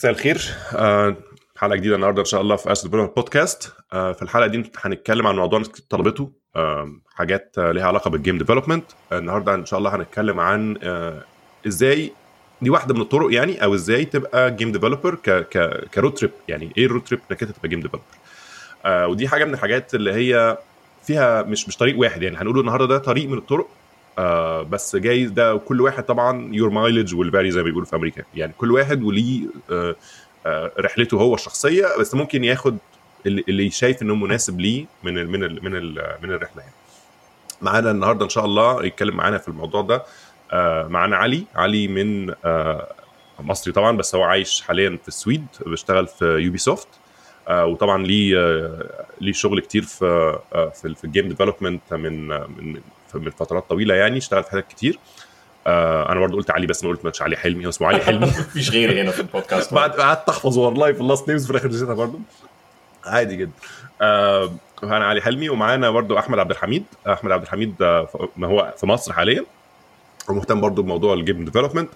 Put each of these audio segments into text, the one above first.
مساء الخير. آه، حلقة جديدة النهارده إن شاء الله في AskDeveloper Podcast آه، في الحلقة دي هنتكلم عن موضوع طلبته. آه، حاجات ليها علاقة بال game development النهارده إن شاء الله هنتكلم عن إزاي دي واحدة من الطرق يعني أو إزاي تبقى game developer ك ك ك road trip يعني إيه ال road trip إنك أنت تبقى game developer ودي حاجة من الحاجات اللي هي فيها مش مش طريق واحد. يعني هنقوله النهارده ده طريق من الطرق. آه بس جايز ده كل واحد طبعا your mileage will vary زي ما بيقولوا في أمريكا. يعني كل واحد وليه آه آه رحلته هو الشخصية بس ممكن ياخد اللي, شايف إنه مناسب ليه من ال من ال من ال من الرحلة يعني. معانا النهارده إن شاء الله يتكلم معانا في الموضوع ده. آه معانا علي. علي من آه مصري طبعا بس هو عايش حاليا في السويد بيشتغل في Ubisoft آه وطبعا ليه آه ليه شغل كتير في آه في, ال game development من من من فترات طويلة يعني اشتغل في حاجات كتير. آه أنا برضو قلت علي بس ما قلت مش علي حلمي هو اسمه علي حلمي. مفيش غيري هنا في البودكاست بعد قعدت أحفظ والله في ال last names في الآخر نسيتها برضو. عادي جدا. آه أنا علي حلمي ومعانا برضو أحمد عبد الحميد. أحمد عبد الحميد آه ما هو في مصر حاليا ومهتم برضو بموضوع ال game development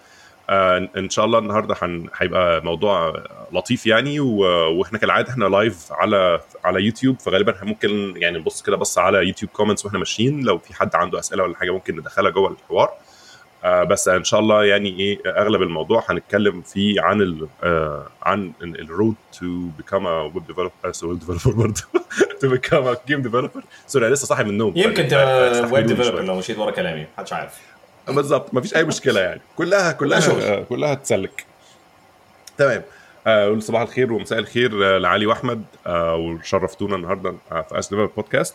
آه إن شاء الله النهارده. هيبقى موضوع لطيف يعني. وإحنا كالعادة إحنا live على على يوتيوب فغالبا ممكن يعني نبص كده بص على YouTube comments وإحنا ماشيين لو في حد عنده أسئلة ولا حاجة ممكن ندخلها جوه الحوار آه بس إن شاء الله يعني إيه أغلب الموضوع هنتكلم فيه عن ال آه عن ال road to become a web developer web developer برضه to become a game developer sorry لسه صاحي من النوم يمكن تبقى web developer لو مشيت ورا كلامي محدش عارف بالظبط مفيش أي مشكلة يعني. كلها كلها شغل. كلها تسلك. تمام. آه صباح الخير ومساء الخير لعلي وأحمد آه وشرفتونا النهارده في AskDeveloper Podcast.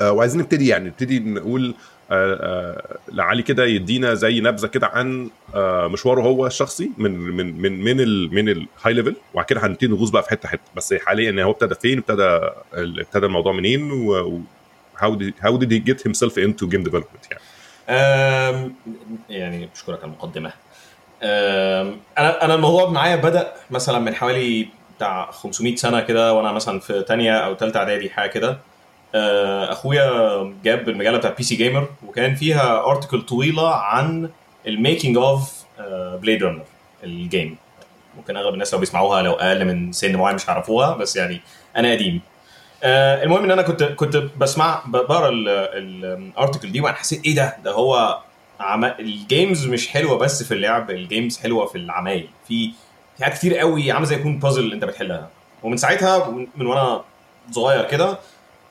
آه وعايزين نبتدي يعني نبتدي نقول آه آه لعلي كده يدينا زي نبذة كده عن آه مشواره هو الشخصي من من من من ال من ال high level وبعد كده هنبتدي نغوص بقى في حتة حتة. بس حاليا هو ابتدى فين؟ ابتدى ابتدى الموضوع منين؟ و how did, how did he get himself into game development يعني؟ يعني بشكرك على المقدمه أنا أنا الموضوع معايا بدأ مثلا من حوالي بتاع 500 سنة كده وأنا مثلا في تانية أو ثالثه إعدادي حاجة كده. أخويا جاب المجلة بتاع PC Gamer وكان فيها article طويلة عن ال making of Blade Runner ال game ممكن أغلب الناس لو بيسمعوها لو أقل من سن معين مش هيعرفوها بس يعني أنا قديم. آه المهم إن أنا كنت كنت بسمع بقرأ ال article دي وأنا حسيت إيه ده؟ ده هو عم... ال games مش حلوة بس في اللعب ال games حلوة في العمايل. في في حاجات كتير قوي عاملة زي يكون بازل أنت بتحلها. ومن ساعتها من, وأنا صغير كده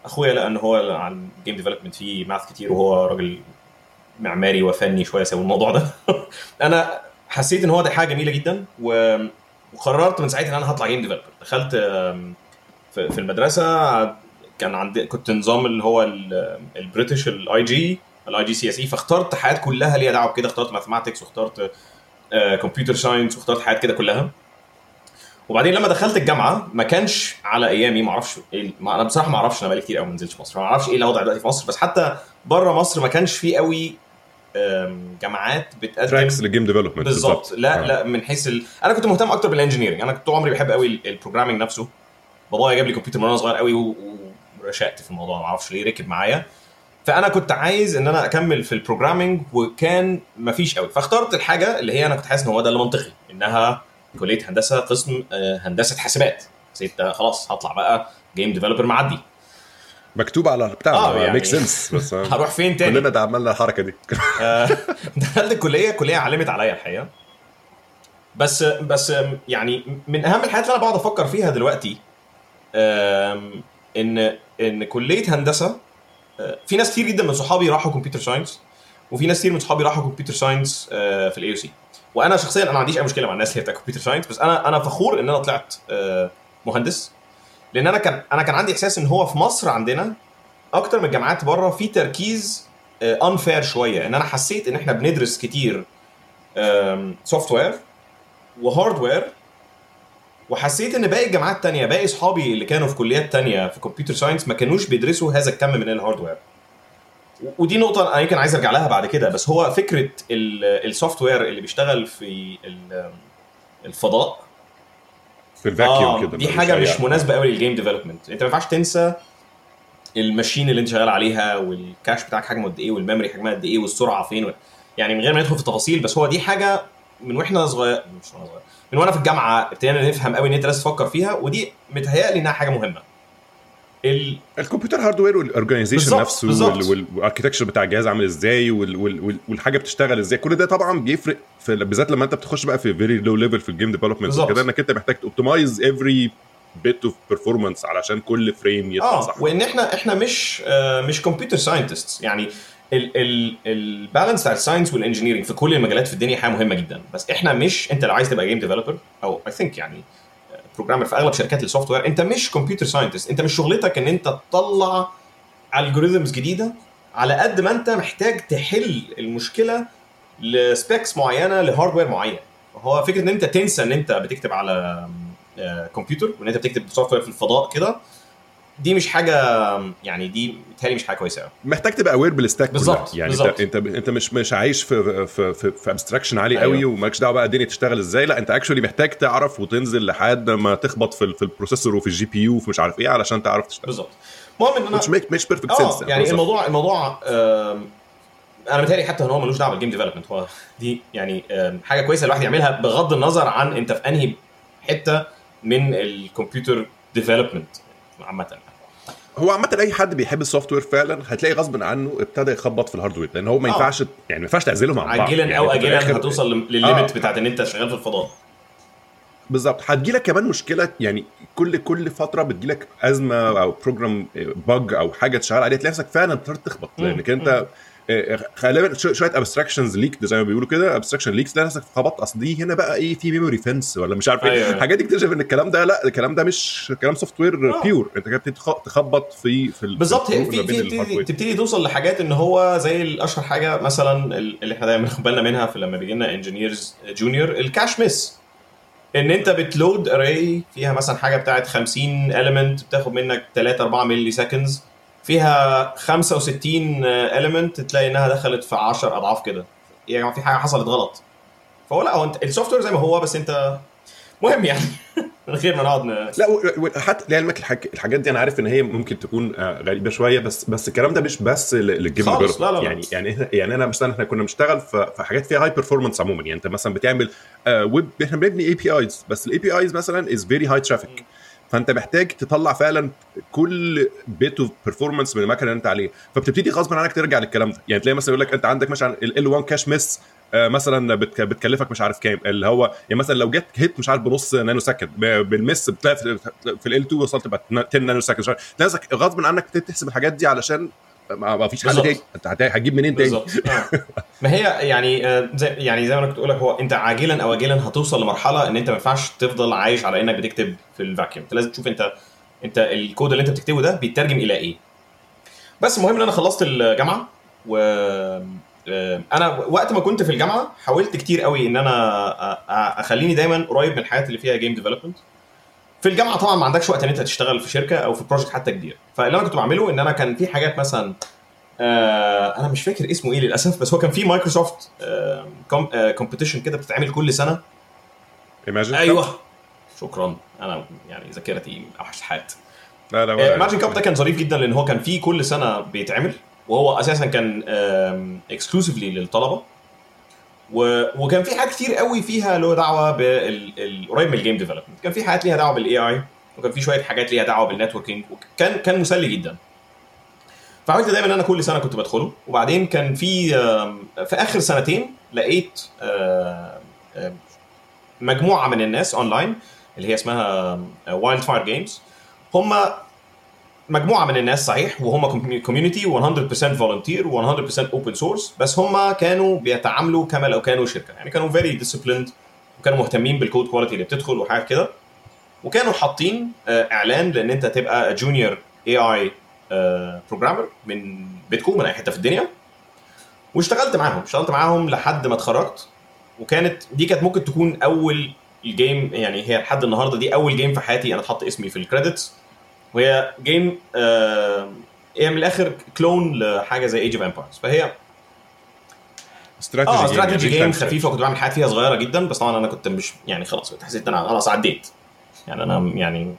أخويا لقى إن هو على ال game development فيه math كتير وهو راجل معماري وفني شوية سوى الموضوع ده. أنا حسيت إن هو ده حاجة جميلة جدا. وقررت من ساعتها إن أنا هطلع game developer دخلت في المدرسة كان عندي كنت نظام اللي هو ال British ال IG ال IGCSE فاخترت حاجات كلها ليها دعوة بكده. اخترت mathematics واخترت computer science واخترت حاجات كده كلها. وبعدين لما دخلت الجامعة ما كانش على أيامي ما أعرفش إيه أنا بصراحة ما أعرفش أنا بقالي كتير قوي ما نزلتش مصر. ما أعرفش إيه الوضع دلوقتي في مصر. بس حتى بره مصر ما كانش فيه قوي جامعات بتقدم tracks لل game development بالظبط. لا آه. لا من حيث ال... أنا كنت مهتم أكتر بال engineering أنا طول عمري بحب قوي ال programming نفسه. بابايا جاب لي كمبيوتر من وأنا صغير قوي ورشقت في الموضوع ما أعرفش ليه ركب معايا. فأنا كنت عايز إن أنا أكمل في ال programming وكان مفيش قوي. فاخترت الحاجة اللي هي أنا كنت حاسس إن هو ده اللي منطقي إنها كلية هندسة قسم هندسة حاسبات. حسيت خلاص هطلع بقى game developer معدي. مكتوب على بتاع آه يعني make sense بس هروح فين تاني؟ كلنا عملنا الحركة دي. دخلت الكلية الكلية علمت عليا الحقيقة. بس بس يعني من أهم الحاجات اللي أنا بقعد أفكر فيها دلوقتي إن إن كلية هندسة في ناس كتير جدا من صحابي راحوا computer science وفي ناس كتير من صحابي راحوا computer science في ال AUC وأنا شخصيا أنا ما عنديش أي مشكلة مع الناس اللي بتاع computer science بس أنا أنا فخور إن أنا طلعت مهندس لأن أنا كان أنا كان عندي إحساس إن هو في مصر عندنا أكتر من الجامعات بره في تركيز unfair شوية إن أنا حسيت إن إحنا بندرس كتير software و hardware وحسيت إن باقي الجامعات التانية باقي أصحابي اللي كانوا في كليات تانية في computer science ما كانوش بيدرسوا هذا الكم من ال hardware ودي نقطة أنا يمكن عايز أرجع لها بعد كده بس هو فكرة ال software اللي بيشتغل في الفضاء. في ال vacuum آه كده دي حاجة مش مناسبة قوي لل game development أنت ما ينفعش تنسى ال machine اللي أنت شغال عليها وال cache بتاعك حجمه قد إيه وال memory حجمها قد إيه والسرعة فين. يعني من غير ما ندخل في التفاصيل بس هو دي حاجة من وإحنا صغير مش وأنا صغير من وأنا في الجامعة ابتدينا نفهم قوي ان انت لازم تفكر فيها ودي متهيألي إنها حاجة مهمة ال... ال computer hardware وال organization نفسه. وال architecture بتاع الجهاز عامل إزاي وال وال وال والحاجة بتشتغل إزاي كل ده طبعا بيفرق في بالذات لما أنت بتخش بقى في very low level في ال game development. وكده إنك أنت محتاج to optimize every bit of performance علشان كل frame يطلع آه صح وإن إحنا إحنا مش آه مش computer scientist يعني ال balance بتاع ال science وال engineering في كل المجالات في الدنيا حاجة مهمة جدا. بس إحنا مش أنت لو عايز تبقى game developer أو I think يعني programmer في أغلب شركات ال software أنت مش computer scientist أنت مش شغلتك إن أنت تطلع algorithms جديدة على قد ما أنت محتاج تحل المشكلة ل specs معينة ل hardware معين. هو فكرة إن أنت تنسى إن أنت بتكتب على آه، كمبيوتر وإن أنت بتكتب software في الفضاء كده. دي مش حاجة يعني دي بتهيألي مش حاجة كويسة قوي محتاج تبقى aware بال stack. بالظبط، يعني بالظبط. انت انت مش مش عايش في في في, في abstraction عالي أيوه. قوي ومالكش دعوة بقى الدنيا تشتغل إزاي. لا انت actually محتاج تعرف وتنزل لحد ما تخبط في في ال processor وفي ال GPU وفي مش عارف إيه علشان تعرف تشتغل. بالظبط. المهم إن أنا which make مش perfect sense يعني الموضوع الموضوع آم، أنا متهيألي حتى إن هو ملوش دعوة بال game development هو دي يعني حاجة كويسة الواحد يعملها بغض النظر عن أنت في أنهي حتة من ال computer development عامة. هو عامة أي حد بيحب ال software فعلا هتلاقي غصب عنه ابتدى يخبط في ال hardware لأن هو ما آه. ينفعش يعني ما ينفعش تعزلهم عن بعض عاجلا يعني أو اجلا هتوصل لل- لل limit آه. بتاعت إن أنت شغال في الفضاء بالظبط هتجيلك كمان مشكلة يعني كل كل فترة بتجيلك أزمة أو program bug أو حاجة تشتغل عليها تلاقي نفسك فعلا اضطريت تخبط. لأنك أنت غالبا شو- شوية abstractions leak زي ما بيقولوا كده. abstraction leaks تلاقي نفسك خبطت. أصل دي هنا بقى إيه في memory fence ولا مش عارف إيه. أيوة. الحاجات دي اكتشف إن الكلام ده لا الكلام ده مش كلام software. pure أنت كده بتبتدي تخبط في في ال- بالظبط. تبتدي, توصل لحاجات إن هو زي الأشهر حاجة مثلا اللي إحنا دايما بناخد بالنا منها في لما بيجي لنا engineers junior ال cache miss إن أنت بت load array فيها مثلا حاجة بتاعت 50 element بتاخد منك 3 4 milliseconds فيها 65 element تلاقي إنها دخلت في 10 أضعاف كده. يا جماعة في حاجة حصلت غلط. فهو لا هو أنت ال software زي ما هو بس أنت مهم يعني. من غير ما نقعد لا حتى لعلمك الحاج... الحاجات دي أنا عارف إن هي ممكن تكون آه، غريبة شوية بس بس الكلام ده مش بس لل game خالص،. لا، لا، لا. يعني يعني يعني أنا مثلا إحنا كنا بنشتغل في حاجات فيها high performance عموما. يعني أنت مثلا بتعمل آه ويب إحنا بنبني APIs بس ال APIs مثلا is very high traffic فانت محتاج تطلع فعلا كل bit of performance من المكنة اللي انت عليه. فبتبتدي غصب عنك ترجع للكلام ده. يعني تلاقي مثلا يقول لك انت عندك مثلا ال L1 cache آه، مثلا بتك- بتكلفك مش عارف كام. اللي هو يعني مثلا لو جت hit مش عارف بنص nanosecond بال miss بتلاقي في, ال L2 وصلت بقى 10 nanosecond. تلاقي غصب عنك تحسب الحاجات دي علشان ما فيش حل. تاني. انت هت- هتجيب منين تاني؟ آه. ما هي يعني آه، زي يعني زي ما أنا كنت أقول لك هو انت عاجلا أو اجلا هتوصل لمرحلة ان انت ما ينفعش تفضل عايش على انك بتكتب في ال vacuum انت لازم تشوف انت انت الكود اللي انت بتكتبه ده بيترجم إلى إيه. بس المهم إن أنا خلصت الجامعة و آه، أنا وقت ما كنت في الجامعة حاولت كتير قوي إن أنا أخليني دايما قريب من الحاجات اللي فيها game development في الجامعة طبعا ما عندكش وقت إن أنت تشتغل في شركة أو في project حتى كبير. فاللي أنا كنت بعمله إن أنا كان في حاجات مثلا آه أنا مش فاكر اسمه إيه للأسف بس هو كان في مايكروسوفت competition كده بتتعمل كل سنة. Imagine أيوه. شكرا. أنا يعني ذاكرتي أوحش حاجات لا لا ولا- Imagine Cup ده كان ظريف جدا لأن هو كان فيه كل سنة بيتعمل وهو أساسا كان exclusively للطلبة. و... وكان في حاجات كتير قوي فيها له دعوة بالقريب من ال game development كان في حاجات ليها دعوة بال AI وكان في شوية حاجات ليها دعوة بال networking وكان كان مسلي جدا. فحاولت دايما إن أنا كل سنة كنت بدخله وبعدين كان في في آخر سنتين لقيت مجموعة من الناس اونلاين اللي هي اسمها Wildfire Games هم مجموعة من الناس صحيح وهم community 100% volunteer و100% open source بس هم كانوا بيتعاملوا كما لو كانوا شركة. يعني كانوا very disciplined وكانوا مهتمين بال code quality اللي بتدخل وحاجات كده. وكانوا حاطين آه، إعلان لأن أنت تبقى junior AI programmer من بيتكم من أي حتة في الدنيا. واشتغلت معاهم اشتغلت معاهم لحد ما اتخرجت. وكانت دي كانت ممكن تكون أول ال game يعني هي لحد النهارده دي أول game في حياتي أنا اتحط اسمي في ال credits وهي game آه هي من الآخر clone لحاجة زي Age of Empires فهي استراتيجي آه game، strategy يعني جيم خفيفة كنت بعمل حاجات فيها صغيرة جدا بس طبعا أنا كنت مش يعني خلاص كنت حسيت إن أنا خلاص عديت. يعني أنا يعني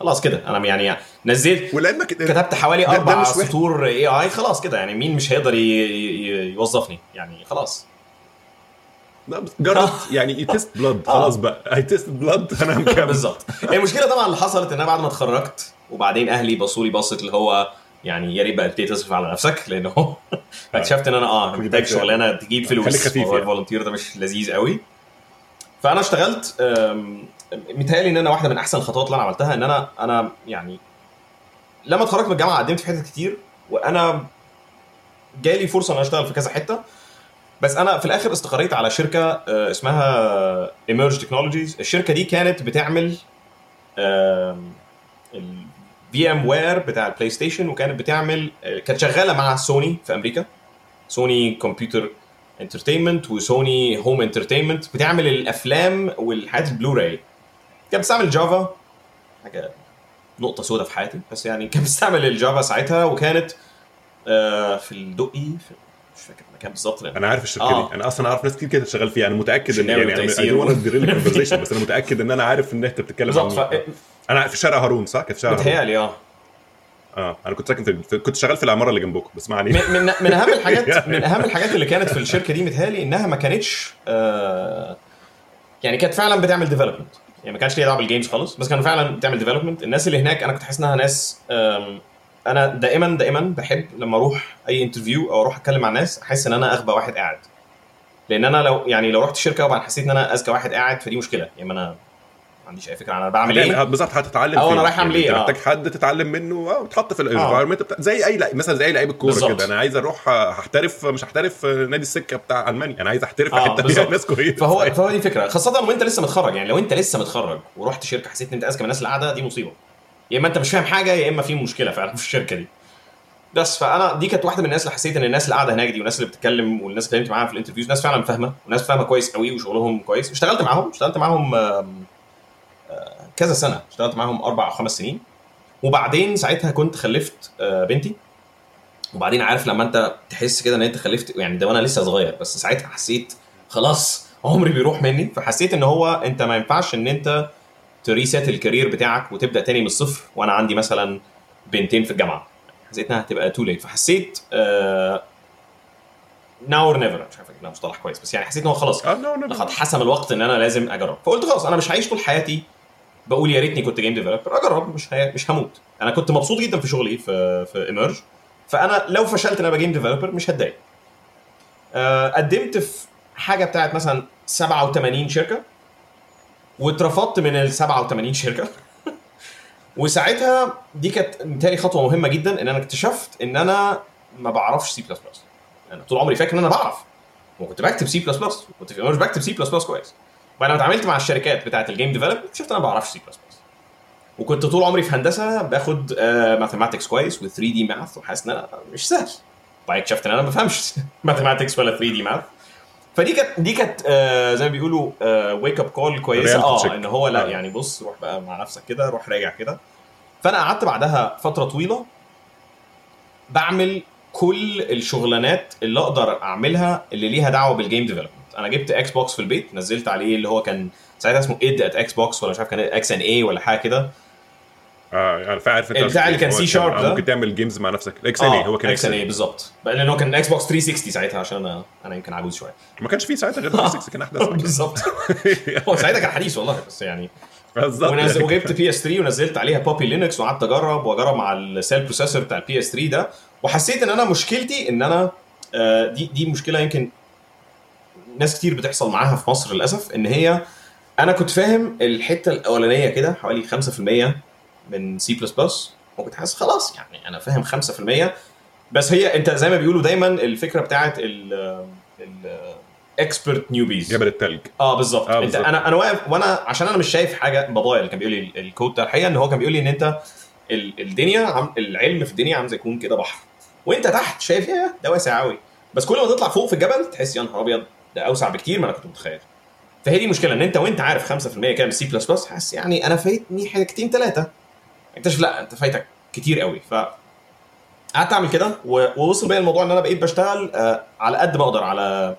خلاص كده. أنا يعني نزلت ولعلمك كتبت حوالي أربع. سطور AI خلاص كده. يعني مين مش هيقدر يوظفني؟ يعني خلاص. لا بس جرب يعني يتest blood خلاص بقى. I taste blood أنا مكمل. بالظبط. المشكلة طبعا اللي حصلت إن أنا بعد ما اتخرجت وبعدين أهلي بصوا لي بصت اللي هو يعني يا ريت بقى تبتدي تصرف على نفسك لأن هو اكتشفت إن أنا آه محتاج شغلانة تجيب فلوس. موضوع يعني. ال volunteer ده مش لذيذ قوي. فأنا اشتغلت متهيألي إن أنا واحدة من أحسن الخطوات اللي أنا عملتها إن أنا أنا يعني لما اتخرجت من الجامعة قدمت في حتت كتير وأنا جالي فرصة إن أشتغل في كذا حتة. بس أنا في الآخر استقريت على شركة آه، اسمها Emerge Technologies الشركة دي كانت بتعمل ال VMware بتاع ال PlayStation وكانت بتعمل كانت شغالة مع سوني في أمريكا. Sony Computer Entertainment و Sony Home Entertainment بتعمل الأفلام والحاجات البلوراي كانت بتستعمل Java حاجة نقطة سوداء في حياتي. بس يعني كانت بتستعمل ال Java ساعتها وكانت آه، في الدقي في مش فاكر المكان بالظبط. أنا عارف الشركة آه. دي أنا أصلا أعرف ناس كتير كده شغال فيها. أنا متأكد إن يعني derail conversation بس أنا متأكد إن أنا عارف إن أنت بتتكلم بالظبط. أنا في شارع هارون صح؟ كان في شارع هارون. متهيألي آه. آه أنا كنت ساكن في... كنت شغال في العمارة اللي جنبكم بس ما علينا من من أهم الحاجات من أهم الحاجات اللي كانت في الشركة دي متهيألي إنها ما كانتش آه يعني كانت فعلا بتعمل development يعني ما كانش ليها دعوة بال games خالص بس كانوا فعلا بتعمل development الناس اللي هناك أنا كنت حاسس إنها ناس أنا دائما دائما بحب لما أروح أي interview أو أروح أتكلم مع الناس أحس إن أنا أغبى واحد قاعد. لأن أنا لو يعني لو رحت الشركة وبعدين حسيت إن أنا أذكى واحد قاعد فدي مشكلة. يعني أنا عنديش اي فكرة أنا بعمل إيه. بالظبط هتتعلم أنا فين. رايح أعمل يعني أنت آه. محتاج حد تتعلم منه آه وتحط في ال environment بتاع زي أي لعيب مثلا زي اي لعيب الكورة. كده أنا عايز أروح هحترف مش هحترف نادي السكة بتاع ألمانيا. أنا عايز أحترف آه، حتة فيها. ناس كويسة. فهو فهو دي الفكرة. خاصة وانت لسه متخرج يعني لو أنت لسه متخرج ورحت شركة حسيت إن أنت اذكى من الناس اللي قاعدة دي مصيبة. يا إما أنت مش فاهم حاجة يا إما في مشكلة فعلا في الشركة دي. بس فأنا دي كانت واحدة من الناس اللي حسيت إن الناس اللي قاعدة هناك دي والناس اللي بتتكلم والناس اللي اتكلمت معاها في ال interviews ناس فعلا فاهمة وناس فاهمة كويس قوي وشغلهم كويس. اشتغلت معاهم اشتغلت معاهم آه، كذا سنة اشتغلت معاهم أربع أو خمس سنين. وبعدين ساعتها كنت خلفت آه، بنتي. وبعدين عارف لما انت تحس كده ان انت خلفت يعني ده وأنا لسه صغير بس ساعتها حسيت خلاص عمري بيروح مني. فحسيت ان هو انت ما ينفعش ان انت ت reset ال career بتاعك وتبدأ تاني من الصفر وأنا عندي مثلا بنتين في الجامعة. حسيت انها هتبقى too late فحسيت now or never مش عارف ده مصطلح كويس بس يعني حسيت ان هو خلاص no لقد حسم الوقت ان أنا لازم اجرب. فقلت خلاص أنا مش هعيش طول حياتي بقول يا ريتني كنت game developer أجرب مش هي... مش هموت. أنا كنت مبسوط جدا في شغلي في في Emerge فأنا لو فشلت إن أبقى game developer مش هتضايق. آه، قدمت في حاجة بتاعت مثلا 87 شركة واترفضت من ال 87 شركة. وساعتها دي كانت بالتالي خطوة مهمة جدا إن أنا اكتشفت إن أنا ما بعرفش سي بلس بلس أنا طول عمري فاكر إن أنا بعرف. وكنت بكتب سي بلس بلس كنت في بكتب سي بلس بلس كويس. فلما اتعاملت مع الشركات بتاعت ال game development ان أنا ما بعرفش سي بلس بلس وكنت طول عمري في هندسة باخد mathematics كويس و 3D math وحاسس إن أنا مش سهل. بعدين اكتشفت إن أنا ما بفهمش mathematics ولا 3D math فدي كانت دي كانت آه، زي ما بيقولوا wake up call كويسة. آه. إن هو لا آه. يعني بص روح بقى مع نفسك كده روح راجع كده. فأنا قعدت بعدها فترة طويلة بعمل كل الشغلانات اللي أقدر أعملها اللي ليها دعوة بال game development أنا جبت Xbox في البيت نزلت عليه اللي هو كان ساعتها اسمه ID@Xbox ولا مش عارف كان XNA ولا حاجة كده. آه أنا عارف انت البتاع اللي كان هو C sharp آه، ده. ممكن تعمل games مع نفسك. ال XN هو كان XNA XNA. بالظبط. لأن هو كان Xbox 360 ساعتها عشان أنا أنا يمكن عجوز شوية. ما كانش فيه ساعتها غير 360 كان أحدث بالظبط. هو ساعتها كان حديث والله بس يعني. بالظبط. يعني. وجبت PS3 ونزلت عليها بوبي Linux وقعدت أجرب وأجرب مع ال Cell processor بتاع ال PS3 ده. وحسيت إن أنا مشكلتي إن أنا آه، دي دي مشكلة يمكن ناس كتير بتحصل معاها في مصر للأسف إن هي أنا كنت فاهم الحتة الأولانية كده حوالي 5% من سي بلس بلس وكنت حاسس خلاص يعني أنا فاهم 5% بس هي أنت زي ما بيقولوا دايما الفكرة بتاعت ال expert newbies جبل التلج. آه بالظبط. آه، أنت. أنا أنا واقف وأنا عشان أنا مش شايف حاجة بابايا اللي كان بيقول لي الكود ده الحقيقة إن هو كان بيقول لي إن أنت ال- الدنيا عم العلم في الدنيا عامل زي يكون كده بحر وأنت تحت شايف إيه ده واسع قوي بس كل ما تطلع فوق في الجبل تحس يا نهار أبيض ده أوسع بكتير ما أنا كنت متخيل. فهي دي المشكلة إن أنت وأنت عارف 5% كام سي بلس بلس حاسس يعني أنا فايتني حاجتين ثلاثة اكتشف لا أنت فايتك كتير قوي. ف قعدت أعمل كده ووصل بيا الموضوع إن أنا بقيت بشتغل آه، على قد ما أقدر على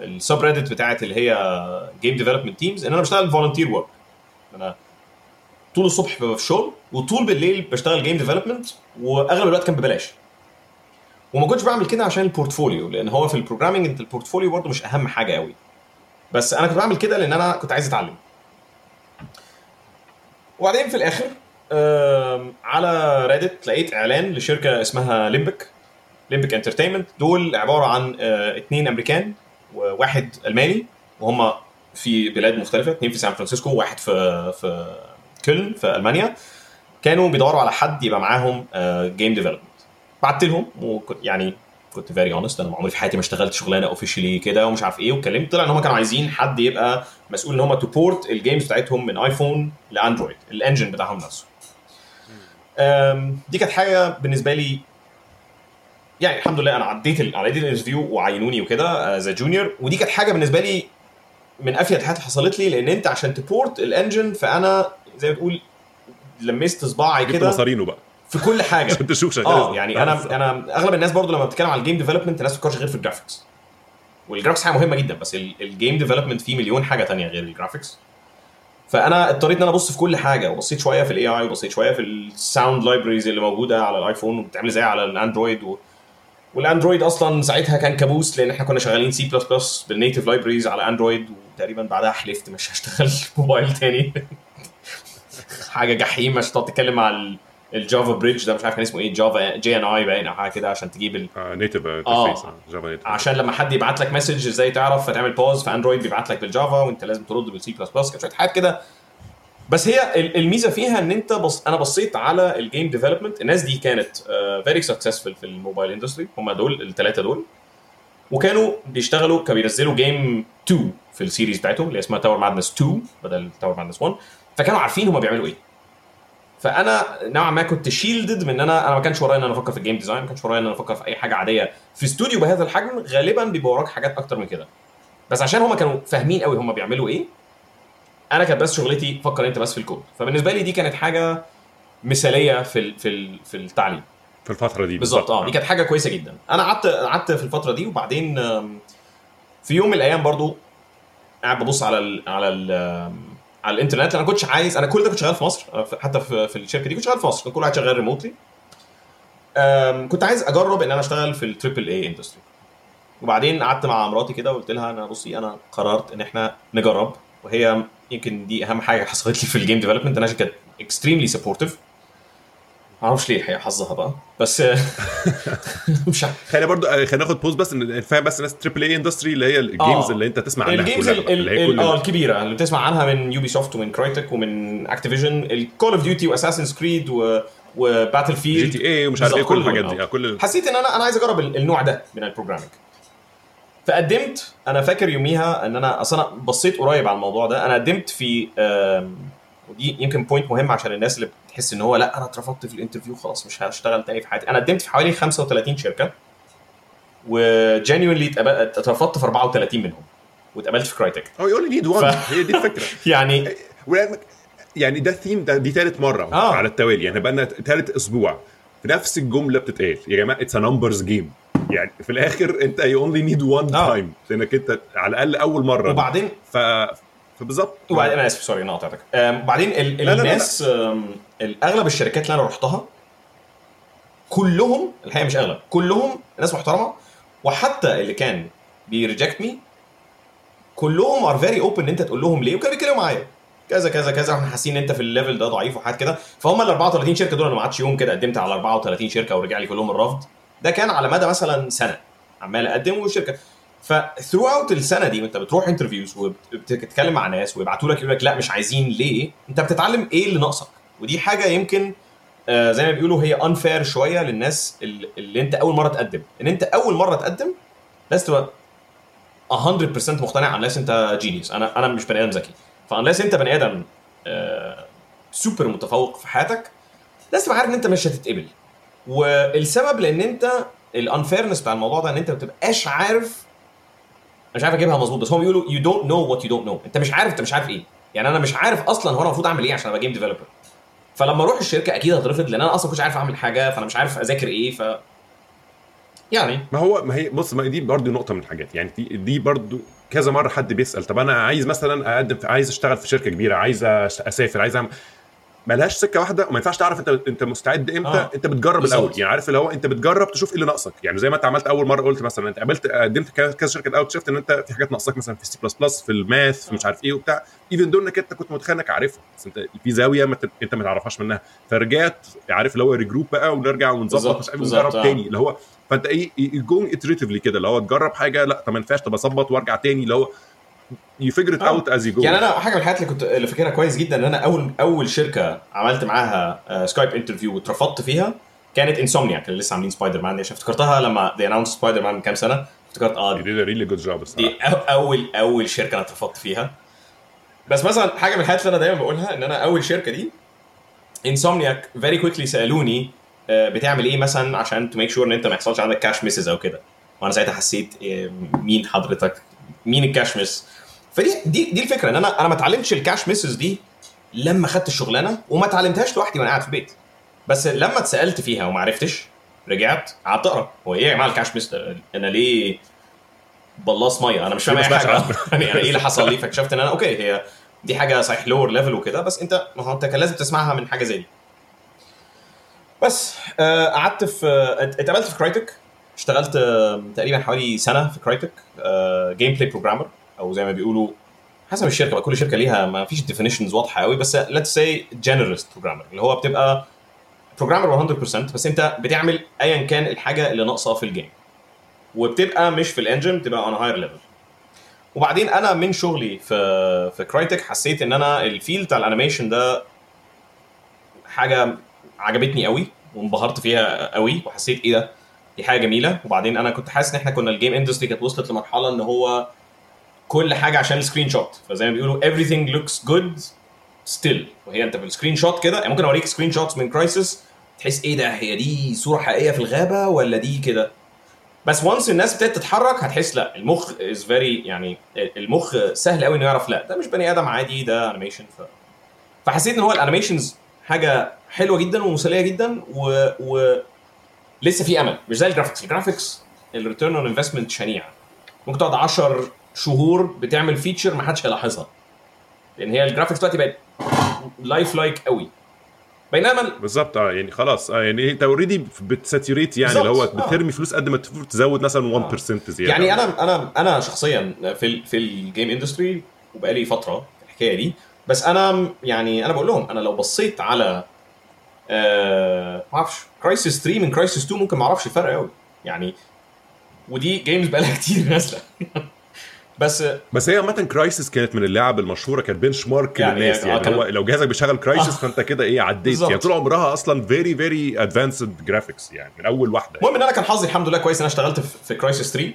ال subreddit بتاعت اللي هي game development teams إن أنا بشتغل volunteer work أنا طول الصبح ببقى في الشغل وطول بالليل بشتغل game development وأغلب الوقت كان ببلاش. وما كنتش بعمل كده عشان ال portfolio لأن هو في ال programming أنت ال portfolio برضه مش أهم حاجة قوي بس أنا كنت بعمل كده لأن أنا كنت عايز أتعلم. وبعدين في الآخر على Reddit لقيت إعلان لشركة اسمها ليمبك ليمبك Entertainment دول عبارة عن آه، اتنين أمريكان وواحد ألماني وهم في بلاد مختلفة اتنين في سان فرانسيسكو وواحد في في كولن في ألمانيا. كانوا بيدوروا على حد يبقى معاهم game development بعت لهم وكنت يعني كنت very honest أنا عمري في حياتي ما اشتغلت شغلانة officially كده ومش عارف إيه واتكلمت طلع إن هم كانوا عايزين حد يبقى مسؤول إن هم ت port ال games بتاعتهم من iPhone ل Android ال engine بتاعهم نفسه. دي كانت حاجة بالنسبة لي يعني الحمد لله أنا عديت عديت ال interview وعينوني وكده as junior ودي كانت حاجة بالنسبة لي من أفيد الحاجات اللي حصلت لي لأن أنت عشان ت port ال engine فأنا زي ما تقول لمست صباعي جبت كده. مصارينه بقى. في كل حاجة. عشان تشوف شغال. آه إزاي. يعني آه، أنا أنا أغلب الناس برضو لما بتتكلم على ال game development الناس ما بتفكرش غير في ال graphics وال graphics حاجة مهمة جدا بس ال- ال game development فيه مليون حاجة تانية غير ال graphics فأنا اضطريت إن أنا أبص في كل حاجة وبصيت شوية في ال AI وبصيت شوية في ال sound libraries اللي موجودة على الآيفون وبتعمل زي على الاندرويد و... والاندرويد أصلا ساعتها كان كابوس لأن إحنا كنا شغالين C++ بال native libraries على اندرويد وتقريبا بعدها حلفت مش هشتغل موبايل تاني. حاجة جحيم عشان تقعد تتكلم مع ال- ال Java bridge ده مش عارف كان اسمه إيه Java JNI باين أو حاجة كده عشان تجيب ال... آه native آه. interface Java native عشان لما حد يبعت لك message إزاي تعرف فتعمل pause في اندرويد بيبعت لك بال Java وأنت لازم ترد بالسي بلس بلس كانت شوية حاجات كده. بس هي ال- الميزة فيها إن أنت بص أنا بصيت على ال game development الناس دي كانت فيري سكسسفul في الموبايل اندستري هم دول الثلاثه دول. وكانوا بيشتغلوا كانوا بينزلوا game 2 في ال series بتاعتهم اللي اسمها Tower Madness 2 بدل Tower Madness 1 فكانوا عارفين هم بيعملوا إيه. فانا نوعا ما كنت shielded من إن أنا أنا ما كانش ورايا إن أنا أفكر في ال game design ما كانش ورايا إن أنا أفكر في أي حاجة عادية في استوديو بهذا الحجم غالبا بيبقى وراك حاجات أكتر من كده. بس عشان هم كانوا فاهمين قوي هم بيعملوا إيه أنا كانت بس شغلتي فكر أنت بس في الكود فبالنسبة لي دي كانت حاجة مثالية في ال- في ال- في التعليم. في الفترة دي بالظبط. آه دي كانت حاجة كويسة جدا. أنا قعدت قعدت في الفترة دي وبعدين في يوم من الأيام برضو قاعد ببص على ال على ال على الإنترنت أنا كنتش عايز أنا كل ده كنت شغال في مصر حتى في, في الشركة دي كنت شغال في مصر كان كل واحد شغال remotely كنت عايز أجرب إن أنا أشتغل في ال triple A industry وبعدين قعدت مع مراتي كده وقلت لها أنا بصي أنا قررت إن إحنا نجرب وهي يمكن دي أهم حاجة حصلت لي في ال game development أنا كانت extremely supportive معرفش ليه هي حظها بقى بس مش عارف خلينا برضو آه، خلينا ناخد pause بس إن فاهم بس الناس triple A industry اللي هي ال games آه. اللي انت تسمع عنها ال games آه الكبيرة اللي بتسمع عنها من Ubisoft ومن Crytek ومن Activision ال Call of Duty و Assassin's Creed و Battlefield GTA ومش عارف إيه كل الحاجات دي آه. كل حسيت إن أنا أنا عايز أجرب ال- النوع ده من ال programming فقدمت أنا فاكر يوميها إن أنا أصلا أنا بصيت قريب على الموضوع ده أنا قدمت في ودي يمكن point مهم عشان الناس اللي بتحس إن هو لأ أنا اترفضت في ال interview خلاص مش هشتغل تاني في حياتي. أنا قدمت في حوالي 35 شركة و genuinely اترفضت في 34 منهم واتقبلت في Crytek هو يقول لي need one هي دي الفكرة. يعني يعني ده الثيم ده دي ثالث مرة آه. على التوالي. يعني بقى لنا ثالث أسبوع. نفس الجملة بتتقال. يا جماعة it's numbers game يعني في الآخر أنت you only need one. time لأنك أنت على الأقل أول مرة. وبعدين ف فبالظبط وبعدين أنا آسف sorry أنا قطعتك. أم، بعدين ال- لا، لا، لا. الناس أم، ال- أغلب الشركات اللي أنا رحتها كلهم الحقيقة مش أغلب كلهم ناس محترمة وحتى اللي كان بي reject me كلهم are very open إن أنت تقول لهم ليه وكانوا بيتكلموا معايا. كذا كذا كذا وإحنا حاسين إن أنت في ال level ده ضعيف وحاجات كده. فهم ال 34 شركة دول أنا ما قعدتش يوم كده قدمت على 34 شركة ورجع لي كلهم الرفض. ده كان على مدى مثلا سنة عمال أقدم والشركة ف throughout السنة دي وانت بتروح interviews وبتتكلم مع ناس ويبعتوا لك يقول لك لا مش عايزين ليه؟ انت بتتعلم إيه اللي ناقصك. ودي حاجة يمكن آه زي ما بيقولوا هي unfair شوية للناس اللي, انت أول مرة تقدم. إن انت أول مرة تقدم لازم تبقى 100% مقتنع unless انت genius أنا أنا مش بني آدم ذكي. ف unless انت بني آدم آه سوبر متفوق في حياتك لازم تبقى عارف إن انت مش هتتقبل. والسبب لأن انت ال unfairness بتاع الموضوع ده إن انت ما بتبقاش عارف مش عارف اجيبها مظبوط بس هم بيقولوا you don't know what you don't know. انت مش عارف انت مش عارف إيه. يعني أنا مش عارف أصلا هو أنا المفروض أعمل إيه عشان أبقى game developer فلما أروح الشركة أكيد هترفض لأن أنا أصلا كنتش عارف أعمل حاجة فأنا مش عارف أذاكر إيه ف يعني. ما هو ما هي بص ما دي برضه نقطة من الحاجات. يعني دي, دي برضه كذا مرة حد بيسأل طب أنا عايز مثلا أقدم عايز أشتغل في شركة كبيرة عايز أسافر عايز أعمل ملهاش سكة واحدة وما ينفعش تعرف انت انت مستعد إمتى آه. انت بتجرب بالظبط. الأول يعني عارف اللي هو انت بتجرب تشوف إيه اللي ناقصك. يعني زي ما انت عملت أول مرة قلت مثلا انت قابلت قدمت كذا شركة الأول اكتشفت إن انت في حاجات ناقصاك مثلا في السي بلس بلس في ال math في مش عارف إيه وبتاع. even دول إنك انت كنت متخيل انك عارفها. بس انت في زاوية ما ت- انت ما تعرفهاش منها. فرجعت عارف اللي هو regroup بقى ونرجع ونظبط مش عارف ونجرب آه. تاني. اللي هو فانت إيه going iteratively كده. اللي هو تجرب حاجة لا طب ما ينفعش طب أظبط وأرجع تاني. اللي هو you figure it آه. out as you go يعني أنا حاجة من الحاجات اللي كنت اللي فاكرها كويس جدا إن أنا اول أول شركة عملت معاها آه، Skype interview واترفضت فيها كانت Insomniac اللي لسه عاملين سبايدر مان عشان افتكرتها لما دي announce Spider-Man من كام سنة؟ افتكرت آه دي really good job دي اول أول شركة أنا اترفضت فيها. بس مثلا حاجة من الحاجات اللي أنا دايما بقولها إن أنا أول شركة دي Insomniac very quickly سألوني آه، بتعمل إيه مثلا عشان to make sure إن أنت ما يحصلش عندك cache misses أو كده. وأنا ساعتها حسيت آه، مين حضرتك؟ مين ال cache miss فدي دي دي الفكرة إن أنا أنا ما اتعلمتش ال cache misses دي لما خدت الشغلانة وما اتعلمتهاش لوحدي وأنا قاعد في البيت. بس لما اتسألت فيها وما عرفتش رجعت قعدت أقرأ. هو إيه يا جماعة ال cache miss؟ أنا ليه بلاص ميه أنا مش فاهم ليه أي ما حاجة. يعني إيه اللي حصل لي؟ فاكتشفت إن أنا okay هي دي حاجة صحيح lower level وكده بس أنت ما هو أنت كان لازم تسمعها من حاجة زي دي. بس آه، قعدت في آه، ات- اتقابلت في Crytek اشتغلت آه، تقريبا حوالي سنة في Crytek gameplay programmer أو زي ما بيقولوا حسب الشركة بقى كل شركة ليها ما فيش definitions واضحة قوي بس let's say generalist programmer اللي هو بتبقى programmer 100% بس أنت بتعمل ايا كان الحاجة اللي ناقصة في ال game وبتبقى مش في ال engine بتبقى on higher level وبعدين أنا من شغلي في في Crytek حسيت إن أنا ال field بتاع ال animation ده حاجة عجبتني قوي وانبهرت فيها قوي وحسيت إيه ده؟ دي حاجة جميلة. وبعدين أنا كنت حاسس إن إحنا كنا ال game industry كانت وصلت لمرحلة إن هو كل حاجة عشان ال screenshot فزي ما بيقولوا everything looks good still. وهي انت في ال screenshot كده يعني ممكن اوريك screenshots من Crysis تحس إيه ده؟ هي دي صورة حقيقية في الغابة ولا دي كده؟ بس once الناس ابتدت تتحرك هتحس لا المخ is very يعني المخ سهل قوي انه يعرف لا ده مش بني آدم عادي ده animation ف... فحسيت إن هو ال animations حاجة حلوة جدا ومسلية جدا و, و... لسه في أمل. مش زي ال graphics ال graphics ال return on investment شنيع. ممكن تقعد 10 شهور بتعمل feature ما حدش هيلاحظها. لأن هي ال graphics دلوقتي بقت lifelike قوي. بينما بالظبط آه يعني خلاص آه يعني انت already بت saturate يعني اللي هو آه. بترمي فلوس قد ما تزود مثلا 1% زيادة. يعني أنا أنا أنا شخصيا في ال في ال game industry وبقالي فترة في الحكاية دي بس أنا يعني أنا بقول لهم أنا لو بصيت على آه ما أعرفش Crysis 3 من Crysis 2 ممكن ما أعرفش الفرق قوي يعني ودي games بقالها كتير نازلة. بس بس هي عامة Crysis كانت من اللعب المشهورة كانت benchmark يعني للناس. يعني كان- هو لو جهازك بيشغل Crysis آه. فأنت كده إيه عديت. يعني طول عمرها أصلا very very advanced graphics يعني من أول واحدة. المهم إن أنا كان حظي الحمد لله كويس إن أنا اشتغلت في- في Crysis 3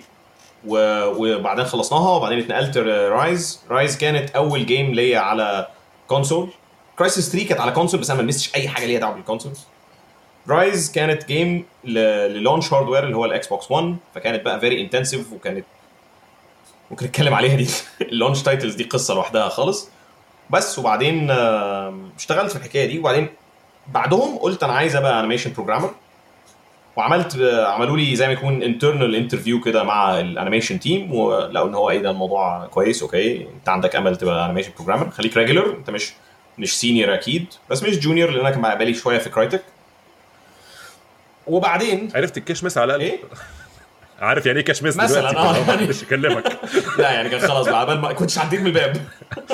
و... وبعدين خلصناها وبعدين اتنقلت Ryse Ryse كانت أول game ليا على console Crysis 3 كانت على console بس أنا ما لمستش أي حاجة ليها دعوة بال console Ryse كانت game لل launch hardware اللي هو ال Xbox 1 فكانت بقى very intensive وكانت ممكن نتكلم عليها دي. ال launch titles دي قصة لوحدها خالص. بس وبعدين اشتغلت في الحكاية دي. وبعدين بعدهم قلت أنا عايز أبقى animation programmer وعملت عملوا لي زي ما يكون internal interview كده مع ال animation team ولقوا إن هو إيه ده الموضوع كويس okay. أنت عندك أمل تبقى animation programmer خليك regular أنت مش مش senior أكيد. بس مش junior لأن أنا كان بقالي شوية في Crytek وبعدين عرفت ال cache miss على الاقل إيه؟ عارف يعني إيه cache miss مثلاً، آه، يعني. مش اكلمك لا يعني كان خلاص بقى ما كنتش عديت من الباب.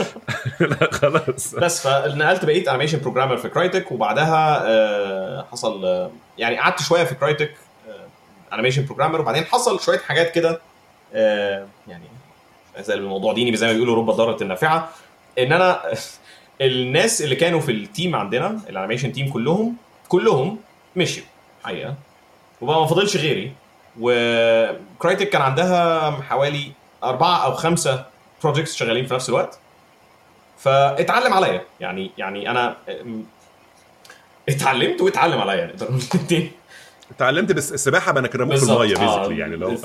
لا خلاص. بس فنقلت بقيت animation programmer في Crytek وبعدها آه، حصل آه، يعني قعدت شوية في Crytek animation programmer وبعدين حصل شوية حاجات كده آه، يعني زي الموضوع ديني زي ما بيقولوا رب ضاره نافعه إن أنا الناس اللي كانوا في ال team عندنا ال animation team كلهم كلهم مشيوا حقيقة. وبقى ما فاضلش غيري. و Crytek كان عندها حوالي أربعة أو خمسة projects شغالين في نفس الوقت فاتعلم عليا يعني يعني أنا اتعلمت واتعلم عليا نقدر نقول الاتنين. اتعلمت بس السباحة بقى كرموك في بالظبط، الميه آه. basically يعني لو.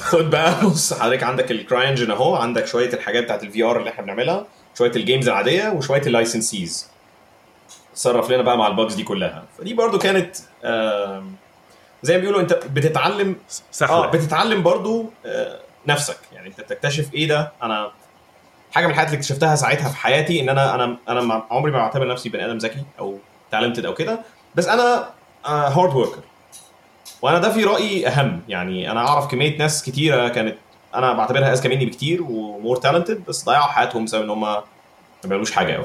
خد بقى بص حضرتك عندك ال CryEngine أهو عندك شوية الحاجات بتاعت ال VR اللي إحنا بنعملها شوية ال games العادية وشوية ال licensees تصرف لنا بقى مع ال bugs دي كلها فدي برضو كانت آم، زي ما بيقولوا انت بتتعلم آه سهله بتتعلم برضو آه، نفسك. يعني انت بتكتشف إيه ده؟ أنا حاجة من الحاجات اللي اكتشفتها ساعتها في حياتي ان أنا أنا أنا عمري ما بعتبر نفسي بني آدم ذكي أو talented أو كده. بس أنا hard worker وأنا ده في رأيي اهم. يعني أنا اعرف كمية ناس كتيرة كانت أنا بعتبرها اذكى مني بكتير و more talented بس ضيعوا حياتهم بسبب ان هم ما بيعملوش حاجة قوي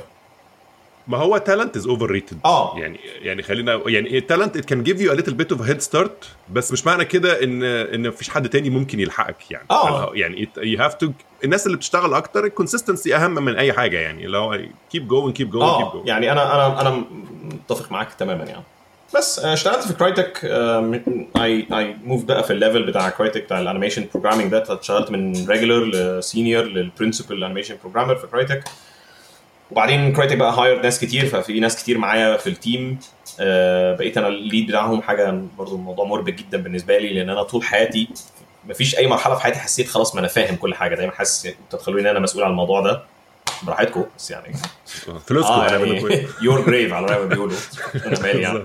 ما هو talent is overrated آه. يعني يعني خلينا يعني ال talent it can give you a little bit of head start بس مش معنى كده ان إن مفيش حد تاني ممكن يلحقك يعني. آه. يعني you have to الناس اللي بتشتغل أكتر ال consistency أهم من أي حاجة يعني. لو keep going keep going keep آه. جوينج يعني أنا أنا أنا متفق معاك تماما يعني. بس آه، اشتغلت في Crytek I I move بقى في ال level بتاع Crytek بتاع ال animation programming ده. اشتغلت من regular ل senior لل principal animation programmer في Crytek وبعدين Crytek بقى hire ناس كتير ففي ناس كتير معايا في ال team آه، بقيت أنا ال lead بتاعهم حاجة برضو الموضوع مربك جدا بالنسبة لي لأن أنا طول حياتي مفيش أي مرحلة في حياتي حسيت خلاص ما أنا فاهم كل حاجة. دايما حاسس أنتوا تخلوني إن أنا مسؤول عن الموضوع ده. براحتكم بس يعني. فلوسكم هنعمله يعني your grave على ما بيقولوا. أنا مالي يعني.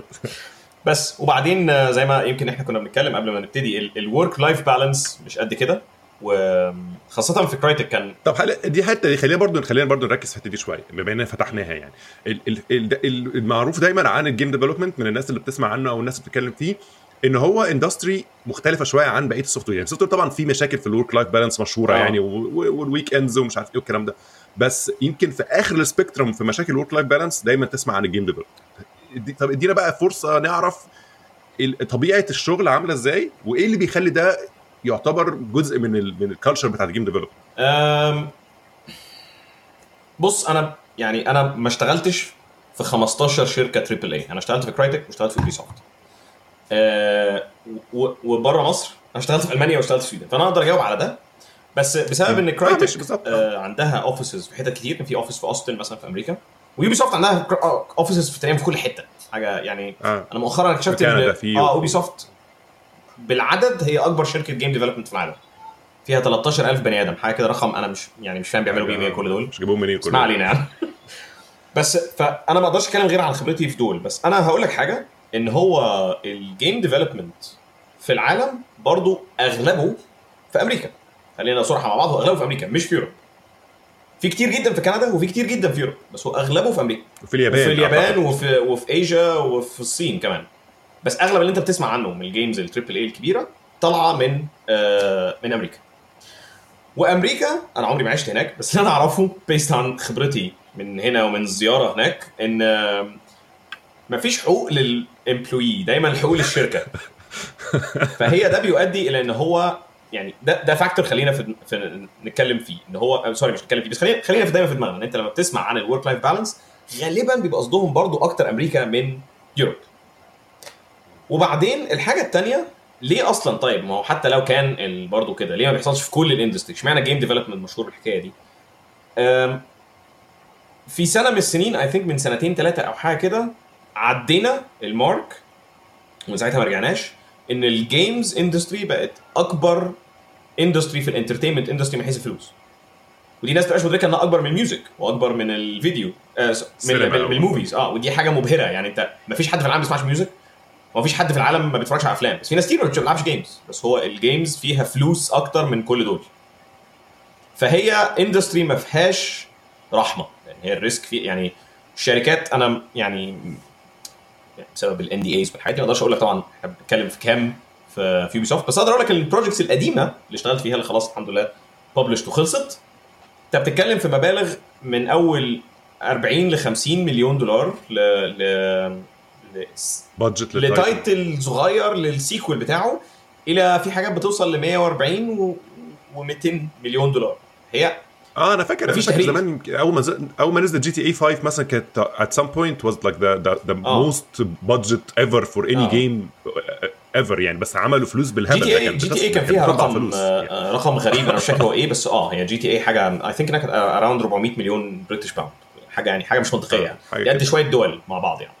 بس وبعدين آه، زي ما يمكن إحنا كنا بنتكلم قبل ما نبتدي ال work life balance مش قد كده. وخاصة في Crytek كان طب دي حتة دي خلينا برضو خلينا برضو نركز في الحته دي شوية بما إننا فتحناها يعني. ال- ال- ال- ال- المعروف دايما عن ال game development من الناس اللي بتسمع عنه أو الناس اللي بتتكلم فيه إن هو industry مختلفة شوية عن بقية ال software يعني. ال software طبعا في مشاكل في ال work life balance مشهورة آه. يعني وال weekends ومش عارف إيه والكلام ده. بس يمكن في آخر ال spectrum في مشاكل ال work life balance دايما تسمع عن ال game development طب إدينا بقى فرصة نعرف طبيعة الشغل عاملة إزاي وإيه اللي بيخلي ده يعتبر جزء من ال من ال culture بتاعت ال game development بص أنا يعني أنا ما اشتغلتش في 15 شركة triple A أنا اشتغلت في Crytek واشتغلت في soft وبره مصر. أنا اشتغلت في ألمانيا واشتغلت في ال Sweden فأنا أقدر أجاوب على ده. بس بسبب إن ماشي، Crytek بالظبط. آه عندها offices في حتت كتير. كان في office في اوستن مثلا في أمريكا. و Ubisoft عندها offices في تقريبا في كل حتة. حاجة يعني آه. أنا مؤخرا اكتشفت إن آه Ubisoft بالعدد هي أكبر شركة game development في العالم. فيها 13000 بني آدم. حاجة كده رقم أنا مش يعني مش فاهم بيعملوا بيه إيه كل دول. مش جايبهم منين كل اسمع علينا يعني. بس فأنا ما أقدرش أتكلم غير عن خبرتي في دول. بس أنا هقول لك حاجة إن هو ال game development في العالم برضو أغلبه في أمريكا. خلينا صراحة مع بعض هو أغلبه في أمريكا مش في Europe. في كتير جدا في كندا وفي كتير جدا في Europe بس هو أغلبه في أمريكا. وفي اليابان في اليابان. وفي وفي إيجا وفي الصين كمان. بس أغلب اللي أنت بتسمع عنه من ال games ال triple A الكبيرة طالعة من آه من أمريكا. وأمريكا أنا عمري ما عشت هناك بس اللي أنا أعرفه based عن خبرتي من هنا ومن الزياره هناك إن آه، مفيش حقوق لل employee دايما الحقوق للشركة. فهي ده بيؤدي إلى إن هو يعني ده ده factor خلينا في, في نتكلم فيه إن هو آه، sorry مش نتكلم فيه بس خلينا خلينا في دايما في دماغنا إن أنت لما بتسمع عن ال work life balance غالبا بيبقى قصدهم برضو أكتر أمريكا من Europe وبعدين الحاجة الثانية ليه أصلا؟ طيب ما هو حتى لو كان برضو كده ليه ما بيحصلش في كل ال industry اشمعنى game development مشهور بالحكاية دي؟ في سنة من السنين I think من سنتين ثلاثة أو حاجة كده عدينا ال mark ومن ساعتها ما رجعناش إن ال games industry بقت أكبر industry في ال entertainment industry من حيث الفلوس. ودي ناس تبقاش مدركة إنها أكبر من ال music وأكبر من الفيديو آه من, من, ال movies آه ودي حاجة مبهرة. يعني أنت ما فيش حد في العالم ما بيسمعش music وما فيش حد في العالم ما بيتفرجش على أفلام بس في ناس كتير ما بتلعبش games بس هو ال games فيها فلوس أكتر من كل دول. فهي industry ما فيهاش رحمة يعني هي ال risk في يعني الشركات أنا يعني بسبب ال NDAs والحاجات دي ما أقدرش أقول لك طبعا إحنا بنتكلم في كام؟ في Ubisoft بس أقدر أقول لك ال projects القديمة اللي اشتغلت فيها اللي خلاص الحمد لله published وخلصت أنت بتتكلم في مبالغ من أول 40 ل 50 مليون دولار ل- budget ل title صغير لل scale بتاعه إلى في حاجات بتوصل ل 140 و, و200 مليون دولار هي آه أنا فاكر مفيش فاكر. زمان أول ما أول ما نزلت GTA 5 مثلا كانت was like the the, the آه. most budget ever for any آه. game ever يعني بس عملوا فلوس جي بالهبل تي ده اي GTA كان فيها رقم فلوس آه، يعني. آه، رقم غريب أنا مش فاكر هو إيه بس آه هي GTA حاجة I think انها كانت around 400 مليون British pound حاجة يعني حاجة مش منطقية يعني حاجة قد. شوية دول مع بعض يعني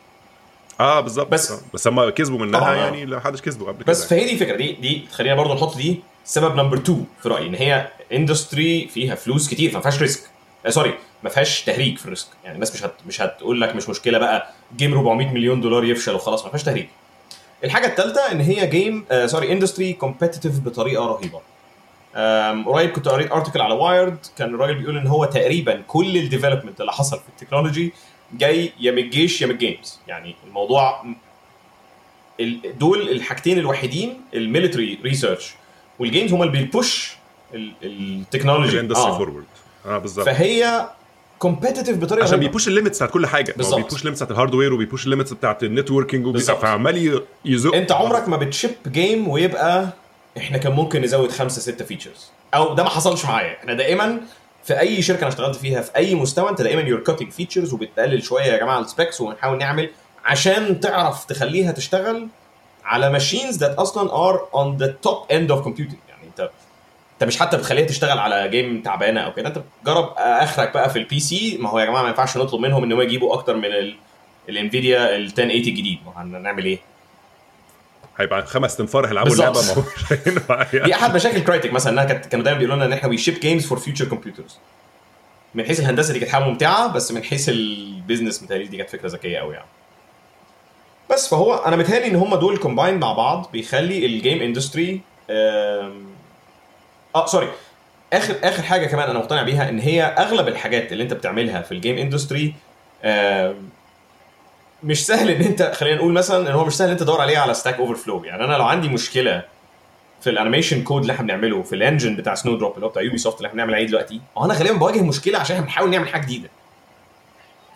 آه بالظبط بس- بس بس هم كسبوا منها. آه. يعني لا حدش كسبوا قبل بس كده. فهي دي الفكرة. دي دي خلينا برضو نحط دي سبب number 2 في رأيي إن هي industry فيها فلوس كتير فما فيهاش risk آه sorry ما فيهاش تهريج في ال risk يعني الناس مش هت مش هتقول لك مش مشكلة بقى game 400 مليون دولار يفشل وخلاص ما فيهاش تهريج. الحاجة الثالثه إن هي game آه sorry industry competitive بطريقة رهيبة. قريب كنت قريت article على Wired كان الراجل بيقول إن هو تقريبا كل ال development اللي حصل في ال technology جاي يا من الجيش يا من ال games. يعني الموضوع ال- دول الحاجتين الوحيدين ال military research. وال games هم اللي بي push ال- ال technology. ال industry آه. forward آه بالظبط. فهي competitive بطريقة عشان. بي push ال limits بتاعت كل حاجة. هو بالظبط. بي push ال limits بتاعت ال hardware وبي push ال limits بتاعت ال networking. فعمال يزق. انت عمرك ما بت ship game ويبقى إحنا كان ممكن نزود خمسة ستة features أو ده ما حصلش معايا. إحنا دائما في أي شركة أنا اشتغلت فيها في أي مستوى أنت دائما you're cutting features وبتقلل شوية يا جماعة ال specs ونحاول نعمل عشان تعرف تخليها تشتغل على machines that أصلا are on the top end of computing يعني أنت أنت مش حتى بتخليها تشتغل على game تعبانة أو كده أنت بتجرب آخرك بقى في ال PC ما هو يا جماعة ما ينفعش نطلب منهم ان هم يجيبوا أكتر من ال ال Nvidia ال 1080 الجديد. ما هنعمل إيه؟ هيبقى خمس تنفار هيلعبوا اللعبة. ما هو مش هينفع دي يعني. أحد مشاكل Crytek مثلا إنها كانت كانوا دايما بيقولوا لنا إن إحنا we ship games for future computers من حيث الهندسة دي كانت حاجة ممتعة بس من حيث ال business متهيألي دي كانت فكرة ذكية قوي يعني بس فهو أنا متهيألي إن هم دول combined مع بعض بيخلي ال game industry آه sorry اخر آخر حاجة كمان أنا مقتنع بيها إن هي أغلب الحاجات اللي أنت بتعملها في ال game industry مش سهل إن أنت خلينا نقول مثلا إن هو مش سهل إن أنت تدور عليه على Stack Overflow يعني أنا لو عندي مشكلة في ال animation code اللي إحنا بنعمله في ال engine بتاع Snowdrop اللي هو بتاع Ubisoft اللي إحنا بنعمل عليه دلوقتي هو أنا غالبا بواجه مشكلة عشان إحنا بنحاول نعمل حاجة جديدة.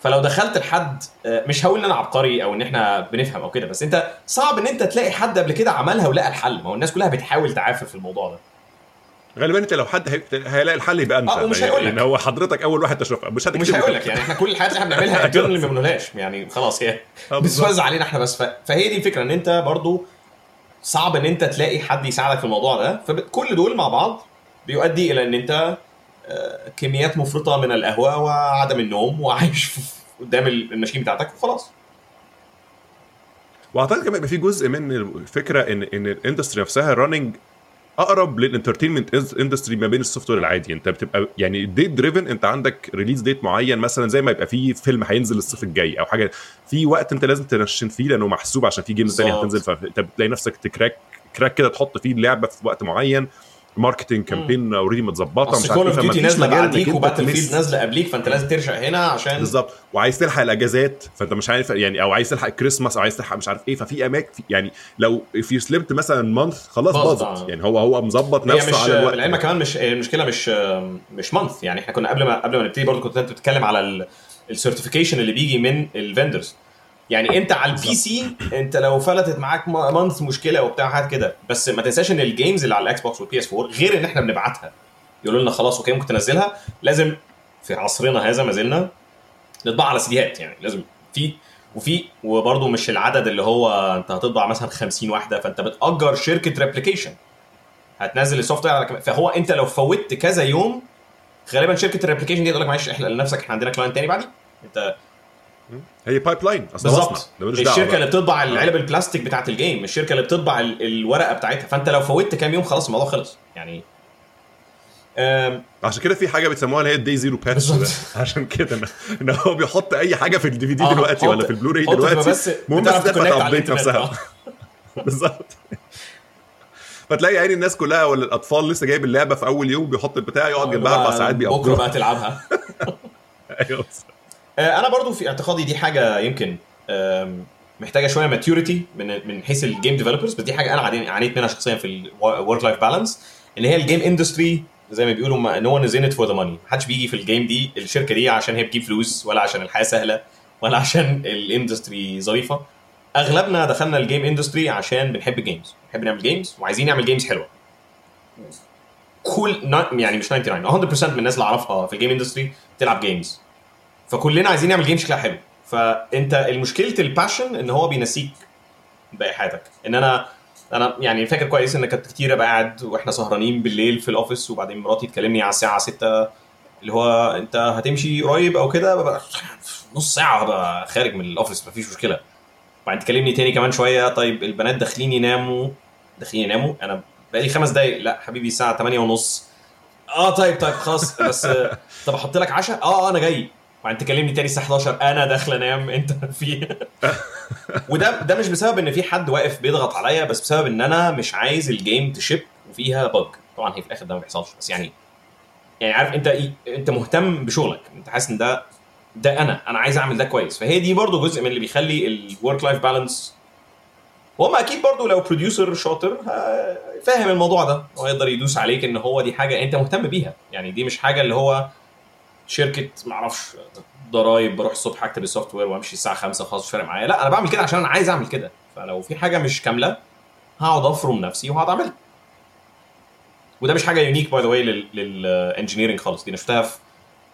فلو دخلت لحد آه، مش هقول إن أنا عبقري أو إن إحنا بنفهم أو كده بس أنت صعب إن أنت تلاقي حد قبل كده عملها ولقى الحل. ما هو الناس كلها بتحاول تعافر في الموضوع ده. غالبا أنت لو حد هي- هيلاقي الحل يبقى أنت آه، ومش يعني هيقول لك. ان هو حضرتك أول واحد تشوفها مش هتكتبه مش هقول لك يعني إحنا كل الحاجات اللي إحنا بنعملها internally ما بنقولهاش يعني خلاص هي آه،. بتتوزع علينا إحنا بس. فهي دي الفكرة إن أنت برضو صعب إن أنت تلاقي حد يساعدك في الموضوع ده فكل دول مع بعض بيؤدي إلى إن أنت آه، كميات مفرطة من القهوة وعدم النوم وعايش قدام ال machine بتاعتك وخلاص وأعتقد كمان يبقى في جزء من الفكرة ان إن ال industry نفسها running أقرب لل entertainment industry ما بين ال software العادي. أنت بتبقى يعني date driven أنت عندك release date معين مثلا زي ما يبقى في فيلم هينزل الصيف الجاي أو حاجة. في وقت أنت لازم تنشن فيه لأنه محسوب عشان في games ثانية بالظبط. هتنزل فانت بتلاقي نفسك تكراك كراك كده تحط فيه اللعبة في وقت معين. marketing campaign already متظبطة مش Call of Duty نازلة بعديك و Battlefield نازلة قبليك فأنت لازم ترشق هنا عشان بالظبط. وعايز تلحق الأجازات فأنت مش عارف يعني أو عايز تلحق الكريسماس أو عايز تلحق مش عارف إيه ففي اماكن يعني لو في slipped مثلا month خلاص باظت. يعني هو هو مظبط نفسه مش على الوقت. العلم كمان مش المشكلة مش مش مانث يعني إحنا كنا قبل ما قبل ما نبتدي برضه كنت انت بتتكلم على ال certification اللي بيجي من ال vendors يعني انت على ال PC انت لو فلتت معاك month مشكلة وبتاع حاجات كده. بس ما تنساش ان ال games اللي على ال Xbox وال PS 4 غير ان إحنا بنبعتها. يقولوا لنا خلاص okay ممكن تنزلها. لازم في عصرنا هذا ما زلنا نطبع على سيديهات يعني لازم في وفي وبرضه مش العدد اللي هو انت هتطبع مثلا 50 واحدة فانت بتأجر شركة replication هتنزل ال software على كم... فهو انت لو فوتت كذا يوم غالبا شركة ال replication دي تقول لك معلش إحنا لنفسك إحنا عندنا client تاني بعدين. انت هي pipeline اصل ده مصنع بالظبط الشركة. اللي بتطبع العلب البلاستيك بتاعت ال game الشركة اللي بتطبع ال- الورقة بتاعتها. فأنت لو فوتت كام يوم خلاص الموضوع خلص. يعني عشان كده في حاجة بيسموها اللي هي ال day zero patch. عشان كده ان هو بيحط أي حاجة في ال DVD آه، دلوقتي ولا في البلوراي دلوقتي. بس المهم بس تفتح ال update. نفسها. بالظبط. فتلاقي يعني الناس كلها ولا الأطفال لسه جايب اللعبة في أول يوم بيحط البتاع يقعد جنبها أربع ساعات بكرة بيقضيها بقى تلعبها. أيوه. آه، أنا برضو في اعتقادي دي حاجة يمكن محتاجة شوية maturity من من حيث ال game developers بس دي حاجة أنا عاني- عانيت منها شخصيا في ال work life balance ان هي ال game industry زي ما بيقولوا no one is in for the money محدش بيجي في ال game دي الشركة دي عشان هي بتجيب فلوس ولا عشان الحياة سهلة ولا عشان ال industry ظريفة. أغلبنا دخلنا ال game industry عشان بنحب ال games بنحب نعمل games وعايزين نعمل games حلوة. كل نا- يعني مش 99 100% من الناس اللي أعرفها في ال game industry تلعب games فكلنا عايزين نعمل game شكلها حلو. فأنت المشكلة ال passion إن هو بينسيك باقي حياتك. إن أنا أنا يعني فاكر كويس إن كانت كتير أبقى قاعد وإحنا سهرانين بالليل في ال office وبعدين مراتي تكلمني على الساعة 6 اللي هو أنت هتمشي قريب أو كده؟ ببقى نص ساعة هبقى خارج من ال office مفيش مشكلة. بعدين تكلمني تاني كمان شوية طيب البنات داخلين يناموا؟ داخلين يناموا؟ أنا بقالي خمس دقايق. لا حبيبي الساعة 8 ونص. آه طيب طيب خلاص. بس طب أحط لك عشاء؟ آه آه، أنا جاي. بعدين تكلمني تاني الساعة 11 أنا داخل أنام أنت في. وده ده مش بسبب إن في حد واقف بيضغط عليا بس بسبب إن أنا مش عايز ال game ت ship وفيها bug طبعا هي في الآخر ده ما بيحصلش بس يعني يعني عارف أنت إيه أنت مهتم بشغلك أنت حاسس إن ده ده أنا أنا عايز أعمل ده كويس. فهي دي برضو جزء من اللي بيخلي ال work life balance وهم أكيد برضو لو producer شاطر فاهم الموضوع ده. ويقدر يدوس عليك إن هو دي حاجة أنت مهتم بيها. يعني دي مش حاجة اللي هو شركة معرفش ضرايب بروح الصبح اكتب ال software وامشي الساعة 5 خلاص مش فارق معايا. لا أنا بعمل كده عشان أنا عايز أعمل كده. فلو في حاجة مش كاملة هقعد أفرم نفسي وهقعد أعملها. وده مش حاجة unique by the way لل engineering خالص. دي شفتها في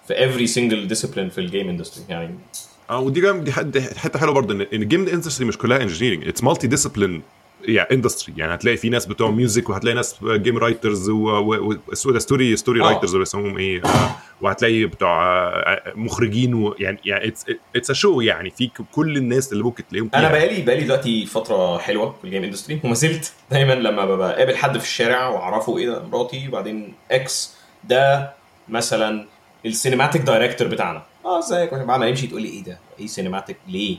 في every single discipline في ال game industry يعني آه ودي جام دي حتة حلوة برضه ان ال game industry مش كلها engineering it's multi discipline يعني industry يعني هتلاقي في ناس بتوع music وهتلاقي ناس game writers و story story آه. writers بيسموهم إيه آه، وهتلاقي بتوع آه، مخرجين ويعني يعني it's a show يعني. في كل الناس اللي ممكن تلاقيهم أنا. بقالي بقالي دلوقتي فترة حلوة في ال game industry وما زلت دايما لما ببقى قابل حد في الشارع وأعرفه إيه ده مراتي وبعدين إكس ده مثلا ال cinematic director بتاعنا. آه إزيك؟ بعد ما يمشي تقول لي إيه ده؟ إيه cinematic ليه؟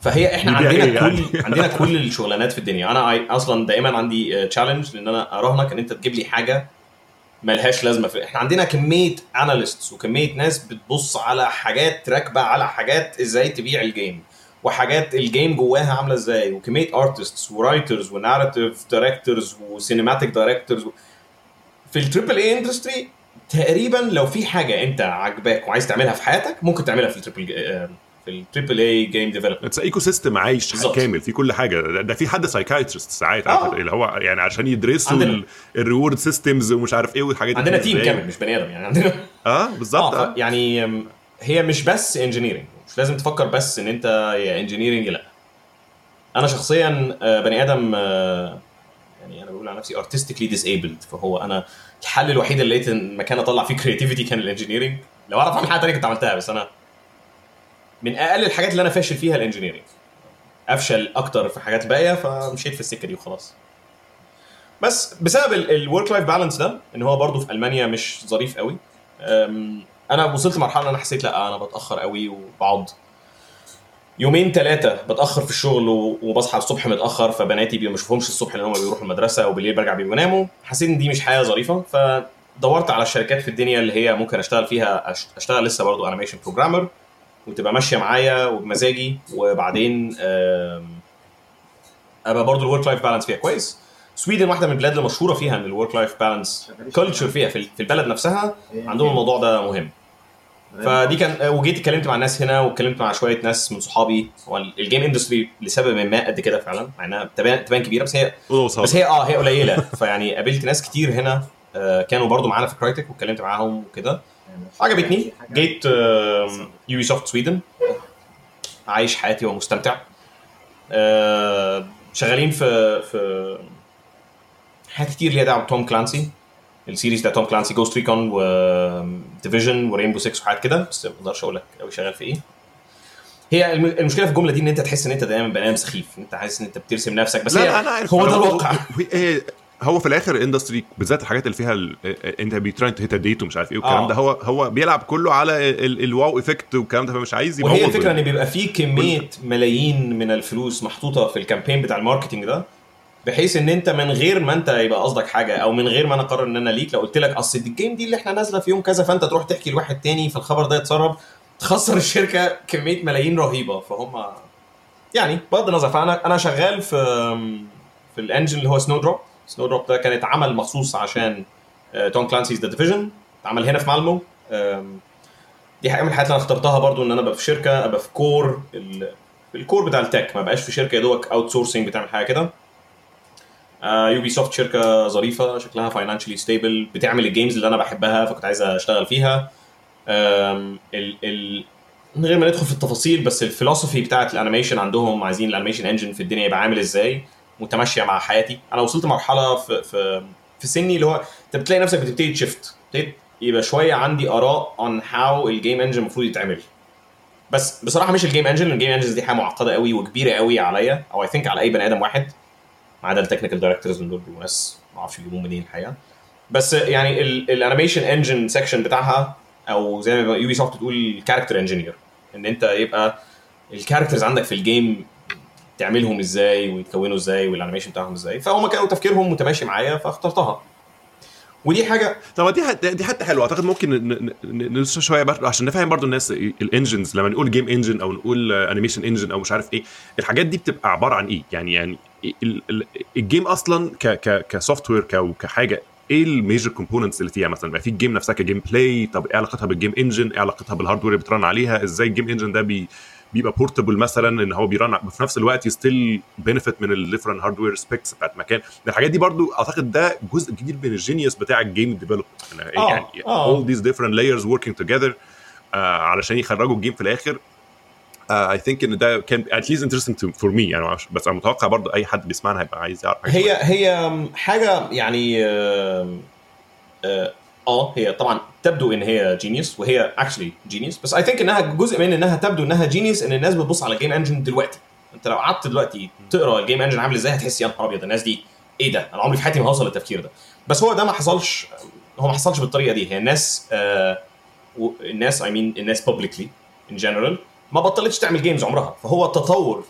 فهي إحنا عندنا إيه كل يعني؟ عندنا كل الشغلانات في الدنيا أنا أصلا دايما عندي challenge لإن أنا اراهنك إن أنت تجيب لي حاجة ملهاش لازمة في إحنا عندنا كمية analysts وكمية ناس بتبص على حاجات راكبة على حاجات إزاي تبيع ال game وحاجات ال game جواها عاملة إزاي وكمية artists و writers و narrative directors و cinematic directors في ال triple A industry تقريبا لو في حاجة أنت عاجباك وعايز تعملها في حياتك ممكن تعملها في ال triple ال triple A game development it's ecosystem عايش بالظبط. كامل في كل حاجة ده, في حد psychiatrist ساعات آه. اللي هو يعني عشان يدرسوا. ال reward systems ومش عارف إيه والحاجات دي عندنا. تيم كامل مش بني آدم يعني عندنا آه بالظبط آه. يعني هي مش بس engineering مش لازم تفكر بس إن أنت يا engineering لأ أنا شخصيا آه، بني آدم آه، يعني أنا بقول على نفسي artistically disabled فهو أنا الحل الوحيد اللي لقيت إن مكان أطلع فيه creativity كان ال engineering لو أعرف اعمل حاجة تانية كنت عملتها بس أنا من أقل الحاجات اللي أنا فاشل فيها ال engineering أفشل أكتر في حاجات باقية فمشيت في السكة دي وخلاص. بس بسبب ال work life balance ده إن هو برضو في ألمانيا مش ظريف قوي أنا وصلت لمرحلة إن أنا حسيت لأ أنا بتأخر قوي وبقعد يومين ثلاثة بتأخر في الشغل وبصحى الصبح متأخر فبناتي ما بشوفهمش الصبح لأن هم بيروحوا المدرسة وبالليل برجع بيبقوا يناموا. حسيت إن دي مش حياة ظريفة فدورت على الشركات في الدنيا اللي هي ممكن أشتغل فيها أش- أشتغل لسه برضو animation programmer وتبقى ماشية معايا وبمزاجي. وبعدين أبقى برضو ال work life balance فيها كويس. Sweden واحدة من البلاد المشهورة فيها إن ال work life balance culture فيها في البلد نفسها عندهم الموضوع ده مهم. فدي كان وجيت اتكلمت مع الناس هنا واتكلمت مع شوية ناس من صحابي. هو ال game industry لسبب ما قد كده فعلا مع إنها تبان تبان كبيرة بس هي. بس هي آه هي قليلة. فيعني قابلت ناس كتير هنا آه، كانوا برضو معانا في Crytek واتكلمت معاهم وكده. عجبتني. جيت Ubisoft Sweden عايش حياتي ومستمتع. آه، شغالين في في حاجات كتير ليها دعوة بتوم كلانسي السيريز بتاع توم كلانسي جوست ريكون وديفيجن ورينبو 6 وحاجات كده. بس ما أقدرش أقول لك قوي شغال في إيه. هي الم- المشكلة في الجملة دي إن أنت تحس إن أنت دايما بني آدم سخيف. أنت حاسس إن أنت بترسم نفسك. بس لا هي أنا عارف هو ده الواقع. هو- في الآخر ال industry بالذات الحاجات اللي فيها ال- انت بي trying to hit date ومش عارف إيه والكلام آه. ده هو هو بيلعب كله على ال- ال wow effect والكلام ده فمش عايز يبوظ وهي الفكرة إن بيبقى في كمية ملايين من الفلوس محطوطة في ال campaign بتاع ال marketing ده بحيث إن أنت من غير ما أنت يبقى قصدك حاجة أو من غير ما أنا أقرر إن أنا ليك لو قلت لك أصل دي ال game دي اللي إحنا نازلة في يوم كذا فأنت تروح تحكي لواحد تاني فالخبر ده يتسرب تخسر الشركة كمية ملايين رهيبة فهم يعني بغض النظر فانا أنا شغال في في ال engine اللي هو Snowdrop Snowdrop ده كان اتعمل مخصوص عشان Tom Clancy's The Division اتعمل هنا في مالمو. دي حاجة من الحاجات اللي أنا اخترتها برضو إن أنا أبقى في شركة أبقى في core ال core بتاع ال tech. ما بقاش في شركة يا دوبك outsourcing بتعمل حاجة كده. Ubisoft شركة ظريفة شكلها financially stable بتعمل ال games اللي أنا بحبها فكنت عايز أشتغل فيها. ال ال من غير ما ندخل في التفاصيل بس ال philosophy بتاعت ال animation عندهم عايزين ال animation engine في الدنيا يبقى عامل إزاي. متماشية مع حياتي. أنا وصلت مرحلة في في في سني اللي هو أنت بتلاقي نفسك بتبتدي ت shift يبقى شوية عندي آراء عن how ال game engine المفروض يتعمل. بس بصراحة مش ال game engine ال game engines دي حاجة معقدة قوي وكبيرة قوي عليا أو I think على أي بني آدم واحد. ما عدا ال technical directors دول بيبقوا ناس ما أعرفش يجيبوهم منين الحقيقة. بس يعني ال animation engine section بتاعها أو زي ما Ubisoft بتقول ال character engineer إن أنت يبقى ال characters عندك في ال game تعملهم إزاي ويتكونوا إزاي وال animation بتاعهم إزاي. فهم كانوا تفكيرهم متماشي معايا فاخترتها. ودي حاجة طب دي حت- دي حتى حلوة. أعتقد ممكن ن- ن- ن- ندرس شوية عشان نفهم برضه الناس ال engines لما نقول game engine أو نقول animation engine أو مش عارف إيه الحاجات دي بتبقى عبارة عن إيه؟ يعني يعني ال- ال- ال game أصلا ك ك ك software كحاجه إيه ال major components اللي فيها مثلا؟ بقى في ال game نفسها ك gameplay طب إيه علاقتها بال game engine إيه علاقتها بال hardware اللي بت run عليها؟ إزاي ال game engine ده بي بيبقى portable مثلا إن هو بي run في نفس الوقت still benefit من ال different hardware specs بتاعت مكان. الحاجات دي برضو أعتقد ده جزء كبير من ال genius بتاع ال game development آه، يعني آه. all these different layers working together uh, علشان يخرجوا ال game في الآخر. uh, I think إن ده كان at least interesting to, for me. يعني بس أنا متوقع برضو أي حد بيسمعنا هيبقى عايز يعرف هي هي حاجة يعني آم، آه هي طبعا تبدو إن هي genius وهي actually genius بس I think إنها جزء من إنها تبدو إنها genius إن الناس بتبص على ال game engine دلوقتي. أنت لو قعدت دلوقتي تقرأ ال game engine عامل إزاي هتحس يا نهار أبيض الناس دي إيه ده؟ أنا عمري في حياتي ما هوصل للتفكير ده. بس هو ده ما حصلش هو ما حصلش بالطريقة دي. هي الناس آه الناس I mean الناس publicly in general ما بطلتش تعمل games عمرها. فهو تطور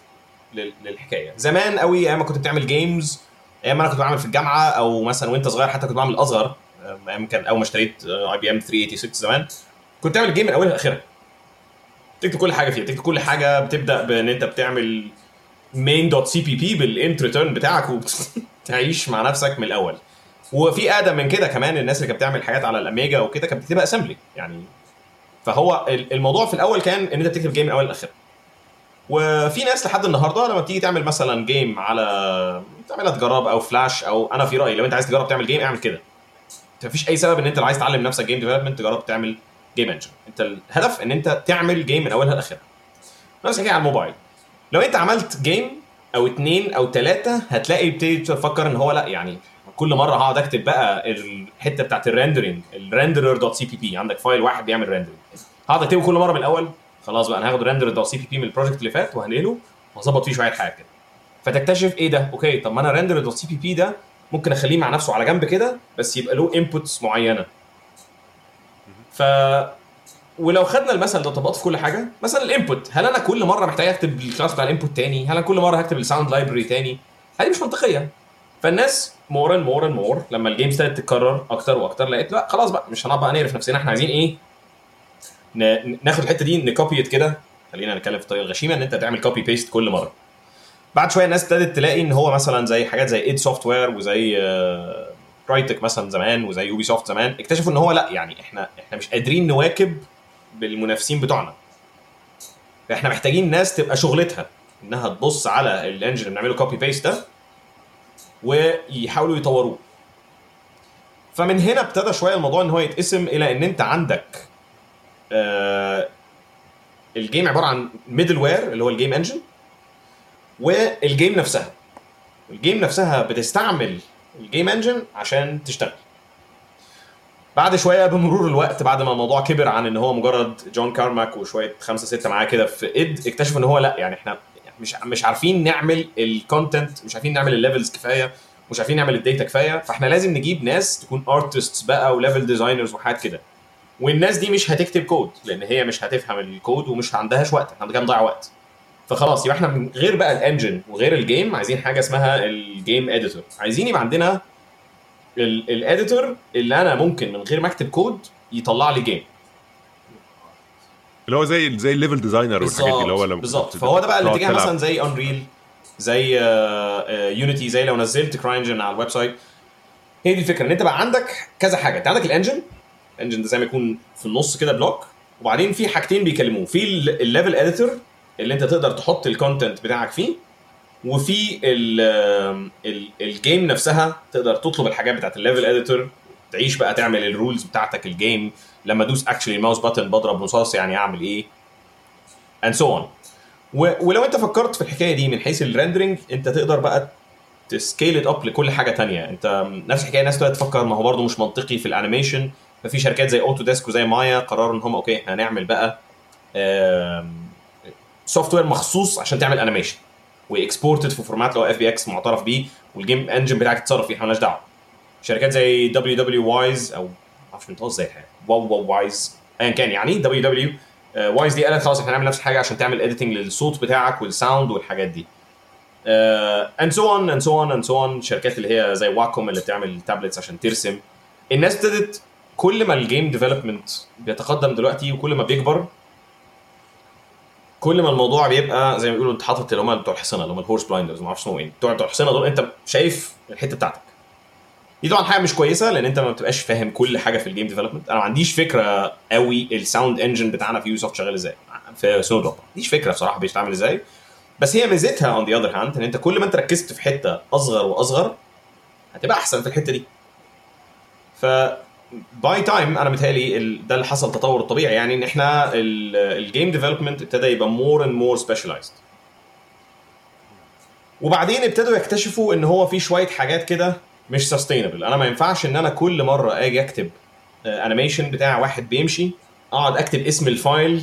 لل- للحكاية. زمان قوي أيام ما كنت بتعمل games أيام ما أنا كنت بعمل في الجامعة أو مثلا وأنت صغير حتى كنت بعمل أصغر أيام كان أول ما اشتريت IBM 386 زمان كنت تعمل game من أولها لآخرها. تكتب كل حاجة فيها تكتب كل حاجة بتبدأ بإن أنت بتعمل main.cpp بال int return بتاعك وتعيش مع نفسك من الأول. وفي أقدم من كده كمان الناس اللي كانت بتعمل حاجات على ال Amiga وكده كانت بتكتبها assembly يعني. فهو ال- الموضوع في الأول كان إن أنت بتكتب game من أول لاخر وفي ناس لحد النهارده لما بتيجي تعمل مثلا game على تعملها تجرب أو فلاش أو أنا في رأيي لو أنت عايز تجرب تعمل game اعمل كده. مفيش أي سبب إن أنت عايز تعلم نفسك game development تجرب تعمل game engine أنت الهدف إن أنت تعمل game من أولها لآخرها. نفس الحكاية على الموبايل. لو أنت عملت game أو اتنين أو تلاتة هتلاقي بتبتدي تفكر إن هو لأ يعني كل مرة هقعد أكتب بقى الحتة بتاعت ال rendering ال renderer dot cpp عندك file واحد بيعمل rendering هقعد أكتبه كل مرة من الأول. خلاص بقى أنا هاخد render dot cpp من ال project اللي فات وهنقله وهظبط فيه شوية حاجات كده. فتكتشف إيه ده؟ okay طب ما أنا render dot cpp ده ممكن اخليه مع نفسه على جنب كده بس يبقى له inputs معينة. ف ولو خدنا المثل ده طبقته في كل حاجة مثلا ال input هل أنا كل مرة محتاج أكتب ال class بتاع ال input تاني؟ هل أنا كل مرة هكتب ال sound library تاني؟ هذه مش منطقية. فالناس more and more and more لما ال games ابتدت تتكرر أكتر وأكتر لقيت لا خلاص بقى مش هنقعد بقى نعرف نفسنا. إحنا عايزين إيه؟ ناخد الحتة دي ن copy it كده. خلينا نتكلم في الطريقة الغشيمه إن أنت تعمل copy paste كل مرة. بعد شوية الناس ابتدت تلاقي إن هو مثلا زي حاجات زي id Software وزي Crytek مثلا زمان وزي Ubisoft زمان اكتشفوا إن هو لأ يعني إحنا إحنا مش قادرين نواكب بالمنافسين بتوعنا. فإحنا محتاجين ناس تبقى شغلتها إنها تبص على ال engine اللي بنعمله copy paste ده ويحاولوا يطوروه. فمن هنا ابتدى شوية الموضوع إن هو يتقسم إلى إن أنت عندك آه ال game عبارة عن middleware اللي هو ال game engine وال game نفسها. ال game نفسها بتستعمل ال game engine عشان تشتغل. بعد شوية بمرور الوقت بعد ما الموضوع كبر عن إن هو مجرد John Carmack وشوية خمسة ستة معاه كده في id اكتشفوا إن هو لأ يعني إحنا مش مش عارفين نعمل ال content مش عارفين نعمل ال levels كفاية مش عارفين نعمل ال data كفاية فإحنا لازم نجيب ناس تكون artists بقى و level designers وحاجات كده. والناس دي مش هتكتب كود لأن هي مش هتفهم الكود ومش عندهاش وقت إحنا كده بنضيع وقت. فخلاص يبقى إحنا من غير بقى ال engine وغير ال game عايزين حاجة اسمها ال game editor عايزين يبقى عندنا ال editor اللي أنا ممكن من غير ما أكتب كود يطلع لي game اللي هو زي زي ال level designer والحاجات دي اللي هو بالظبط فهو ده بقى الاتجاه تلعب. مثلا زي Unreal زي Unity زي لو نزلت CryEngine على ال website. هي دي الفكرة إن أنت بقى عندك كذا حاجة. أنت عندك ال engine ال engine ده زي ما يكون في النص كده block وبعدين في حاجتين بيكلموه. في ال level editor اللي انت تقدر تحط ال content بتاعك فيه وفي ال- ال- ال game نفسها تقدر تطلب الحاجات بتاعت ال level editor تعيش بقى تعمل ال rules بتاعتك ال game لما ادوس actually ال mouse button بضرب رصاص يعني أعمل إيه؟ and so on. و- ولو انت فكرت في الحكاية دي من حيث ال rendering انت تقدر بقى ت scale it up لكل حاجة تانية. انت نفس الحكاية الناس تبدا تفكر ما هو برضه مش منطقي في ال animation ففي شركات زي Autodesk وزي مايا قرروا إن هم okay هنعمل بقى software مخصوص عشان تعمل animation و exported في format لو FBX معترف بيه وال game engine بتاعك تتصرف فيه إحنا مالناش دعوة. شركات زي دبليو دبليو وايز أو ما أعرفش بنطقها إزاي الحقيقة. واو واو Wise ايا كان يعني WW Wise دي قالت خلاص إحنا هنعمل نفس الحاجة عشان تعمل editing للصوت بتاعك وال sound والحاجات دي. and so on and so on and so on شركات اللي هي زي Wacom اللي بتعمل tablets عشان ترسم. الناس ابتدت كل ما ال game development بيتقدم دلوقتي وكل ما بيكبر كل ما الموضوع بيبقى زي ما بيقولوا انت حاطط اللي هم بتوع الحصانة اللي هم ال horse blinders ما أعرفش اسمهم إيه بتوع بتوع الحصانة دول أنت شايف الحتة بتاعتك. دي طبعا حاجة مش كويسة لأن أنت ما بتبقاش فاهم كل حاجة في ال game development أنا ما عنديش فكرة قوي ال sound engine بتاعنا في Ubisoft شغال إزاي في Snow ما عنديش فكرة بصراحة بيشتغل إزاي. بس هي ميزتها on the other hand إن أنت كل ما أنت ركزت في حتة أصغر وأصغر هتبقى أحسن في الحتة دي. ف by time أنا متهيألي ده اللي حصل تطور الطبيعي يعني إن إحنا ال game development ابتدى يبقى more and more specialized وبعدين ابتدوا يكتشفوا إن هو في شوية حاجات كده مش sustainable أنا ما ينفعش إن أنا كل مرة آجي أكتب animation بتاع واحد بيمشي أقعد أكتب اسم ال file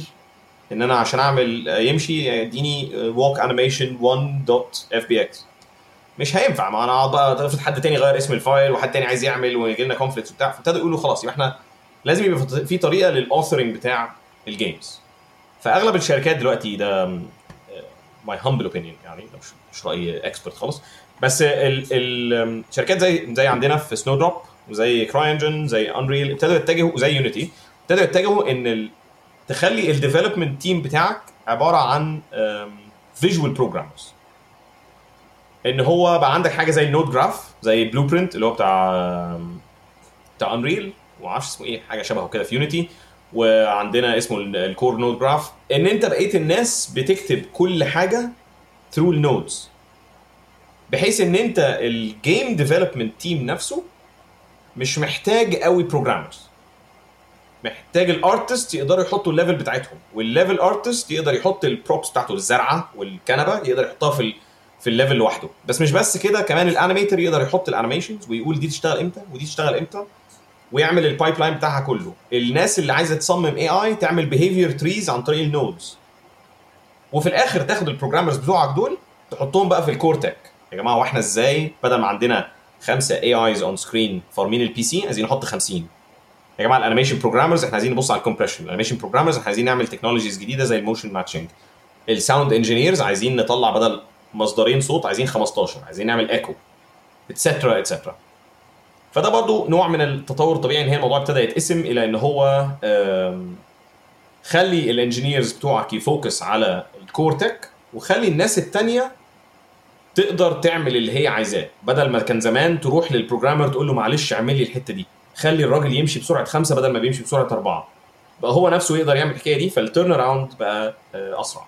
إن أنا عشان أعمل آه، يمشي يديني walk animation 1.fbx مش هينفع. ما أنا افرض حد تاني غير اسم ال file وحد تاني عايز يعمل ويجي لنا conflict وبتاع. فابتدوا يقولوا خلاص يبقى إحنا لازم يبقى في طريقة لل authoring بتاع ال games فأغلب الشركات دلوقتي ده my humble opinion يعني ده مش مش رأي expert خالص. بس ال- ال- الشركات زي زي عندنا في Snowdrop وزي CryEngine زي Unreal ابتدوا يتجهوا زي Unity ابتدوا يتجهوا إن. تخلي ال development team بتاعك عبارة عن visual programmers إن هو بقى عندك حاجة زي ال node graph زي Blueprint اللي هو بتاع بتاع Unreal وما أعرفش اسمه إيه حاجة شبهه كده في Unity وعندنا اسمه ال core node graph إن أنت بقيت الناس بتكتب كل حاجة through ال nodes بحيث إن أنت ال game development team نفسه مش محتاج قوي programmers محتاج ال artists يقدروا يحطوا ال level بتاعتهم. وال level artist يقدر يحط ال props بتاعته الزرعة والكنبة يقدر يحطها في في ال level لوحده. بس مش بس كده كمان ال animator يقدر يحط ال animations ويقول دي تشتغل إمتى ودي تشتغل إمتى ويعمل ال pipeline بتاعها كله. الناس اللي عايزة تصمم AI تعمل behavior trees عن طريق ال nodes وفي الآخر تاخد ال programmers بتوعك دول تحطهم بقى في ال core tech يا جماعة وإحنا إزاي؟ بدل ما عندنا خمسة AIs on screen فارمين ال PC عايزين نحط 50 يا جماعة ال animation programmers إحنا عايزين نبص على ال compression ال animation programmers إحنا عايزين نعمل technologies جديدة زي ال motion matching. ال sound engineers عايزين نطلع بدل مصدرين صوت عايزين 15 عايزين نعمل echo etcetera etcetera فده برضو نوع من التطور الطبيعي إن هي الموضوع ابتدى يتقسم إلى إن هو خلي ال engineers بتوعك ي focus على ال core tech وخلي الناس التانية تقدر تعمل اللي هي عايزاه. بدل ما كان زمان تروح لل programmer تقول له معلش اعمل لي الحتة دي. خلي الراجل يمشي بسرعة خمسة بدل ما بيمشي بسرعة أربعة. بقى هو نفسه يقدر يعمل الحكاية دي فال turnaround بقى آه، أسرع.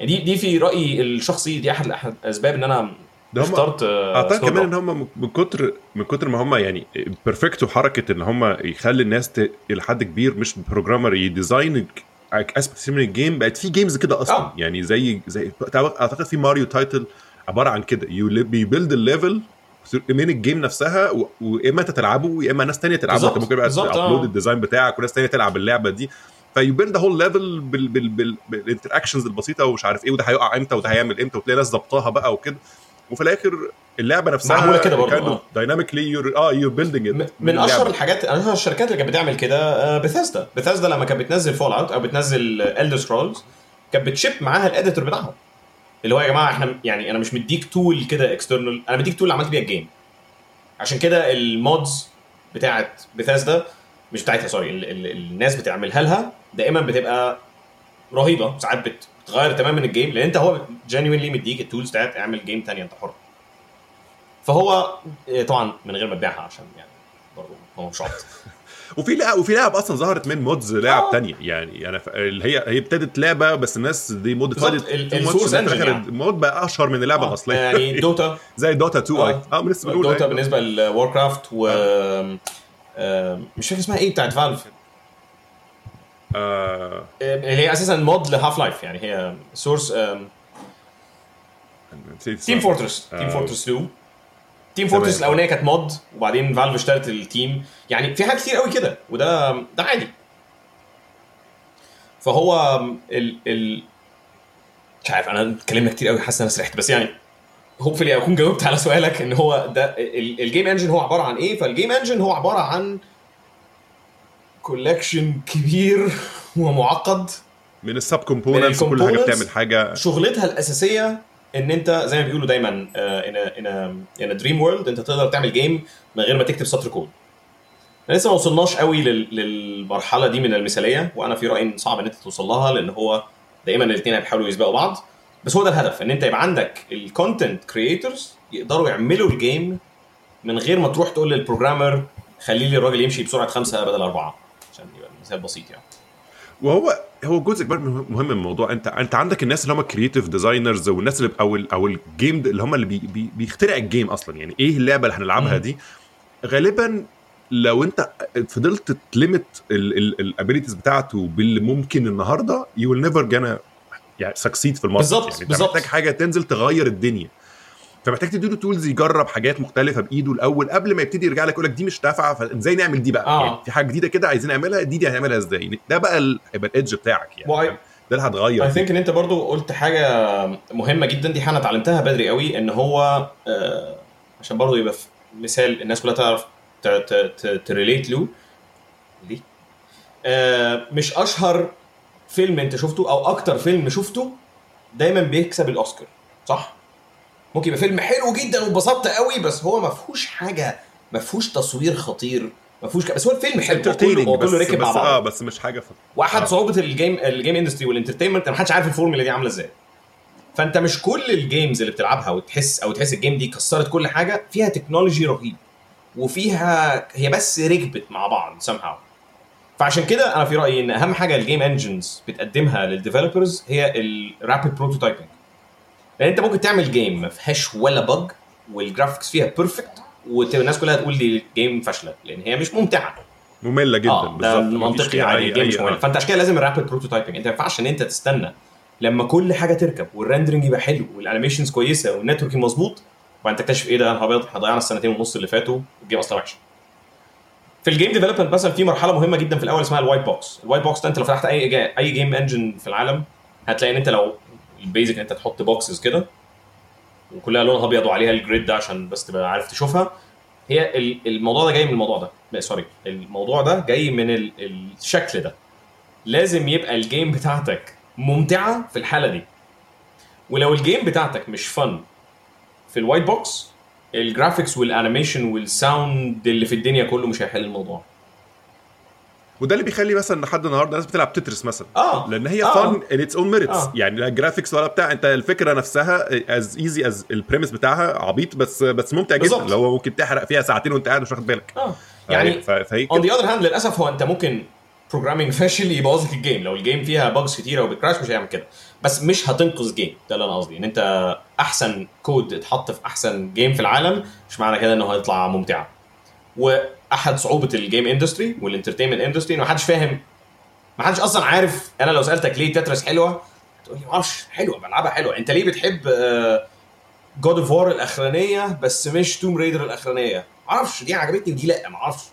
يعني دي دي في رأيي الشخصي دي احد أحد الاسباب إن أنا ده اخترت آه، أعتقد كمان. إن هم من كتر من كتر ما هم يعني بي perfect وا حركه إن هم يخلي الناس ت... إلى حد كبير مش programmer ي design aspect من ال game بقت في games كده أصلا آه. يعني زي زي أعتقد في ماريو title عبارة عن كده you بي build ال level من ال game نفسها واما أنت تلعبه يا إما ناس تانية تلعبه بالظبط، انت ممكن بقى. ت upload ال design بتاعك وناس تانية تلعب اللعبة دي في build whole level بال بال بال بال interactions البسيطة ومش عارف إيه وده هيقع إمتى وده هيعمل إمتى وتلاقي ناس ظبطاها بقى وكده. وفي الآخر اللعبة نفسها معمولة كده برضه، آه. dynamically your آه you're building م- من أشهر الحاجات أشهر الشركات اللي كانت بتعمل كده Bethesda Bethesda لما كانت بتنزل Fallout أو بتنزل Elder Scrolls كانت بت ship معاها ال editor بتاعهم. اللي هو يا جماعة إحنا يعني أنا مش مديك tool كده external أنا مديك tool عملت بيها ال game عشان كده ال mods بتاعت بثيسدا مش بتاعتها sorry ال- ال- الناس بتعملها لها دائما بتبقى رهيبة ساعات بت- بتغير تماما ال game لأن أنت هو genuinely مديك ال tools بتاعت اعمل game تاني أنت حر فهو إيه، طبعا من غير ما تبيعها عشان يعني برضه هو مش عبط وفي لعب وفي لعب أصلا ظهرت من mods لعب آه. تانية يعني أنا ف... اللي هي هي ابتدت لعبة بس الناس دي mod بالظبط، ال- ال source يعني. ال mod بقى أشهر من اللعبة الاصليه يعني دوتا زي دوتا 2 أي آه. آه لسه بنقول دوتا. بالنسبة لوار كرافت و آم، مش فاكر اسمها إيه بتاعت فالف آه... اللي هي أساسا mod ل Half-Life يعني هي Source Team Fortress. Team Fortress 2. Team Fortress الأولانية كانت mod وبعدين فالف اشترت ال team يعني في حاجات كتير قوي كده وده ده عادي فهو ال ال مش عارف أنا اتكلمنا كتير قوي حاسس إن أنا سرحت بس يعني hopefully أكون جاوبت على سؤالك إن هو ده ال- ال game engine هو عبارة عن إيه فال game engine هو عبارة عن collection كبير ومعقد. من ال sub components كل حاجة. بتعمل حاجة. شغلتها الأساسية إن أنت زي ما بيقولوا دايما in in in dream world أنت تقدر تعمل game من غير ما تكتب سطر كود لسه ما وصلناش قوي لل- للمرحلة دي من المثالية وأنا في رأيي صعب إن أنت توصل لها لأن هو دايما الاثنين هيحاولوا يسبقوا بعض. بس هو ده الهدف إن أنت يبقى عندك ال content creators يقدروا يعملوا ال game من غير ما تروح تقول لل programmer خلي لي الراجل يمشي بسرعة خمسة بدل أربعة. مثال بسيط يعني. وهو هو جزء كبير مهم من الموضوع. انت انت عندك الناس اللي هم ال creative designers والناس اللي أو ال أو ال game اللي هم اللي بي بي بيخترع ال game أصلا. يعني إيه اللعبة اللي هنلعبها. دي؟ غالبا لو انت فضلت ت limit ال abilities بتاعته باللي ممكن النهارده you will never جانا يعني succeed في ال market بالظبط، يعني بالظبط. محتاج حاجة تنزل تغير الدنيا. فمحتاج تديله tools يجرب حاجات مختلفة بإيده الأول قبل ما يبتدي يرجع لك يقول لك دي مش نافعه فإزاي نعمل دي بقى؟ آه. يعني في حاجة جديدة كده عايزين نعملها دي دي هنعملها إزاي؟ ده بقى هيبقى ال edge بتاعك يعني وعي- ده اللي هتغير I think إن أنت برضو قلت حاجة مهمة جدا دي أنا اتعلمتها بدري قوي إن هو آه عشان برضو يبقى مثال الناس كلها تعرف ت relate له ليه؟ آه مش أشهر فيلم أنت شفته أو أكتر فيلم شفته دايما بيكسب الأوسكار صح؟ ممكن يبقى فيلم حلو جدا واتبسطت قوي بس هو ما فيهوش حاجة ما فيهوش تصوير خطير ما فيهوش ك... بس هو الفيلم حلو كله هو كله ركب بس مع بعض. آه بس مش حاجة ف... واحد آه. صعوبة ال game ال game industry وال entertainment ما حدش عارف الفورمولا دي عاملة إزاي. فأنت مش كل ال games اللي بتلعبها وتحس أو تحس ال game دي كسرت كل حاجة فيها تكنولوجي رهيب وفيها هي بس ركبت مع بعض somehow. فعشان كده أنا في رأيي إن أهم حاجة ال game engines بتقدمها لل developers هي ال rapid prototyping لأن انت ممكن تعمل game ما فيهاش ولا bug وال graphics فيها perfect والناس كلها تقول دي game فاشلة لأن هي مش ممتعة. مملة جدا ده بالظبط. منطقي. عادي ال game مش آه. فأنت عشان كده لازم ال rapid prototyping انت ما ينفعش إن أنت تستنى لما كل حاجة تركب وال rendering يبقى حلو وال animations كويسة وال networking مظبوط وبعدين تكتشف إيه ده أبيض إحنا ضيعنا السنتين ونص اللي فاتوا وال game أصلا وحشه في ال game development مثلا في مرحلة مهمة جدا في الأول اسمها ال white box ال white box ده أنت لو فتحت أي. أي game engine في العالم هتلاقي إن أنت لو ال basic إن أنت تحط boxes كده وكلها لونها أبيض وعليها ال grid ده عشان بس تبقى عارف تشوفها. هي ال- الموضوع ده جاي من الموضوع ده. لا sorry الموضوع ده جاي من ال- الشكل ده. لازم يبقى ال game بتاعتك ممتعة في الحالة دي. ولو الجيم بتاعتك مش فن في الوايت بوكس الجرافيكس والانيميشن والساوند اللي في الدنيا كله مش هيحل الموضوع. وده اللي بيخلي مثلا لحد النهارده ناس بتلعب تترس مثلا. آه. لأن هي آه. fun on its own merits آه. يعني لا graphics ولا بتاع. أنت الفكرة نفسها is easy is ال premise بتاعها عبيط بس بس ممتع جدا. اللي هو ممكن تحرق فيها ساعتين وأنت قاعد مش واخد بالك. آه. يعني ف- فهي on the other hand للأسف هو أنت ممكن programming فاشل يبوظ لك ال game لو ال game فيها bugs كتيرة وبت crash مش هيعمل كده. بس مش هتنقذ game ده اللي أنا قصدي. إن أنت أحسن كود اتحط في أحسن game في العالم مش معنى كده إنه هيطلع ممتع. واحد صعوبة ال game industry وال entertainment industry ان محدش فاهم. محدش أصلا عارف. أنا لو سألتك ليه تترس حلوة؟ تقول لي معرفش حلوة بلعبها حلوة. أنت ليه بتحب جود اوف وار الأخرانية بس مش توم ريدر الأخرانية؟ معرفش دي عجبتني ودي لأ معرفش.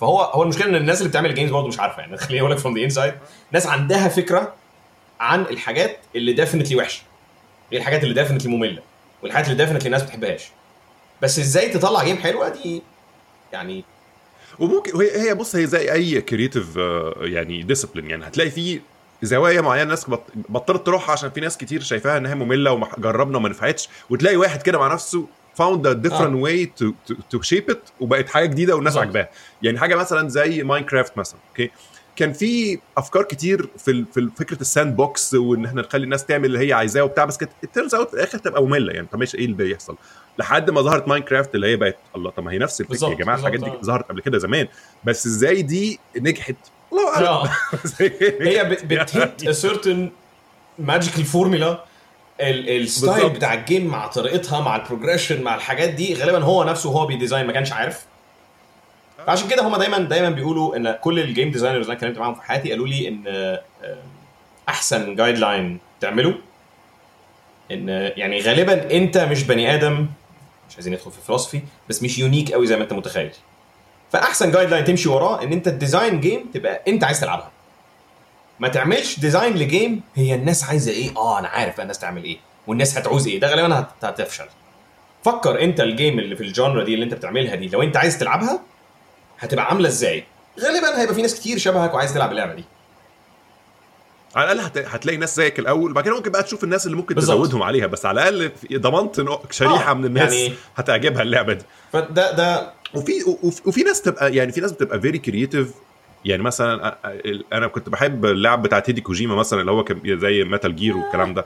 فهو هو المشكلة إن الناس اللي بتعمل games برضه مش عارفة. يعني خليني أقول لك from the inside ناس عندها فكرة عن الحاجات اللي definitely وحشة. إيه الحاجات اللي definitely مملة والحاجات اللي definitely الناس ما بتحبهاش. بس إزاي تطلع game حلوة؟ دي يعني وممكن هي هي بص هي زي أي creative يعني discipline يعني هتلاقي فيه زوايا معينة الناس بط- بطلت تروحها عشان في ناس كتير شايفاها إنها مملة وجربنا وما نفعتش. وتلاقي واحد كده مع نفسه آه. way to, to, to shape it وبقت حاجة جديدة والناس. عاجباها. يعني حاجة مثلا زي ماينكرافت مثلا okay كان في أفكار كتير في في فكرة ال sandbox وإن إحنا نخلي الناس تعمل اللي هي عايزاه وبتاع بس كانت ال turns out في الآخر تبقى مملة. يعني طب ماشي إيه اللي بيحصل؟ لحد ما ظهرت ماينكرافت اللي هي بقت الله. طب ما هي نفس الفكرة يا جماعة الحاجات دي آه. ظهرت قبل كده زمان. بس إزاي دي نجحت؟ الله أعلم. آه. هي بت- بت hit certain magical formula ال style. بتاع ال game مع طريقتها مع ال progression مع الحاجات دي غالبا هو نفسه وهو بي design ما كانش عارف. فعشان كده هم دايما دايما بيقولوا إن كل ال game designers اللي أنا اتكلمت معاهم في حياتي قالوا لي إن آه، أحسن guideline تعمله. إن يعني غالبا أنت مش بني آدم. مش عايزين ندخل في فلسفي بس مش unique قوي زي ما انت متخيل. فأحسن guideline تمشي وراه إن أنت ت design game تبقى أنت عايز تلعبها. ما تعملش design ل game هي الناس عايزة إيه؟ آه أنا عارف الناس تعمل إيه والناس هتعوز إيه ده غالبا هت- هتفشل. فكر أنت ال game اللي في ال genre دي اللي أنت بتعملها دي لو أنت عايز تلعبها هتبقى عاملة إزاي؟ غالبا هيبقى في ناس كتير شبهك وعايز تلعب اللعبة دي. على الأقل هت... هتلاقي ناس زيك الأول وبعد كده ممكن بقى تشوف الناس اللي ممكن بالظبط. تزودهم عليها بس على الأقل ضمنت شريحة آه، من الناس يعني- هتعجبها اللعبة دي فده ده وفي وفي, وفي ناس تبقى يعني في ناس بتبقى very creative يعني مثلا أنا كنت بحب اللعب بتاعت هيديو كوجيما مثلا اللي هو كان زي Metal Gear والكلام ده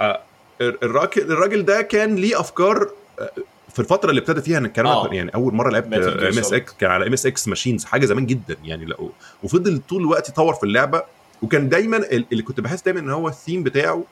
آه، الراجل الراجل ده كان ليه أفكار آه، في الفترة اللي ابتدى فيها نتكلم آه. يعني أول مرة لعبت MSX كان على MSX machines حاجة زمان جدا يعني وفضل طول الوقت يطور في اللعبة وكان دايما ال- اللي كنت بحس دايما إن هو الثيم بتاعه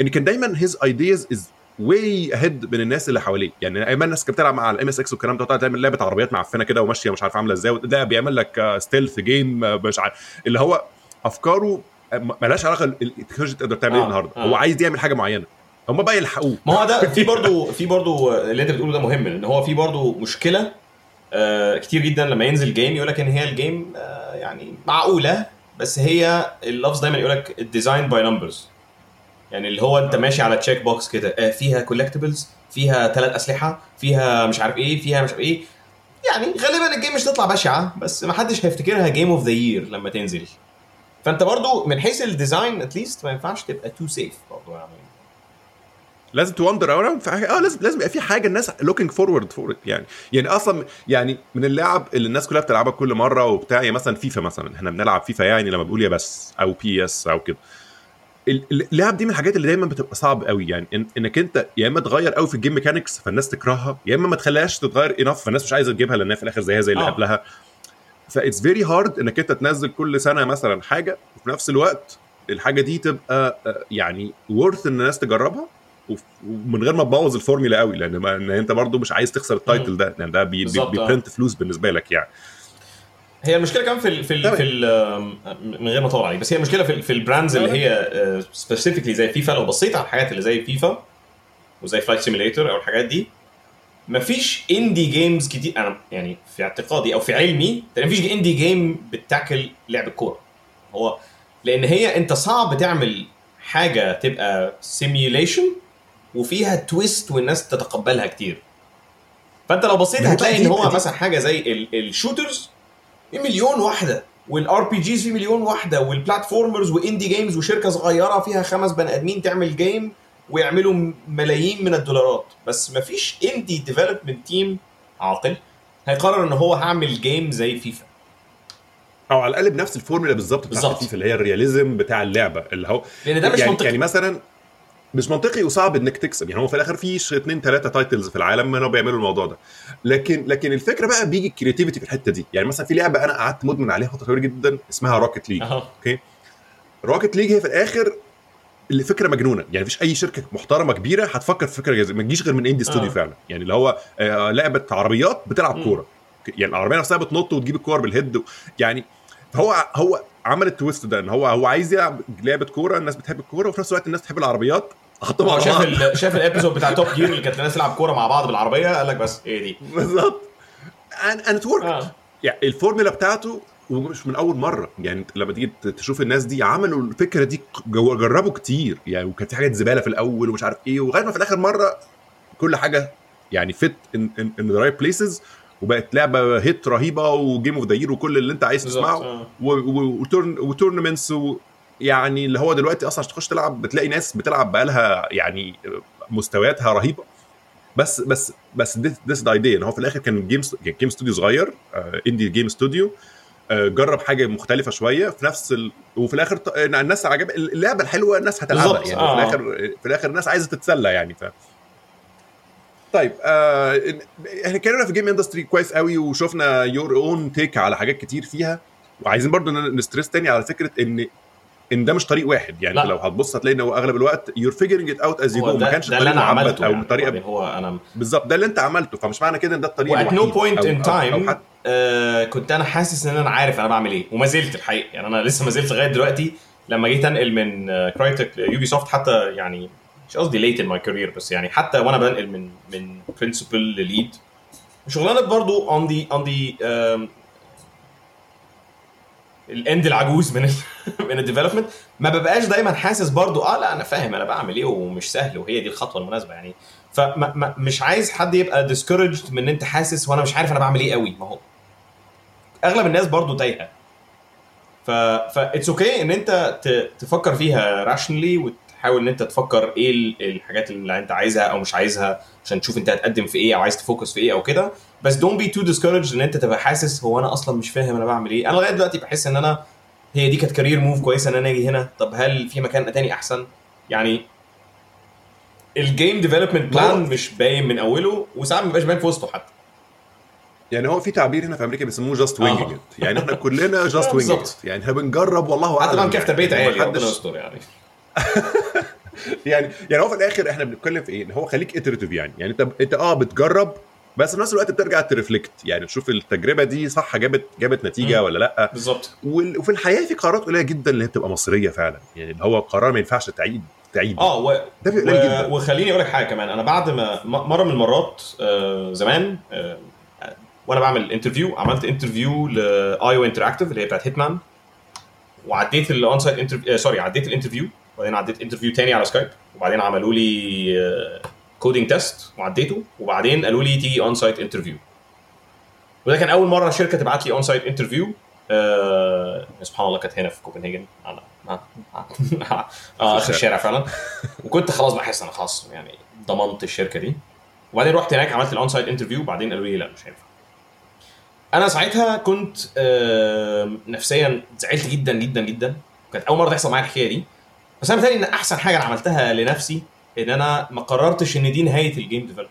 إن كان دايما his ideas is way ahead من الناس اللي حواليه. يعني أيام الناس كانت بتلعب مع ال MSX والكلام ده وتقعد تعمل لعبة عربيات معفنة كده وماشية مش عارف عاملة إزاي ده بيعمل لك stealth game مش عارف. اللي هو أفكاره م- ملهاش علاقة التكنولوجيا تقدر تعمل إيه آه، النهارده. آه. هو عايز يعمل حاجة معينة. هم بقى يلحقوه. ما هو ده في برضو في برضو اللي انت بتقوله ده مهم إن هو في برضو مشكلة آه كتير جدا لما ينزل جيم يقول لك إن هي الجيم آه يعني معقولة؟ بس هي اللفظ دايما يقول لك الديزاين باي نمبرز يعني اللي هو انت ماشي على تشيك بوكس كده. آه فيها كولكتبلز فيها ثلاث أسلحة فيها مش عارف إيه فيها مش عارف إيه. يعني غالبا الجيم مش تطلع بشعة بس ما حدش هيفتكرها جيم اوف ذا يير لما تنزل. فأنت برضو من حيث الديزاين اتليست ما ينفعش تبقى تو سيف برضو يعني لازم ت wander around آه لازم لازم يبقى في حاجة الناس looking forward for يعني يعني أصلا يعني من اللعب اللي الناس كلها بتلعبها كل مرة وبتاع يعني مثلا فيفا مثلا. إحنا بنلعب فيفا يعني لما بنقول يا PES أو PES أو كده. ال- ال- اللعب دي من الحاجات اللي دايما بتبقى صعب قوي. يعني إن إنك أنت يا إما تغير قوي في ال game mechanics فالناس تكرهها يا إما ما تخليهاش تتغير enough فالناس مش عايزة تجيبها لأنها في الآخر زيها زي اللي آه. قبلها. ف that's very hard إنك أنت تنزل كل سنة مثلا حاجة وفي نفس الوقت الحاجة دي تبقى آه، يعني worth إن الناس تجربها. ومن غير ما تبوظ الفورميلا قوي لأن ما إن أنت برضو مش عايز تخسر ال title ده لأن ده بي- بي- بالظبط، آه. بي print فلوس بالنسبة لك يعني هي المشكلة كمان في ال في ال تمام. في ال من غير ما أطول عليك بس هي المشكلة في, ال- في ال brands اللي هي specifically زي فيفا لو بصيت على الحاجات اللي زي فيفا وزي Flight Simulator أو الحاجات دي مفيش indie games كتير أنا يعني في اعتقادي أو في علمي مفيش indie game بتاكل لعب الكورة هو لأن هي أنت صعب تعمل حاجة تبقى simulation وفيها twist والناس تتقبلها كتير. فأنت لو بصيت هتلاقي إن هو مثلا حاجة زي ال- ال shooters في مليون واحدة وال RPGs في مليون واحدة وال platformers و indie games وشركة صغيرة فيها خمس بني آدمين تعمل game ويعملوا ملايين من الدولارات. بس مفيش indie development team عاقل هيقرر إن هو هعمل game زي فيفا أو على الأقل بنفس الفورمولا بالظبط بتاعت. الفيفا اللي هي ال realism بتاع اللعبة. اللي هو لأن ده مش يعني منطقي. يعني مثلا مش منطقي وصعب إنك تكسب. يعني هو في الآخر في اتنين تلاتة titles في العالم كانوا بيعملوا الموضوع ده. لكن لكن الفكرة بقى بيجي ال creativity في الحتة دي. يعني مثلا في لعبة أنا قعدت مدمن عليها فترة طويلة جدا اسمها Rocket League okay؟ Rocket League هي في الآخر اللي فكره مجنونة. يعني مفيش أي شركة محترمة كبيرة هتفكر في فكرة ما تجيش غير من indie studio آه. فعلا. يعني اللي هو آه لعبة عربيات بتلعب. كورة. يعني العربية نفسها بتنط وتجيب الكور بال head و... يعني هو هو عمل ال twist ده إن هو هو عايز يلعب لعبة كورة الناس بتحب الكورة وفي نفس الوقت الناس بتحب العربيات. على شاف ال- شاف ال episode بتاع Top Gear اللي كانت الناس تلعب كورة مع بعض بالعربية قال لك بس إيه دي؟ بالظبط. and it work. يعني الفورمولا بتاعته ومش من أول مرة. يعني لما تيجي تشوف الناس دي عملوا الفكرة دي جربوا كتير. يعني وكانت في حاجات زبالة في الأول ومش عارف إيه وغايه ما في الآخر مرة كل حاجة يعني fit in the right places وبقت لعبة hit رهيبة و game of the year وكل اللي أنت عايز تسمعه آه. و tournaments يعني اللي هو دلوقتي أصلا عشان تخش تلعب بتلاقي ناس بتلعب بقالها يعني مستوياتها رهيبة. بس بس بس this the idea ان هو في الآخر كان game game studio صغير indie game studio جرب حاجة مختلفة شوية في نفس ال... وفي الآخر ط- الناس عجب اللعبة الحلوة الناس هتلعبها. يعني آه. في الآخر في الآخر الناس عايزة تتسلى يعني ف طيب آه إحنا اتكلمنا في game industry كويس قوي وشفنا your own take على حاجات كتير فيها وعايزين برضو ن stress تاني على فكرة إن إن ده مش طريق واحد. يعني لا. لو هتبص هتلاقي إن هو أغلب الوقت you're figuring it out as you go ما كانش ده اللي أنا عملته أو يعني. طريقه بعدين هو أنا بالظبط. ده اللي أنت عملته. فمش معنى كده إن ده الطريق و at no point in time كنت أنا حاسس إن أنا عارف أنا بعمل إيه وما زلت الحقيقة. يعني أنا لسه ما زلت لغاية دلوقتي لما جيت أنقل من Crytek ل Ubisoft حتى يعني مش قصدي late in my career بس يعني حتى وأنا بنقل من من principal ل lead شغلانة برضو on the on the ال end العجوز من ال من ال development ما ببقاش دايما حاسس برضو آه لا أنا فاهم أنا بعمل إيه ومش سهل وهي دي الخطوة المناسبة يعني. فمش عايز حد يبقى discouraged من إن أنت حاسس وأنا مش عارف أنا بعمل إيه قوي. ما هو أغلب الناس برضو تايهة. ف ف it's okay إن أنت. تفكر فيها rationally وتحاول إن أنت تفكر إيه ال- الحاجات اللي أنت عايزها أو مش عايزها عشان تشوف أنت هتقدم في إيه أو عايز ت focus في إيه أو كده. بس don't be too discouraged إن أنت تبقى حاسس هو أنا أصلا مش فاهم أنا بعمل إيه. أنا لغاية دلوقتي بحس إن أنا هي دي كانت career move كويسة إن أنا أجي هنا. طب هل في مكان تاني أحسن؟ يعني ال game development plan مش باين من أوله وساعات ما بيبقاش باين في وسطه حتى. يعني هو في تعبير هنا في أمريكا بيسموه just آه. wing يعني إحنا كلنا just wing. يعني إحنا بنجرب والله اعلم حتى لو كيف يعني. تربيه يعني عيالي ربنا يستر يعني. يعني يعني هو في الآخر إحنا بنتكلم في إيه؟ إن هو خليك iterative يعني. يعني انت أنت آه بتجرب بس في نفس الوقت بترجع ت reflect. يعني تشوف التجربة دي صح جابت جابت نتيجة مم. ولا لأ؟ بالظبط. وفي الحياة في قرارات قليلة جدا اللي هي بتبقى مصيرية فعلا. يعني اللي هو قرار ما ينفعش تعيد تعيد. آه و... ده بيبقى قليل جدا. و... وخليني أقول لك حاجة كمان. أنا بعد ما مرة من المرات آه زمان آه وأنا بعمل interview عملت interview ل IO Interactive اللي هي بتاعت Hitman وعديت ال on-site interview sorry عديت ال interview وبعدين عديت interview تاني على Skype وبعدين عملوا لي coding test وعديته وبعدين قالوا لي تيجي on-site interview وده كان أول مرة شركة تبعت لي on-site interview سبحان الله كانت هنا في كوبنهاجن. على آخر الشارع فعلا. وكنت خلاص بحس أنا خلاص يعني ضمنت الشركة دي. وبعدين رحت هناك عملت ال on-site interview وبعدين قالوا لي لا مش هينفع. أنا ساعتها كنت آه، نفسيا زعلت جدا جدا جدا. كانت أول مرة تحصل معايا الحكاية دي. بس أنا متهيألي إن أحسن حاجة أنا عملتها لنفسي إن أنا ما قررتش إن دي نهاية ال game development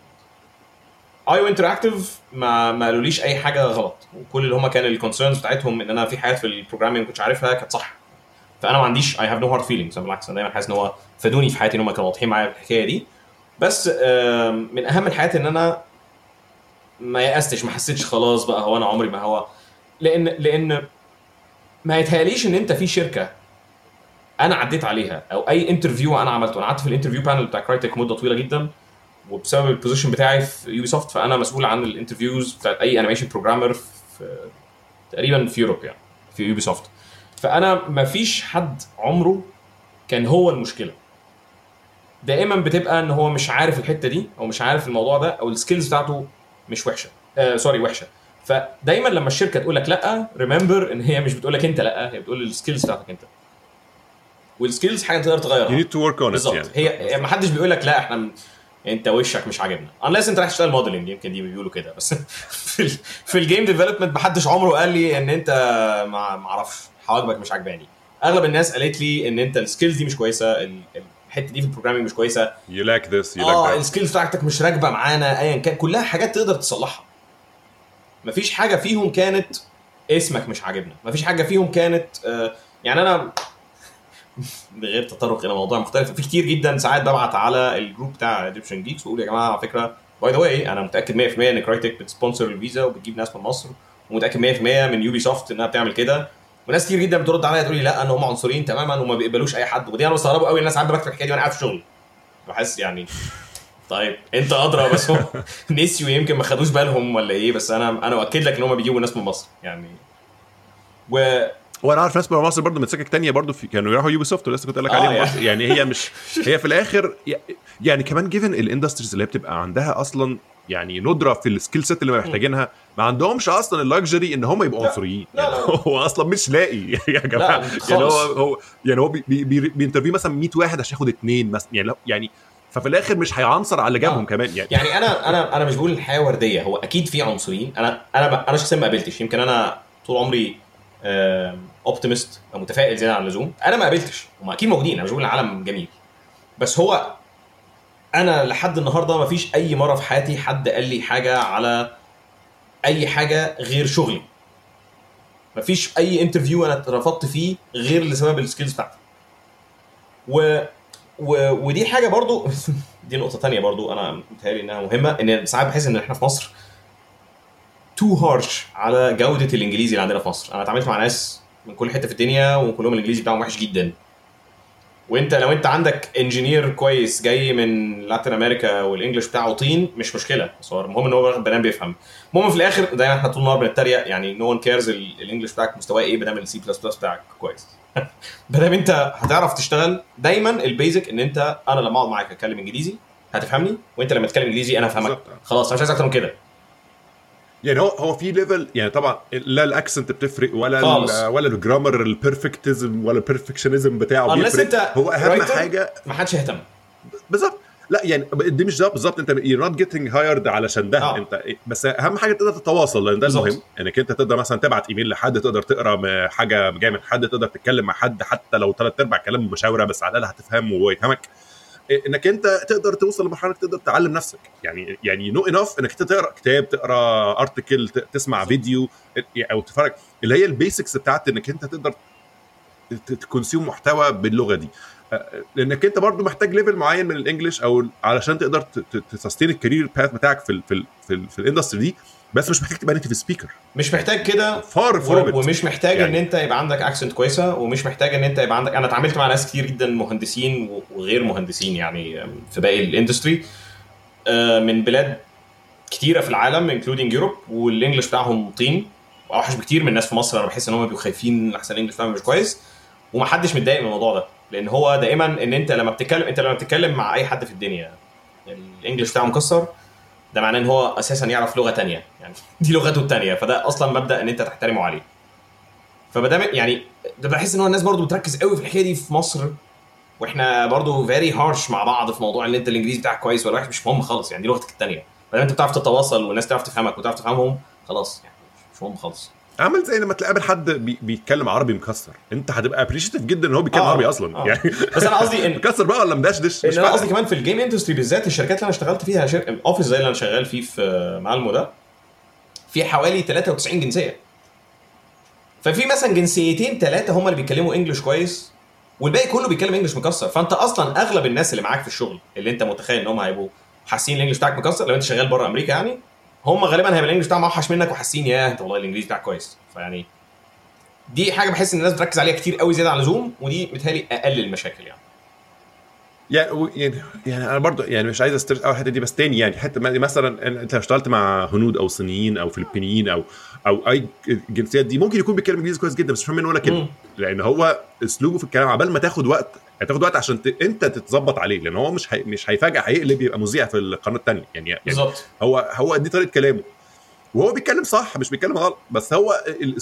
IO Interactive ما ما قالوليش أي حاجة غلط. وكل اللي هم كان ال concerns بتاعتهم إن أنا في حاجات في ال programming ما كنتش عارفها كانت صح. فأنا ما عنديش I have no hard feelings بالعكس أنا دايما حاسس إن هو فادوني في حياتي إن هم كانوا واضحين معايا في الحكاية دي. بس من أهم الحاجات إن أنا ما يأستش ما حسيتش خلاص بقى هو أنا عمري ما هو لأن لأن ما يتهيأليش إن أنت في شركة أنا عديت عليها أو أي interview أنا عملته. أنا قعدت في ال interview panel بتاع Crytek مدة طويلة جدا وبسبب ال position بتاعي في Ubisoft فأنا مسؤول عن ال interviews بتاعت أي animation programmer في تقريبا في Europe يعني في Ubisoft فأنا ما فيش حد عمره كان هو المشكلة. دائما بتبقى إن هو مش عارف الحتة دي أو مش عارف الموضوع ده أو ال skills بتاعته مش وحشة. آه sorry وحشة. فدايما لما الشركة تقول لك لأ remember إن هي مش بتقول لك أنت لأ هي بتقول ال skills بتاعتك أنت. وال skills حاجة تقدر تغيرها. Need to work on it بالظبط. يعني هي ما حدش بيقول لك لا إحنا انت وشك مش عاجبنا. Unless انت رايح تشتغل modeling يمكن دي بيقولوا كده بس في ال في ال game development ما حدش عمره قال لي ان انت ما أعرفش حواجبك مش عاجباني. اغلب الناس قالت لي ان انت ال skills دي مش كويسة ال- الحتة دي في ال programming مش كويسة. You lack this you آه lack that. ال skills بتاعتك مش راكبة معانا ايا كان. كلها حاجات تقدر تصلحها. مفيش حاجة فيهم كانت اسمك مش عاجبنا. مفيش حاجة فيهم كانت آه يعني أنا بغير تطرق إلى موضوع مختلف. في كتير جدا ساعات ببعت على الجروب بتاع Egyptian Geeks واقول يا جماعة على فكرة by the way أنا متأكد 100% إن Crytek بت sponsor الفيزا وبتجيب ناس من مصر ومتأكد 100% من Ubisoft إنها بتعمل كده. وناس كتير جدا بترد عليا تقول لي لا إن هم عنصريين تماما وما بيقبلوش أي حد. ودي أنا بستغربه قوي الناس ساعات بكتب الحكاية دي وأنا قاعد في شغلي. بحس يعني طيب أنت أدرى بس هم نسيوا يمكن ما خدوش بالهم ولا إيه بس أنا أنا أؤكد لك إن هم بيجيبوا ناس من مصر. يعني و وأنا عارف ناس بره مصر برضه من سكك تانية برضه في كانوا يروحوا Ubisoft ولسه كنت قايل لك آه عليهم يعني. يعني هي مش هي في الآخر يعني كمان given ال industries اللي بتبقى عندها أصلا يعني ندرة في ال skill set اللي محتاجينها ما عندهمش أصلا ال luxury إن هم يبقوا. عنصريين يعني. هو أصلا مش لاقي يا جماعة يعني هو. هو يعني هو بي- بي- بي- بي interview مثلا 100 واحد عشان ياخد اثنين مثلا يعني يعني ففي الآخر مش هيعنصر على اللي جابهم آه. كمان يعني يعني أنا أنا أنا مش بقول الحياة وردية هو أكيد في عنصريين أنا أنا أنا شخصيا ما قابلتش يمكن أنا طول عمري optimist متفائل زيادة عن اللزوم. أنا ما قابلتش. هم أكيد موجودين. أنا مش بقول العالم جميل. بس هو أنا لحد النهارده ما فيش أي مرة في حياتي حد قال لي حاجة على أي حاجة غير شغلي. ما فيش أي interview أنا اترفضت فيه غير لسبب ال skills بتاعتي. و... و... ودي حاجة برضو دي نقطة تانية برضو أنا متهيألي إنها مهمة إن ساعات بحس إن إحنا في مصر too harsh على جودة الإنجليزي اللي عندنا في مصر. أنا اتعاملت مع ناس من كل حتة في الدنيا وكلهم الإنجليزي بتاعهم وحش جدا. وأنت لو أنت عندك engineer كويس جاي من Latin America وال English بتاعه طين مش مشكلة. بس المهم إن هو بنام بيفهم. المهم في الآخر دايما إحنا طول النهار بنتريق. يعني no one cares ال English بتاعك مستواه إيه بدل السي بلس بلس بتاعك كويس. بدل أنت هتعرف تشتغل دايما ال basic إن أنت أنا لما أقعد معاك أتكلم إنجليزي هتفهمني وأنت لما تتكلم إنجليزي أنا هفهمك. خلاص أنا مش عايز أكتر من كده. يعني هو هو في level يعني طبعا لا ال accent بتفرق ولا خالص. ولا ال grammar ال perfectism ولا ال perfectionism بتاعه بيفرق. هو أهم حاجة ما حدش يهتم. بالظبط. لا يعني دي مش ده. بالظبط. انت you're not getting hired علشان ده. آه. انت بس أهم حاجة تقدر تتواصل لأن ده بالظبط. المهم. إنك انت تقدر مثلا تبعت إيميل لحد تقدر تقرأ حاجة جاية من حد تقدر تتكلم مع حد حتى لو ثلاث ارباع كلام مشاورة بس على الأقل هتفهمه وهو يفهمك. إيه، انك انت تقدر توصل لمرحلة تقدر تعلم نفسك. يعني يعني نو انف انك تقرأ كتاب تقرأ article تسمع فيديو أو تتفرج. اللي هي ال basics بتاعت انك انت تقدر ت consume محتوى باللغة دي. لانك انت برضو محتاج level معين من ال English أو علشان تقدر ت sustain ال career path بتاعك في ال في ال في, ال في ال industry دي. بس مش محتاج تبقى native speaker مش محتاج كده فار فور و- ومش محتاج يعني. ان أنت يبقى عندك accent كويسة ومش محتاج إن أنت يبقى عندك أنا اتعاملت مع ناس كتير جدا مهندسين وغير مهندسين يعني في باقي ال industry آه، من بلاد كتيرة في العالم including Europe وال English بتاعهم طين. واوحش بكتير من الناس في مصر أنا بحس إن هم بيبقوا خايفين أحسن ال English بتاعهم مش كويس. ومحدش متضايق من الموضوع ده لأن هو دائما إن أنت لما بتتكلم أنت لما بتتكلم مع أي حد في الدنيا ال English بتاعه مكسر. ده معناه إن هو أساسا يعرف لغة تانية. يعني دي لغته التانية. فده أصلا مبدأ إن أنت تحترمه عليه. فما يعني ده بحس إن هو الناس برضو بتركز قوي في الحكاية دي في مصر وإحنا برضو very harsh مع بعض في موضوع إن أنت الإنجليزي بتاعك كويس ولا وحش مش مهم خالص. يعني دي لغتك التانية. ما دام أنت بتعرف تتواصل والناس تعرف تفهمك وتعرف تفهمهم خلاص يعني مش مهم خالص. عامل زي لما تقابل حد بي بيتكلم عربي مكسر. انت هتبقى appreciative جدا إن هو بيتكلم آه، عربي أصلا. آه. يعني بس أنا قصدي إن مكسر بقى ولا مدشدش إن مش أنا. قصدي كمان في ال game industry بالذات الشركات اللي أنا اشتغلت فيها شر... office زي اللي أنا شغال فيه في مالمو ده في حوالي 93 جنسية. ففي مثلا جنسيتين ثلاثة هم اللي بيتكلموا English كويس والباقي كله بيتكلم English مكسر. فأنت أصلا أغلب الناس اللي معاك في الشغل اللي أنت متخيل إن هم هيبقوا حاسين الانجلش بتاعك مكسر لو أنت شغال بره أمريكا يعني هم غالبا هيبقى الانجلش بتاعهم أوحش منك وحاسين ياه انت والله الانجليزي بتاعك كويس. فيعني دي حاجة بحس إن الناس بتركز عليها كتير قوي زيادة عن اللزوم ودي بتهيألي أقل المشاكل يعني. يعني يعني أنا برضو يعني مش عايز أسترس قوي الحتة دي بس تاني يعني حتة مثلا أنت لو اشتغلت مع هنود أو صينيين أو فلبينيين أو أو أي جنسيات دي ممكن يكون بيتكلم إنجليزي كويس جدا بس مش فاهم منه ولا كلمه. لأن هو أسلوبه في الكلام عبال ما تاخد وقت هتاخد وقت عشان ت... انت تتظبط عليه لأن هو مش هي... مش هيفاجئ هيقلب يبقى مذيع في القناة الثانية يعني, يعني بالظبط. هو هو دي طريقة كلامه. وهو بيتكلم صح مش بيتكلم غلط بس هو ال...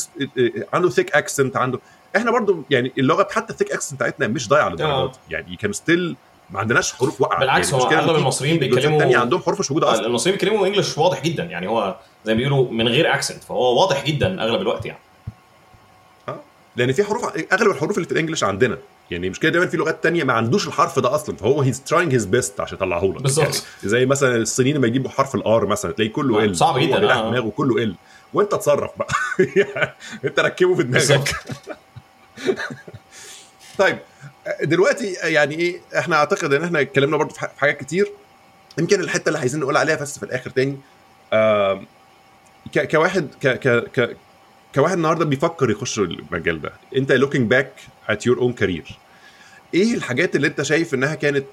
عنده thick accent عنده إحنا برضو يعني اللغة حتى ال thick accent بتاعتنا مش ضايعة للدرجه آه. يعني كان still ما عندناش حروف واقعة. بالعكس يعني هو أغلب المصريين بيتكلموا تانية عندهم حروف مش موجودة آه، أصلا. المصريين بيتكلموا English واضح جدا. يعني هو زي ما بيقولوا من غير accent فهو واضح جدا أغلب الوقت يعني. آه. لأن في حروف أغلب الحروف اللي في ال English عندنا يعني مش كده دايما في لغات تانية ما عندوش الحرف ده أصلا فهو he's trying his best عشان يطلعه لك بالظبط. يعني زي مثلا الصينيين لما يجيبوا حرف ال R مثلا تلاقيه كله آه، L صعب جدا، آه. دماغه كله L وانت اتصرف بقى. يعني انت ركبه في دماغك. طيب دلوقتي يعني إيه إحنا أعتقد إن إحنا اتكلمنا برضو في حاجات كتير. يمكن الحتة اللي عايزين نقول عليها بس في الآخر تاني. كواحد ك ك ك كواحد النهارده بيفكر يخش المجال ده. أنت looking back at your own career. إيه الحاجات اللي أنت شايف إنها كانت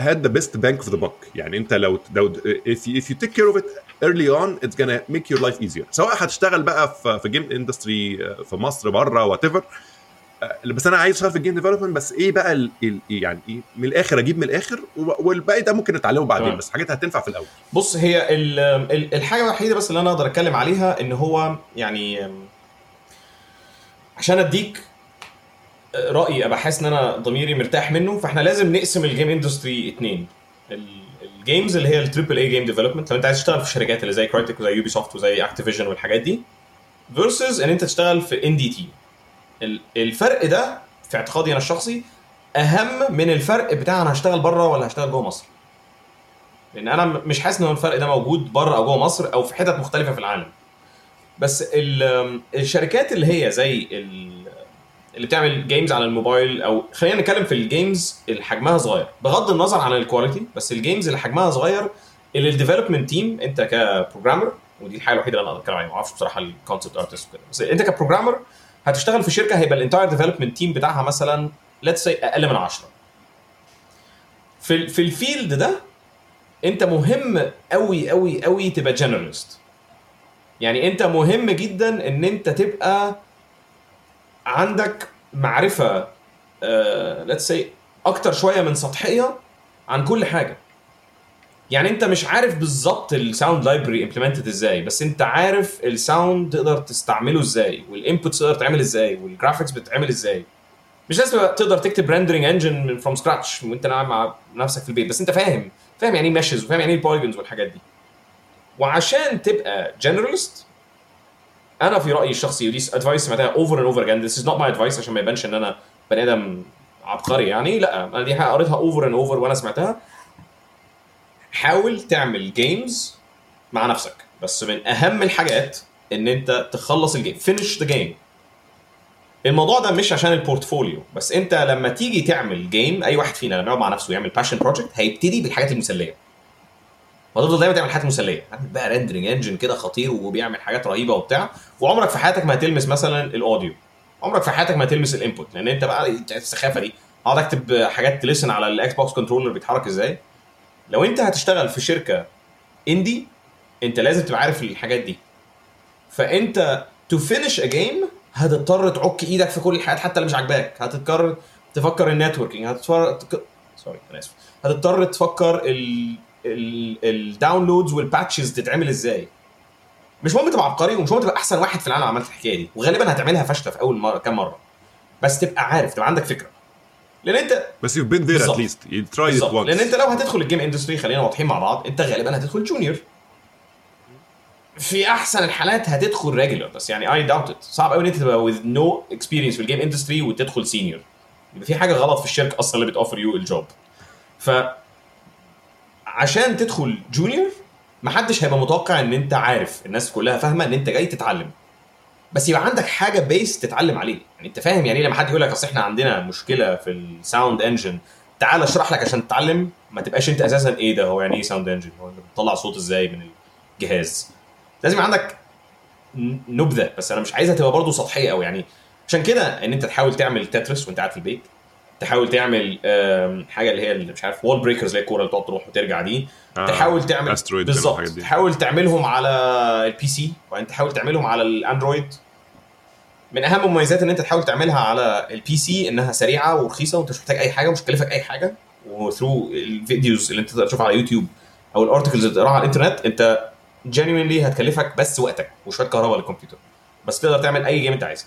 had the best bang of the buck يعني أنت لو لو if you, if you take care of it early on it's gonna make your life easier. سواء هتشتغل بقى في في game industry في مصر بره whatever بس أنا عايز أشتغل في ال game development بس إيه بقى ال ال يعني إيه من الآخر أجيب من الآخر والباقي ده ممكن نتعلمه بعدين. بس حاجات هتنفع في الأول. بص هي ال- ال- الحاجة الوحيدة بس اللي أنا أقدر أتكلم عليها إن هو يعني عشان أديك رأيي أبقى حاسس إن أنا ضميري مرتاح منه فإحنا لازم نقسم ال game industry اتنين. ال- ال games اللي هي ال triple A game development لو أنت عايز تشتغل في شركات اللي زي Crytek وزي Ubisoft وزي Activision والحاجات دي versus إن أنت تشتغل في indie الفرق ده في اعتقادي أنا الشخصي أهم من الفرق بتاع أنا هشتغل بره ولا هشتغل جوه مصر. لأن أنا مش حاسس إن هو الفرق ده موجود بره أو جوه مصر أو في حتت مختلفة في العالم. بس ال- الشركات اللي هي زي ال- اللي بتعمل games على الموبايل أو خلينا نتكلم في ال games اللي حجمها صغير. بغض النظر عن ال quality بس ال games اللي حجمها صغير اللي ال development team أنت ك programmer ودي الحاجة الوحيدة اللي أنا أتكلم عليها ما أعرفش بصراحة ال concept artist وكده. بس أنت ك programmer هتشتغل في شركة هيبقى ال entire development team بتاعها مثلا let's say أقل من 10 في في ال field ده أنت مهم قوي قوي قوي تبقى generalist يعني أنت مهم جدا إن أنت تبقى عندك معرفة let's say أكتر شوية من سطحية عن كل حاجة. يعني أنت مش عارف بالظبط ال sound library implemented إزاي بس أنت عارف ال sound تقدر تستعمله إزاي وال inputs تقدر تعمل إزاي وال graphics بتتعمل إزاي. مش لازم تقدر تكتب rendering engine from scratch وأنت قاعد مع نفسك في البيت بس أنت فاهم فاهم يعني إيه meshes وفاهم يعني إيه ال polygons والحاجات دي. وعشان تبقى generalist أنا في رأيي الشخصي ودي advice سمعتها over and over again this is not my advice عشان ما يبانش إن أنا بني آدم عبقري يعني لأ أنا دي حاجة قريتها over and over وأنا سمعتها. حاول تعمل games مع نفسك بس من أهم الحاجات إن أنت تخلص ال game finish the game الموضوع ده مش عشان ال portfolio بس أنت لما تيجي تعمل game أي واحد فينا لما يقعد مع نفسه يعمل passion project هيبتدي بالحاجات المسلية. وهتفضل دايما تعمل حاجات مسلية. عامل بقى rendering engine كده خطير وبيعمل حاجات رهيبة وبتاع. وعمرك في حياتك ما هتلمس مثلا ال audio عمرك في حياتك ما هتلمس ال input لأن أنت بقى السخافة دي. أقعد أكتب حاجات ت listen على ال Xbox controller بيتحرك إزاي؟ لو أنت هتشتغل في شركة indie أنت لازم تبقى عارف الحاجات دي. فأنت to finish a game هتضطر تحط إيدك في كل الحاجات حتى اللي مش عاجباك. هتضطر تفكر ال networking هتضطر. sorry أنا آسف. هتضطر تفكر ال ال downloads وال patches تتعمل إزاي. مش مهم تبقى عبقري ومش مهم تبقى أحسن واحد في العالم عملت الحكاية دي. وغالبا هتعملها فاشله في أول مرة كام مرة. بس تبقى عارف تبقى عندك فكرة. لأن أنت بس at least. You tried it بالظبط. once. لأن أنت لو هتدخل ال game industry خلينا واضحين مع بعض أنت غالبا هتدخل junior في أحسن الحالات هتدخل regular بس. يعني اي داوت صعب قوي إن أنت تبقى with no experience في ال game industry وتدخل senior يبقى في حاجة غلط في الشركة أصلا اللي بت offer you ال job ف عشان تدخل junior محدش هيبقى متوقع إن أنت عارف الناس كلها فاهمة إن أنت جاي تتعلم. بس يبقى عندك حاجة base تتعلم عليه يعني أنت فاهم يعني إيه لما حد يقول لك أصل إحنا عندنا مشكلة في ال sound engine تعال أشرح لك عشان تتعلم ما تبقاش أنت أساسا إيه ده هو يعني إيه sound engine هو أنت بتطلع صوت إزاي من الجهاز؟ لازم عندك نبذة. بس أنا مش عايزها تبقى برضه سطحية قوي يعني عشان كده إن أنت تحاول تعمل Tetris وأنت قاعد في البيت تحاول تعمل حاجة اللي هي اللي مش عارف wall breakers اللي هي الكورة اللي تقعد تروح وترجع دي. آه، تحاول تعمل بالظبط. تحاول تعملهم على ال PC وبعدين تحاول تعملهم على الاندرويد من أهم المميزات إن أنت تحاول تعملها على ال PC إنها سريعة ورخيصة وأنت مش محتاج أي حاجة ومش هتكلفك أي حاجة. و through ال videos اللي أنت تقدر تشوفها على يوتيوب أو ال articles اللي تقراها على الإنترنت أنت genuinely هتكلفك بس وقتك وشوية كهرباء للكمبيوتر. بس تقدر تعمل أي game أنت عايزه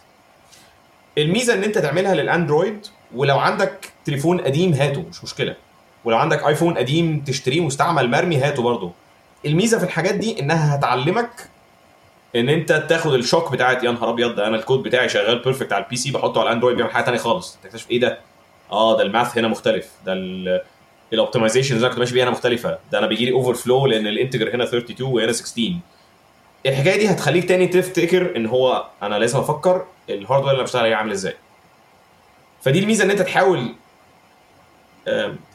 الميزة إن أنت تعملها للأندرويد ولو عندك تليفون قديم هاته مش مشكلة. ولو عندك آيفون قديم تشتريه مستعمل مرمي هاته برضه. الميزة في الحاجات دي إنها هتعلمك إن أنت تاخد ال shock بتاعت يا نهار أبيض ده أنا الكود بتاعي شغال perfect على ال PC بحطه على الأندرويد بيعمل حاجة ثانية خالص. تكتشف إيه ده؟ آه ده ال math هنا مختلف. ده ال optimization اللي أنا كنت ماشي بيها هنا مختلفة. ده أنا بيجي لي overflow لأن ال integer هنا 32 وهنا 16 الحكاية دي هتخليك تاني تفتكر إن هو أنا لازم أفكر ال hardware اللي أنا بشتغل عليه عامل إزاي. فدي الميزة إن أنت تحاول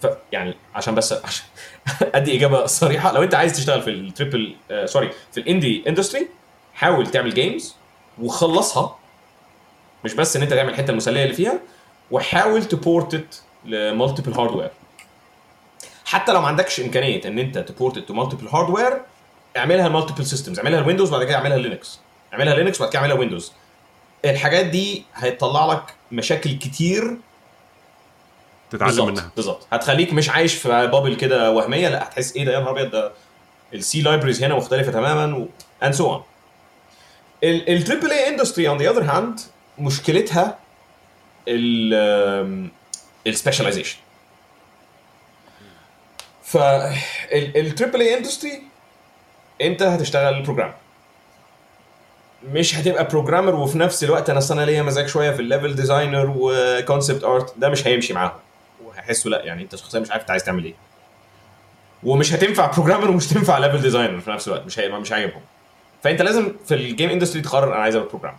ف يعني عشان بس عشان أدي إجابة صريحة لو أنت عايز تشتغل في ال triple آه sorry في ال indie industry حاول تعمل games وخلصها. مش بس إن أنت تعمل الحتة المسلية اللي فيها وحاول ت port ل multiple hardware حتى لو ما عندكش إمكانية إن أنت ت port to multiple hardware اعملها multiple systems اعملها ال Windows بعد كده اعملها Linux اعملها Linux بعد كده اعملها Windows الحاجات دي هتطلع لك مشاكل كتير. تتعلم بالظبط منها. بالظبط. هتخليك مش عايش في bubble كده وهمية لا هتحس إيه ده؟ يا نهار أبيض ده ال C libraries هنا مختلفة تماما و and so on. ال triple A industry on the other hand مشكلتها ال ال specialization فال triple A industry انت هتشتغل program مش هتبقى programmer وفي نفس الوقت أنا أنا ليا مزاج شوية في ال level designer و concept art ده مش هيمشي معاهم. وهيحسوا لا يعني انت شخصيا مش عارف انت عايز تعمل إيه. ومش هتنفع programmer ومش تنفع level designer في نفس الوقت. مش هيبقى مش عاجبهم فانت لازم في ال game industry تقرر أنا عايز ابقى programmer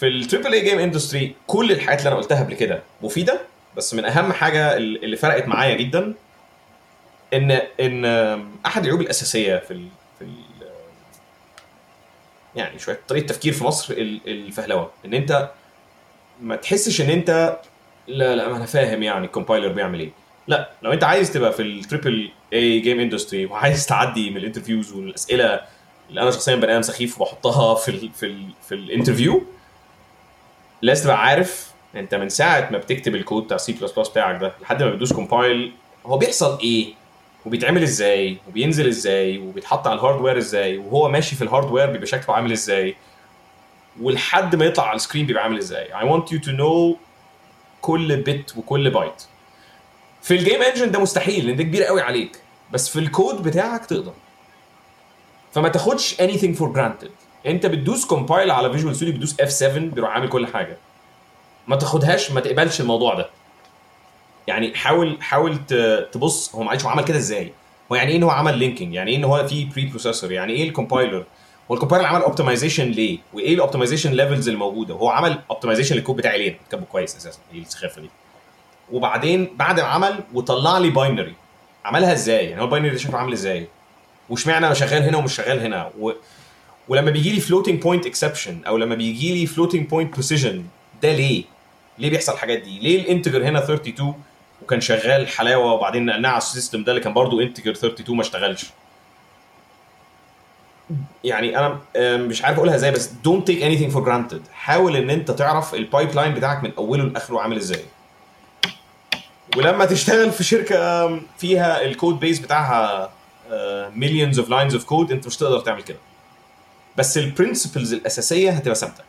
في ال triple A game industry كل الحاجات اللي أنا قلتها قبل كده مفيدة بس من اهم حاجة اللي فرقت معايا جدا ان إن أحد العيوب الأساسية في ال في ال يعني شوية طريقة تفكير في مصر ال- الفهلوة. إن أنت ما تحسش إن أنت لا لا ما أنا فاهم يعني ال compiler بيعمل إيه. لا لو أنت عايز تبقى في ال triple A game industry وعايز تعدي من ال interviews والاسئله اللي أنا شخصيا بني آدم سخيف وبحطها في ال في ال في ال interview لازم تبقى عارف أنت من ساعة ما بتكتب الكود بتاع C plus plus بتاعك ده لحد ما بتدوس compile هو بيحصل إيه؟ وبيتعمل إزاي وبينزل إزاي وبيتحط على ال hardware إزاي وهو ماشي في ال hardware بيبقى شكله عامل إزاي ولحد ما يطلع على ال screen بيبقى عامل إزاي. I want you to know كل bit وكل بايت في ال game engine ده مستحيل لأن ده كبير قوي عليك بس في الكود بتاعك تقدر. فما تاخدش anything for granted. أنت بتدوس compile على Visual Studio بتدوس F7 بيروح عامل كل حاجة. ما تاخدهاش ما تقبلش الموضوع ده. يعني حاول حاول تبص هو معلش هو عمل كده إزاي؟ هو يعني إيه إن هو عمل linking يعني إيه إن هو في preprocessor يعني إيه ال compiler هو ال compiler عمل optimization ليه؟ وإيه ال optimization levels الموجودة؟ وهو عمل optimization لل code بتاعي ليه كتبه كويس أساسا إيه السخافة دي؟ وبعدين بعد ما عمل وطلع لي binary عملها إزاي؟ يعني هو ال binary ده شكله عامل إزاي؟ واشمعنى أنا شغال هنا ومش شغال هنا؟ و... ولما بيجي لي floating point exception أو لما بيجي لي floating point precision ده ليه؟ ليه بيحصل الحاجات دي؟ ليه ال integer هنا 32 وكان شغال حلاوة وبعدين نقلناه على ال system ده اللي كان برضه integer 32 ما اشتغلش؟ يعني أنا مش عارف أقولها إزاي بس don't take anything for granted. حاول إن أنت تعرف ال pipeline بتاعك من أوله لآخره عامل إزاي. ولما تشتغل في شركة فيها ال code base بتاعها millions of lines of code أنت مش تقدر تعمل كده. بس ال principles الأساسية هتبقى ثابتة.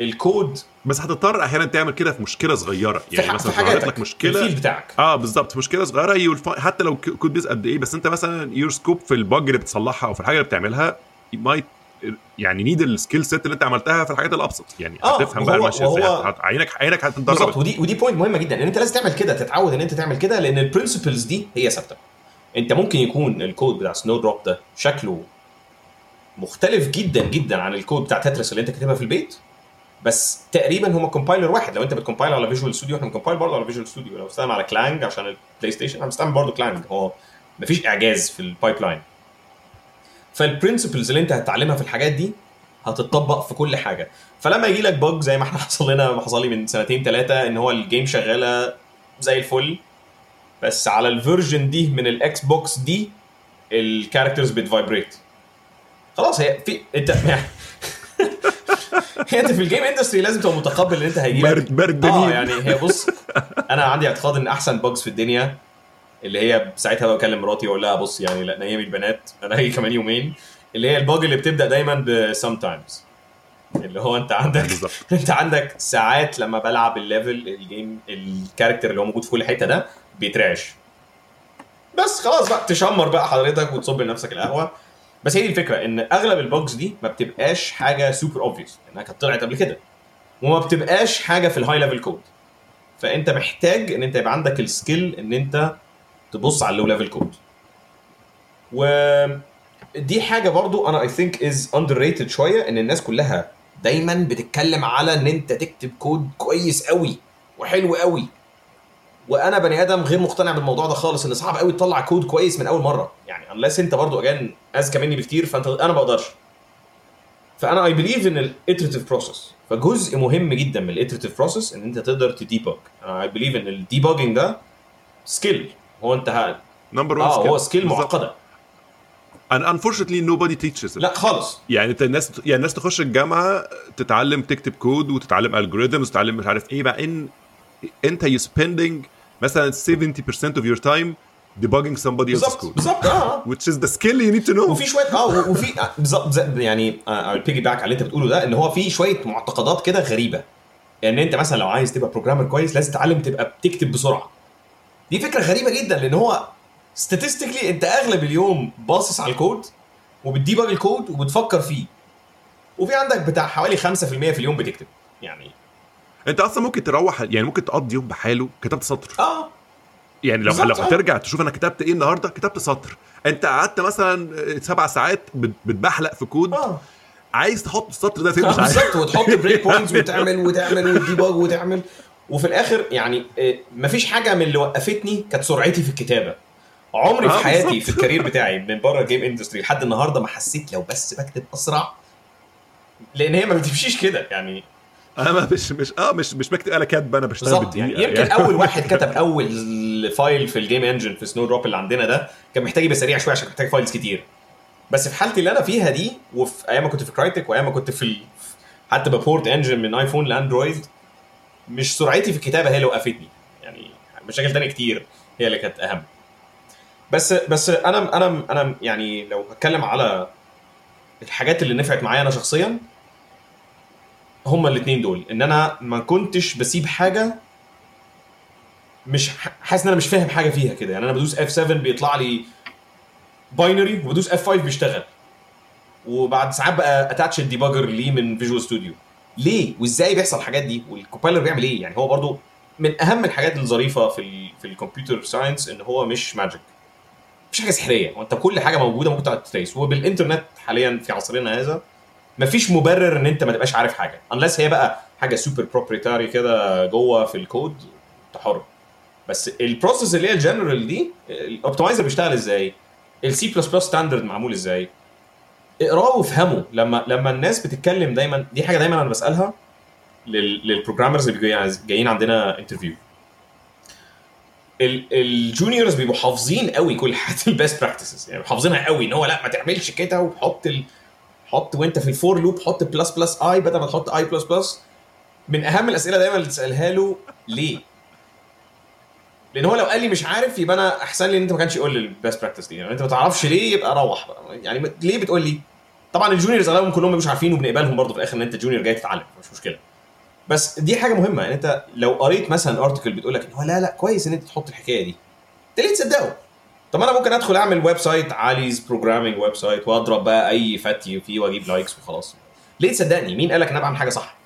الكود بس هتضطر أحيانا تعمل كده في مشكلة صغيرة. في, يعني ح- مثلا في ظهرت لك مشكلة. ال field بتاعك. آه بالظبط. مشكلة صغيرة find- حتى لو code base قد إيه بس أنت مثلا your scope في ال bug اللي بتصلحها أو في الحاجة اللي بتعملها might يعني need ال skill set اللي أنت عملتها في الحاجات الأبسط. يعني آه، هتفهم بقى ماشيه إزاي. عينك عينك بالظبط. هتتدرب ودي ودي point مهمة جدا إن أنت لازم تعمل كده تتعود إن أنت تعمل كده لأن ال principles دي هي ثابتة. أنت ممكن يكون الكود بتاع Snowdrop ده شكله مختلف جدا جدا عن الكود بتاع Tetris اللي أنت كاتبها في البيت. بس تقريبا هما compiler واحد. لو انت بت compile على Visual Studio إحنا بن compile برضه على Visual Studio لو بستعمل على Clang عشان ال PlayStation أنا بستعمل برضه Clang هو مفيش إعجاز في ال pipeline فال principles اللي انت هتتعلمها في الحاجات دي هتطبق في كل حاجة. فلما يجي لك bug زي ما إحنا حصل لنا حصل لي من سنتين ثلاثة إن هو ال game شغالة زي الفل. بس على ال version دي من ال Xbox دي ال characters بت vibrate خلاص هي في انت يعني أنت في ال game industry لازم تبقى متقبل إن أنت هيجي لك برد برد آه يعني هي بص أنا عندي اعتقاد إن أحسن bugs في الدنيا اللي هي ساعتها بكلم مراتي وأقول لها بص يعني لا نيمي البنات أنا هي كمان يومين. اللي هي ال bug اللي بتبدأ دايما ب sometimes. اللي هو أنت عندك أنت عندك ساعات لما بلعب ال level ال game ال character اللي هو موجود في كل حتة ده بيترعش. بس خلاص بقى تشمر بقى حضرتك وتصب لنفسك القهوة. بس هي دي الفكرة إن أغلب ال bugs دي ما بتبقاش حاجة super obvious إنها كانت طلعت قبل كده. وما بتبقاش حاجة في ال high level code فأنت محتاج إن أنت يبقى عندك ال skill إن أنت تبص على ال low level code ودي حاجة برضو أنا I think is underrated شوية إن الناس كلها دايما بتتكلم على إن أنت تكتب كود كويس قوي وحلو قوي وأنا بني آدم غير مقتنع بالموضوع ده خالص ان صعب قوي تطلع كود كويس من اول مرة. يعني unless انت برضو again اذكى مني بكتير فانت أنا ما بقدرش. فانا I believe ان ال iterative process فجزء مهم جدا من ال iterative process إن أنت تقدر ت debug أنا I believe إن ال debugging ده skill هو أنت. number 1 آه هو skill معقدة. And unfortunately nobody teaches it. لا خالص. يعني أنت الناس يعني الناس تخش الجامعة تتعلم تكتب كود وتتعلم algorithms وتتعلم مش عارف إيه بقى ان انت you spending مثلا 70% of your time debugging somebody else's بالظبط code. بالظبط آه. Which is the skill you need to know. وفي شوية آه وفي آه، بالظبط يعني ال piggyback على اللي انت بتقوله ده ان هو في شوية معتقدات كده غريبة. يعني انت مثلا لو عايز تبقى بروجرامر كويس لازم تتعلم تبقى بتكتب بسرعة. دي فكرة غريبة جدا لأن هو statistically انت أغلب اليوم باصص على الكود وبتديبج الكود وبتفكر فيه. وفي عندك بتاع حوالي 5% في اليوم بتكتب. يعني انت أصلا ممكن تروح يعني ممكن تقضي يوم بحاله كتبت سطر. آه. يعني لو لو آه. هترجع تشوف أنا كتبت إيه النهارده كتبت سطر. انت قعدت مثلا سبع ساعات بت- بتبحلق في كود. آه. عايز تحط السطر ده فين؟ مش عارف. بالظبط وتحط breakpoints وتعمل وتعمل وت debug وتعمل. وفي الآخر يعني آه، مفيش حاجة من اللي وقفتني كانت سرعتي في الكتابة. عمري في آه، حياتي. في ال career بتاعي من بره ال game industry لحد النهارده ما حسيت لو بس بكتب أسرع. لأن هي ما بتمشيش كده يعني أنا ما مش مش آه مش مش بكتب أنا كاتب أنا بشتغل بالظبط يعني يمكن أول واحد كتب أول file في ال game engine في Snowdrop اللي عندنا ده كان محتاج يبقى سريع شوية عشان محتاج files كتير. بس في حالتي اللي أنا فيها دي وفي أيام ما كنت في Crytek وأيام ما كنت في. حتى ب port engine من iPhone لأندرويد مش سرعتي في الكتابة هي اللي وقفتني. يعني مشاكل تانية كتير هي اللي كانت أهم. بس بس أنا أنا أنا يعني لو هتكلم على الحاجات اللي نفعت معايا أنا شخصيا هما الاثنين دول. إن أنا ما كنتش بسيب حاجة مش حاسس إن أنا مش فاهم حاجة فيها كده. يعني أنا بدوس F 7 بيطلع لي binary وبدوس F 5 بيشتغل. وبعد ساعات بقى attach ال debugger ليه من Visual Studio ليه؟ وإزاي بيحصل الحاجات دي؟ وال compiler بيعمل إيه؟ يعني هو برضو من أهم الحاجات الظريفة في ال في ال computer science إن هو مش magic مفيش حاجة سحرية. وانت كل حاجة موجودة ممكن تقعد ت trace وبالإنترنت حاليا في عصرنا هذا مفيش مبرر إن أنت ما تبقاش عارف حاجة unless هي بقى حاجة super proprietary كده جوه في الكود انت حر بس ال process اللي هي الجنرال دي ال optimizer بيشتغل إزاي؟ ال C++ standard معمول إزاي؟ اقراه وافهمه لما لما الناس بتتكلم دايما دي حاجة دايما أنا بسألها لل- لل programmers اللي جايين عندنا interview ال juniors بيبقوا حافظين قوي كل حاجة ال best practices يعني حافظينها قوي إن هو لأ ما تعملش كده وحط ال... حط وانت في ال for loop حط plus plus i بدل ما تحط i plus plus من أهم الأسئلة دايما اللي تسألها له ليه؟ لأن هو لو قال لي مش عارف يبقى أنا أحسن لي إن أنت ما كانش يقول لي ال best practice دي يعني أنت ما تعرفش ليه يبقى روح بقى يعني ليه بتقول لي؟ طبعا ال juniors أغلبهم كلهم مش عارفين وبنقبلهم برضه في الآخر إن أنت junior جاي تتعلم مش مشكلة بس دي حاجة مهمة يعني أنت لو قريت مثلا article بتقول لك إن هو لا لا كويس إن أنت تحط الحكاية دي انت ليه تصدقه؟ طب أنا ممكن ادخل اعمل ويب سايت علي's بروجرامينج ويب سايت واضرب بقى اي فتي فيه واجيب likes وخلاص ليه تصدقني؟ مين قال لك ان أنا بعمل حاجة صح؟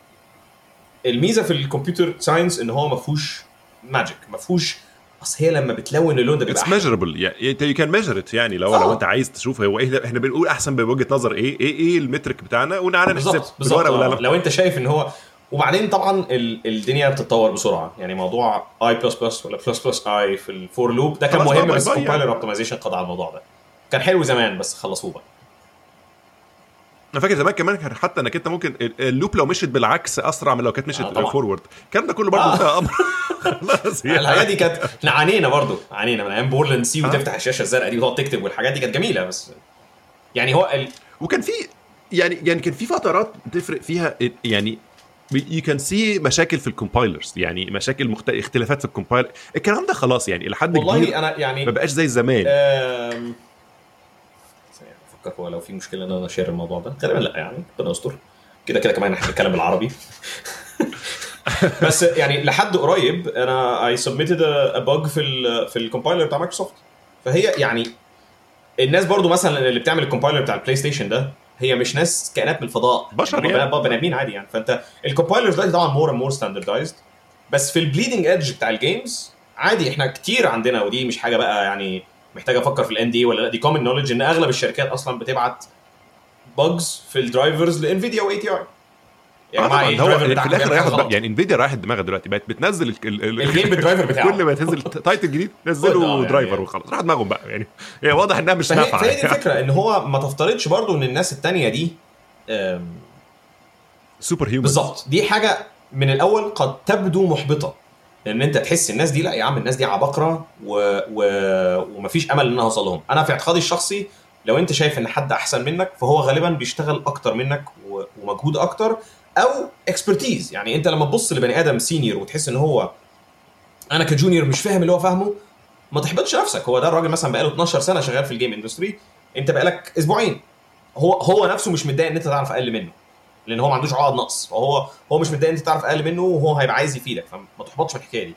الميزة في ال computer science إن هو ما فيهوش magic ما فيهوش أصل هي لما بتلون اللون ده بيبقى it's. measurable يعني you can measure it يعني لو آه. لو أنت عايز تشوف هو إيه إحنا بنقول أحسن بوجهة نظر إيه إيه إيه ال metric بتاعنا ونعالى نحسب بالظبط بالظبط آه. لو أنت شايف إن هو وبعدين طبعا ال... الدنيا بتتطور بسرعة يعني موضوع i plus plus ولا plus plus i في ال for loop ده كان مهم بس by يعني. compiler optimization قضى على الموضوع ده كان حلو زمان بس خلصوه بقى أنا فاكر زمان كمان كان حتى إنك أنت ممكن ال- ال loop لو مشيت بالعكس أسرع من لو كانت مشيت آه،. forward الكلام ده كله برضه آه. أمر خلاص يعني. الحاجات دي كانت إحنا عانينا برضو عانينا من أيام Borland C آه. وتفتح الشاشة الزرقاء دي وتقعد تكتب والحاجات دي كانت جميلة بس يعني هو ال... وكان في يعني يعني كان في فترات بتفرق فيها يعني you can see مشاكل في ال compilers يعني مشاكل مخت... اختلافات في ال compiler الكلام ده خلاص يعني لحد كبير والله أنا يعني ما بقاش زي زمان. ثانية أفكر هو لو في مشكلة إن أنا share الموضوع ده. غالبا لأ يعني ربنا يستر. كده كده كمان إحنا بنتكلم بالعربي بس يعني لحد قريب أنا I submitted a bug في ال في ال compiler بتاع مايكروسوفت فهي يعني الناس برضو مثلا اللي بتعمل ال compiler بتاع البلاي ستيشن ده هي مش ناس كائنات من الفضاء. بشر هم يعني. بني- بني آدمين عادي يعني. فأنت ال compilers دلوقتي طبعا more and more standardized بس في ال bleeding edge بتاع ال games عادي إحنا كتير عندنا ودي مش حاجة بقى يعني محتاج أفكر في الان دي ولا لأ. دي common knowledge إن أغلب الشركات أصلا بتبعت bugs في ال drivers ل Nvidia و ATI يا آه طبعا. هو ال driver في الآخر هياخد غلط؟ يعني Nvidia رايحت دماغها دلوقتي بقت بتنزل ال- ال- ال- ال game بال driver بتاعه. كل ما تنزل title جديد نزلوا آه، يعني- driver وخلاص. راح دماغهم بقى. يعني هي واضح إنها مش نافعة. فهي دي يعني. الفكرة إن هو ما تفترضش برضو إن الناس التانية دي super human بالظبط. دي حاجة من الأول قد تبدو محبطة. لأن أنت تحس الناس دي لا يا عم الناس دي عباقرة و... و... ومفيش أمل ان أنا اوصل لهم. أنا في اعتقادي الشخصي لو أنت شايف إن حد أحسن منك فهو غالبا بيشتغل أكتر منك و... ومجهود أكتر أو expertise يعني أنت لما تبص لبني آدم senior وتحس إن هو أنا ك junior مش فاهم اللي هو فاهمه ما تحبطش نفسك. هو ده الراجل مثلا بقاله 12 سنة شغال في ال game industry أنت بقالك أسبوعين. هو هو نفسه مش متضايق إن أنت تعرف أقل منه لأن هو ما عندوش عقد نقص فهو هو مش متضايق إن أنت تعرف أقل منه وهو هيبقى عايز يفيدك. فما تحبطش من الحكاية دي.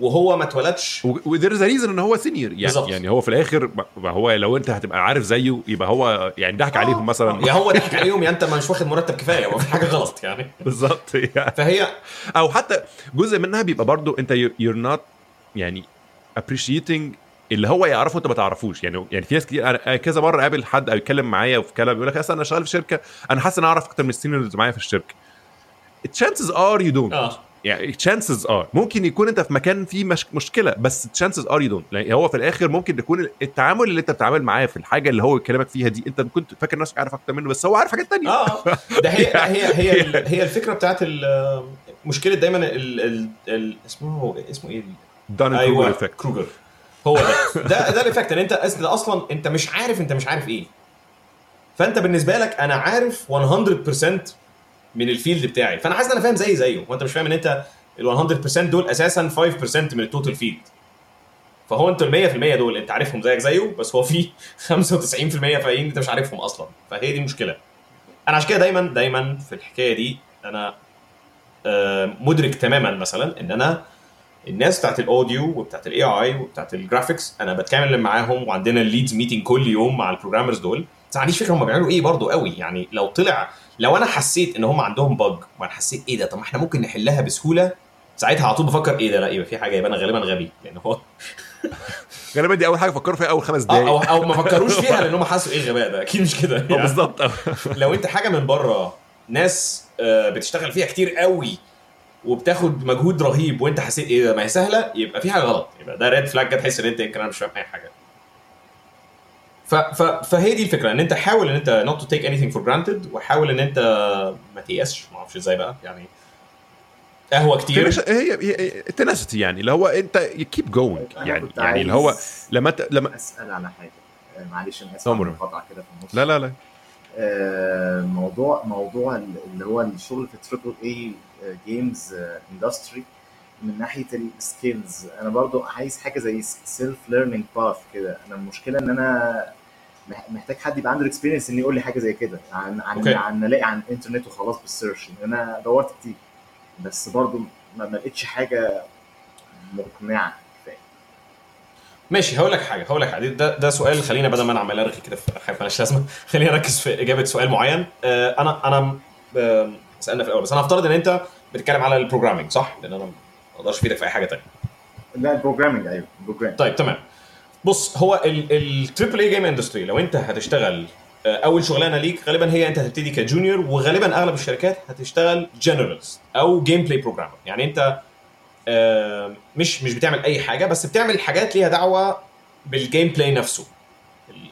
وهو ما اتولدش. و there is reason إن هو senior يعني بالظبط. يعني هو في الآخر ما هو لو أنت هتبقى عارف زيه يبقى هو يعني ضحك عليهم مثلا. يا هو ضحك عليهم يا أنت مش واخد مرتب كفاية ما في حاجة غلط يعني. بالظبط يعني. فهي أو حتى جزء منها بيبقى برضو أنت you're not يعني appreciating اللي هو يعرفه أنت ما تعرفوش. يعني يعني في ناس كتير أنا كذا مرة قابل حد أو يتكلم معايا وفي كلام يقول لك اصل أنا شغال في شركة أنا حاسس إن أعرف أكتر من السينيورز معايا في الشركة. Chances are you don't. آه. يعني chances are. ممكن يكون أنت في مكان فيه مش مشكلة بس chances are you don't. لأن هو في الآخر ممكن يكون التعامل اللي أنت بتتعامل معاه في الحاجة اللي هو يكلمك فيها دي أنت كنت فاكر نفسك عارف أكتر منه بس هو عارف حاجات تانية. آه ده هي هي هي هي الفكرة بتاعت مشكلة دايما ال ال ال اسمه اسمه إيه؟ Dunning أيوه Kruger effect Kruger هو ده. ده ده ال effect إن أنت أصلا أنت مش عارف أنت مش عارف إيه. فأنت بالنسبة لك أنا عارف 100% من ال field بتاعي. فأنا حاسس إن أنا فاهم زي زيه. وانت مش فاهم إن أنت ال 100% دول أساسا 5% من ال total field فهو أنتوا ال 100% دول أنت عارفهم زيك زيه بس هو في 95% باقيين أنت مش عارفهم أصلا. فهي دي المشكلة. أنا عشان كده دايما دايما في الحكاية دي أنا آه، مدرك تماما مثلا إن أنا الناس بتاعت ال audio وبتاعت ال AI وبتاعت ال graphics أنا بتكلم معاهم وعندنا ال leads meeting كل يوم مع ال programmers دول. بس ما عنديش فكرة هم بيعملوا إيه برضو قوي. يعني لو طلع لو أنا حسيت إن هم عندهم bug وأنا حسيت إيه ده طب ما إحنا ممكن نحلها بسهولة ساعتها على طول بفكر إيه ده لا يبقى في حاجة يبقى أنا غالبا غبي لأن هو غالبا دي أول حاجة فكروا فيها أول خمس دقايق أو أو ما فكروش فيها لأن هم حسوا إيه الغباء ده أكيد مش كده يعني. بالظبط. لو أنت حاجة من بره ناس آه، بتشتغل فيها كتير قوي وبتاخد مجهود رهيب وأنت حسيت إيه ده ما هي سهلة يبقى في حاجة غلط يبقى ده red flag تحس إن أنت يمكن أنا مش فاهم أي حاجة. ف ف فهي دي الفكرة إن أنت حاول إن أنت not to take anything for granted وحاول إن أنت ما تيأسش ما أعرفش إزاي بقى يعني قهوة كتير. هي هي ال tenacity يعني اللي هو أنت keep going يعني يعني اللي هو لما ت- لما أسأل على حاجة. آه، معلش أنا اسف المقاطعه كده في النص. لا لا لا. آه، موضوع موضوع اللي هو الشغل في triple A games industry من ناحية ال skills أنا برضو عايز حاجة زي self learning path كده. أنا المشكلة إن أنا محتاج حد يبقى عنده experience ان يقول لي حاجة زي كده. عن عن okay. عن الاقي عن الانترنت وخلاص بال search أنا دورت كتير. بس برضو ما لقيتش حاجة مقنعة. ماشي هقول لك حاجة هقول لك حاجة. ده ده سؤال خلينا بدل ما أنا عمال أرغي كده في حاجة مالهاش لازمة. خلينا نركز في إجابة سؤال معين. آه، أنا أنا آه، سألنا في الأول بس أنا هفترض إن أنت بتتكلم على ال programming صح؟ لأن أنا ما أقدرش أفيدك في أي حاجة تانية. لا ال programming أيوه ال program طيب تمام. بص هو ال triple A game industry لو انت هتشتغل آه، أول شغلانة ليك غالبا هي أنت هتبتدي ك junior وغالبا أغلب الشركات هتشتغل generalist أو gameplay programmer يعني أنت آه، مش مش بتعمل أي حاجة بس بتعمل حاجات ليها دعوة بال gameplay نفسه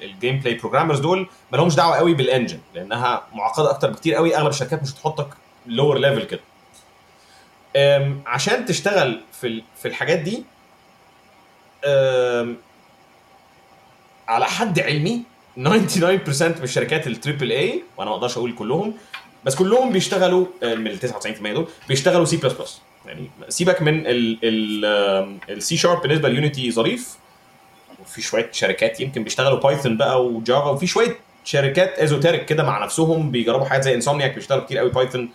ال gameplay programmers دول ما لهمش دعوة قوي بال engine لأنها معقدة أكتر بكتير قوي. أغلب الشركات مش هتحطك lower level كده. عشان تشتغل في في الحاجات دي على حد علمي 99% من الشركات ال triple A وأنا ما أقدرش أقول كلهم بس كلهم بيشتغلوا آه، من ال 99% دول بيشتغلوا سي بلس بلس يعني سيبك من السي شارب بالنسبة ل Unity ظريف وفي شوية شركات يمكن بيشتغلوا Python بقى و Java وفي شوية شركات esoteric كده مع نفسهم بيجربوا حاجات زي Insomniac بيشتغلوا كتير قوي Python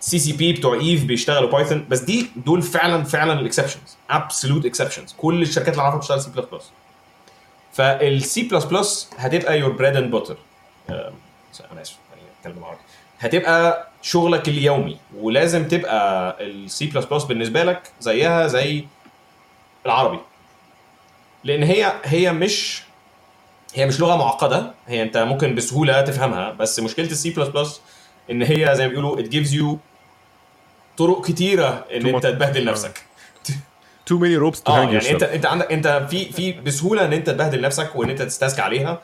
CCP بتوع EVE بيشتغلوا Python بس دي دول فعلا فعلا ال exceptions absolute exceptions كل الشركات اللي اعرفها بتشتغل سي بلس بلس فالسي بلس بلس هتبقى your bread and butter أنا آسف يعني أتكلم عربي هتبقى شغلك اليومي ولازم تبقى السي بلس بلس بالنسبة لك زيها زي العربي لأن هي هي مش هي مش لغة معقدة هي أنت ممكن بسهولة تفهمها بس مشكلة السي بلس بلس إن هي زي ما بيقولوا it gives you طرق كتيرة إن أنت. تبهدل. نفسك too many ropes to hang يعني انت انت عندك انت في في بسهولة ان انت تبهدل نفسك وان انت تستسكى عليها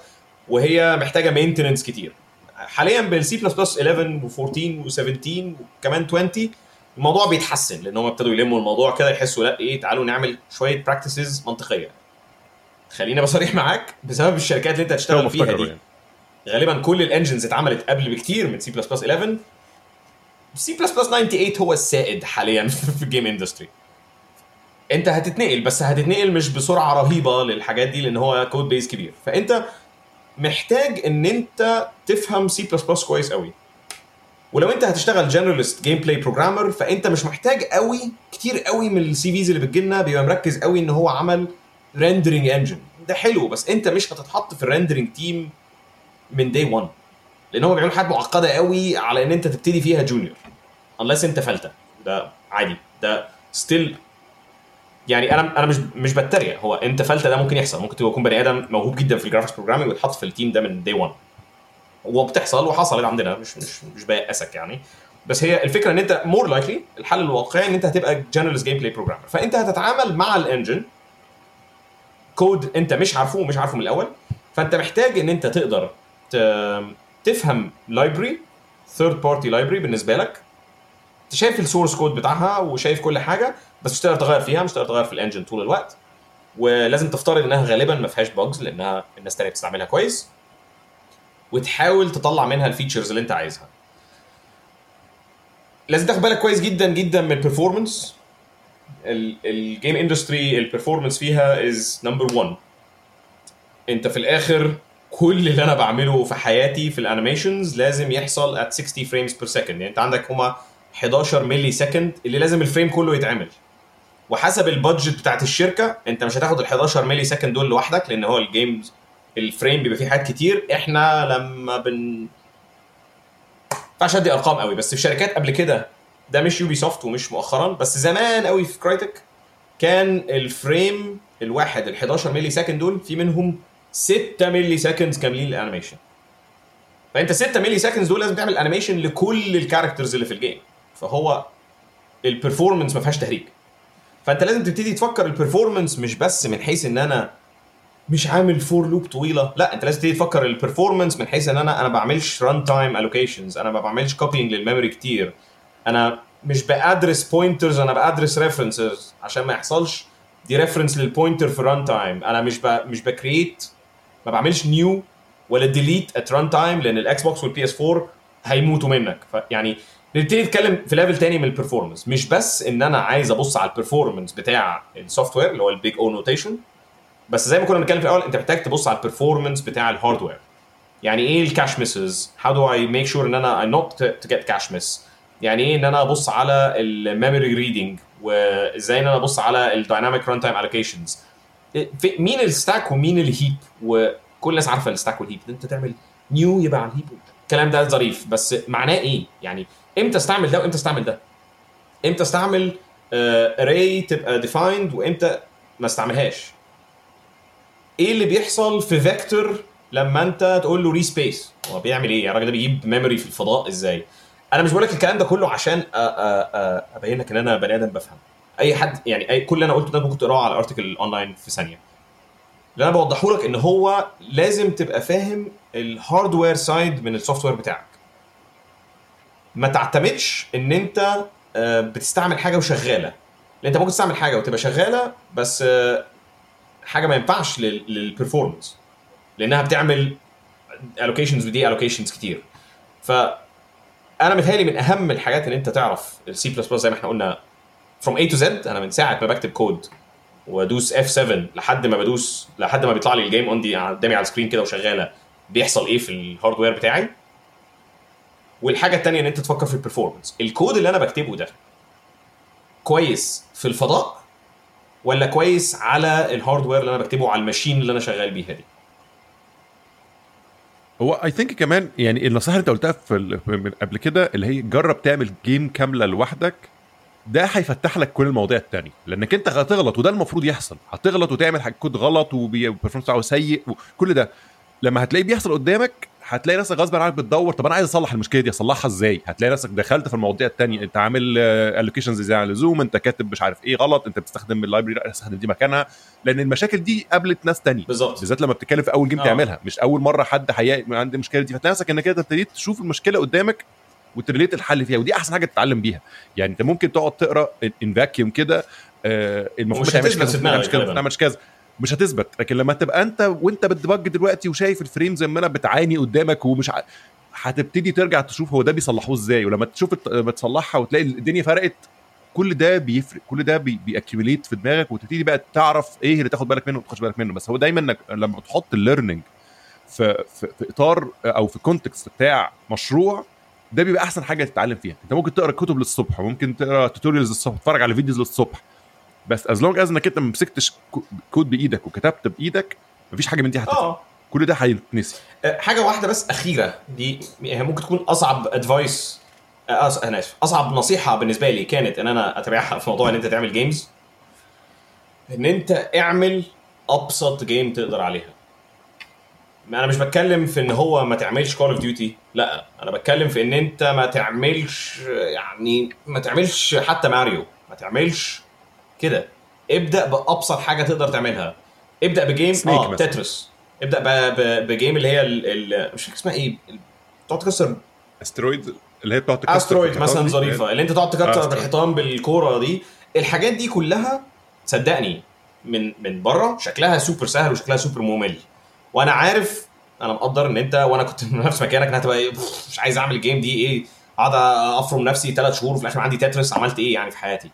وهي محتاجة maintenance كتير. حاليا بالسي بلس بلس 11 و14 و17 وكمان 20 الموضوع بيتحسن لأن هم ابتدوا يلموا الموضوع كده يحسوا لأ إيه تعالوا نعمل شوية practices منطقية. خليني بصريح معاك بسبب الشركات اللي انت هتشتغل فيها دي يعني. غالبا كل ال engines اتعملت قبل بكتير من سي بلس بلس 11 سي بلس بلس 98 هو السائد حاليا في ال game industry انت هتتنقل بس هتتنقل مش بسرعة رهيبة للحاجات دي لأن هو code base كبير. فأنت محتاج إن أنت تفهم سي بلس بلس كويس قوي ولو أنت هتشتغل generalist gameplay programmer فأنت مش محتاج قوي كتير قوي من ال CVs اللي بتجيلنا بيبقى مركز قوي إن هو عمل rendering engine ده حلو بس أنت مش هتتحط في ال rendering team من day 1 لأن هم بيعملوا حاجات معقدة قوي على إن أنت تبتدي فيها junior unless أنت فلتة. ده عادي. ده still يعني أنا أنا مش مش بتريق. هو انت فلته ده ممكن يحصل. ممكن تكون بني آدم موهوب جدا في ال graphics programming ويتحط في ال team ده من day 1 وبتحصل وحصلت عندنا. مش مش مش بيأسك يعني. بس هي الفكرة إن أنت more likely الحل الواقعي إن أنت هتبقى generalist gameplay programmer فأنت هتتعامل مع ال engine code أنت مش عارفه ومش عارفه من الأول. فأنت محتاج إن أنت تقدر تفهم library third party library بالنسبة لك. انت شايف ال source code بتاعها وشايف كل حاجة بس مش تقدر تغير فيها مش تقدر تغير في ال engine طول الوقت. ولازم تفترض إنها غالبا ما فيهاش bugs لأنها الناس تانية بتستعملها كويس. وتحاول تطلع منها ال features اللي أنت عايزها. لازم تاخد بالك كويس جدا جدا من ال performance ال game industry ال performance فيها is number 1 أنت في الآخر كل اللي أنا بعمله في حياتي في ال animations لازم يحصل at 60 frames per second يعني أنت عندك هما 11 millisecond اللي لازم ال frame كله يتعمل. وحسب ال budget بتاعت الشركة انت مش هتاخد ال 11 millisecond دول لوحدك لأن هو ال game ال frame بيبقى فيه حاجات كتير. إحنا لما بن ينفعش أدي أرقام قوي بس في شركات قبل كده ده مش Ubisoft ومش مؤخرا بس زمان قوي في Crytek كان ال frame الواحد ال 11 millisecond دول في منهم 6 milliseconds كاملين لل animation فأنت 6 milliseconds دول لازم تعمل animation لكل ال characters اللي في ال game فهو ال performance ما فيهاش تهريج. فأنت لازم تبتدي تفكر ال performance مش بس من حيث إن أنا مش عامل for loop طويلة. لا أنت لازم تبتدي تفكر ال performance من حيث إن أنا أنا ما بعملش run time allocations أنا ما بعملش copying لل memory كتير. أنا مش ب address pointers أنا ب address references عشان ما يحصلش dereference لل pointer في run time أنا مش ب... مش ب create ما بعملش new ولا delete at run time لأن ال Xbox وال PS 4 هيموتوا منك. فيعني نبتدي نتكلم في level تاني من ال performance مش بس إن أنا عايز أبص على ال performance بتاع ال software اللي هو ال big O notation بس زي ما كنا بنتكلم في الأول أنت محتاج تبص على ال performance بتاع ال hardware يعني إيه ال cache misses how do I make sure إن أنا not to get cache miss يعني إيه إن أنا أبص على ال memory reading وإزاي إن أنا أبص على ال dynamic run time allocations مين ال stack ومين ال heap وكل الناس عارفة ال stack وال heap أنت تعمل new يبقى على ال heap الكلام ده ظريف بس معناه إيه؟ يعني إمتى استعمل ده وامتى استعمل ده؟ إمتى استعمل array uh, تبقى defined وامتى ما استعملهاش؟ إيه اللي بيحصل في vector لما انت تقول له reserve space هو بيعمل إيه؟ الراجل ده بيجيب memory في الفضاء إزاي؟ أنا مش بقول لك الكلام ده كله عشان ابين لك ان أنا بني آدم بفهم. اي حد يعني أي كل اللي أنا قلته ده ممكن تقراه على article online في ثانية. اللي أنا بوضحه لك ان هو لازم تبقى فاهم ال hardware side من ال software بتاعك. ما تعتمدش ان انت بتستعمل حاجة وشغالة. انت ممكن تستعمل حاجة وتبقى شغالة بس حاجة ما ينفعش لل performance لأنها بتعمل allocations و deallocations كتير. ف أنا متهيألي من أهم الحاجات إن انت تعرف السي بلس بلس زي ما إحنا قلنا from A to Z. أنا من ساعة ما بكتب كود وأدوس F7 لحد ما بدوس لحد ما بيطلع لي ال game اون دي قدامي على ال screen كده وشغالة. بيحصل إيه في ال hardware بتاعي؟ والحاجة الثانية إن أنت تفكر في ال performance ال code اللي أنا بكتبه ده كويس في الفضاء ولا كويس على ال hardware اللي أنا بكتبه على ال machine اللي أنا شغال بيها دي؟ هو I think كمان يعني النصيحة اللي أنت قلتها في قبل كده اللي هي جرب تعمل game كاملة لوحدك ده هيفتح لك كل المواضيع التانية. لأنك أنت هتغلط وده المفروض يحصل. هتغلط وتعمل كود غلط وال performance بتاعه سيء وكل ده. لما هتلاقيه بيحصل قدامك هتلاقي نفسك غصب عنك بتدور طب أنا عايز أصلح المشكلة دي أصلحها إزاي؟ هتلاقي نفسك دخلت في المواضيع التانية أنت عامل allocations زي على اللزوم أنت كاتب مش عارف إيه غلط أنت بتستخدم ال library لا استخدم دي مكانها لأن المشاكل دي قابلت ناس تانية بالظبط. بالذات لما بتتكلم في أول game آه. تعملها مش أول مرة حد حقيقي عنده المشكلة دي فتلاقي نفسك إنك أنت ابتديت تشوف المشكلة قدامك وت relate الحل فيها ودي أحسن حاجة تتعلم بيها يعني أنت ممكن تقعد تقرأ in vacuum كده آه المفروض ما تعملش كذا ما تعملش كذا. مش هتثبت. لكن لما تبقى انت وانت بت debug دلوقتي وشايف ال frames بتعاني قدامك ومش ع... هتبتدي ترجع تشوف هو ده بيصلحوه إزاي. ولما تشوف لما تصلحها وتلاقي الدنيا فرقت كل ده بيفرق. كل ده بي بي accumulate في دماغك وتبتدي بقى تعرف إيه اللي تاخد بالك منه وما تاخدش بالك منه. بس هو دايما انك لما تحط ال learning في, في, في إطار أو في context بتاع مشروع ده بيبقى أحسن حاجة تتعلم فيها. أنت ممكن تقرأ كتب للصبح وممكن تقرأ tutorials للصبح تتفرج على videos للصبح. بس as long as انك انت ما مسكتش co- code بإيدك وكتبت بإيدك مفيش حاجة من دي هتفرق آه. كل ده هيتنسي. آه، حاجة واحدة بس أخيرة دي هي ممكن تكون أصعب advice أص... أنا آسف أصعب نصيحة بالنسبة لي كانت إن أنا أتابعها في موضوع إن أنت تعمل games إن أنت اعمل أبسط game تقدر عليها. أنا مش بتكلم في إن هو ما تعملش Call of Duty لا أنا بتكلم في إن أنت ما تعملش يعني ما تعملش حتى ماريو ما تعملش كده. ابدأ بأبسط حاجة تقدر تعملها. ابدأ ب game آه مثلا. Tetris ابدأ ب... ب... ب game اللي هي ال... ال... مش فاكر اسمها إيه تقعد تكسر asteroid اللي هي بتقعد تكسر asteroid مثلا الحيطان. ظريفة. اللي انت تقعد تكسر asteroid. بالحيطان بالكورة دي. الحاجات دي كلها صدقني من من بره شكلها سوبر سهل وشكلها سوبر ممل. وأنا عارف أنا مقدر إن أنت وأنا كنت في نفس مكانك انها هتبقى "بف، مش عايز أعمل ال game دي إيه اقعد أفرم نفسي ثلاث شهور وفي الآخر عندي Tetris عملت إيه يعني في حياتي؟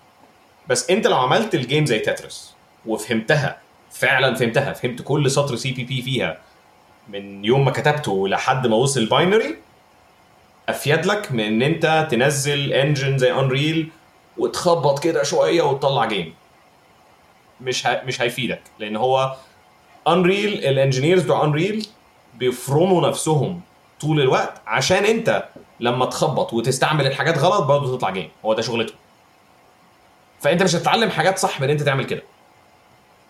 بس انت لو عملت ال game زي Tetris وفهمتها فعلا فهمتها فهمت كل سطر CPP فيها من يوم ما كتبته لحد ما وصل binary أفيد لك من إن أنت تنزل engine زي Unreal وتخبط كده شوية وتطلع game مش ه... مش هيفيدك لأن هو Unreal ال engineers بتوع Unreal بيفرموا نفسهم طول الوقت عشان أنت لما تخبط وتستعمل الحاجات غلط برضه تطلع game هو ده شغلته. فانت مش هتتعلم حاجات صح بان انت تعمل كده.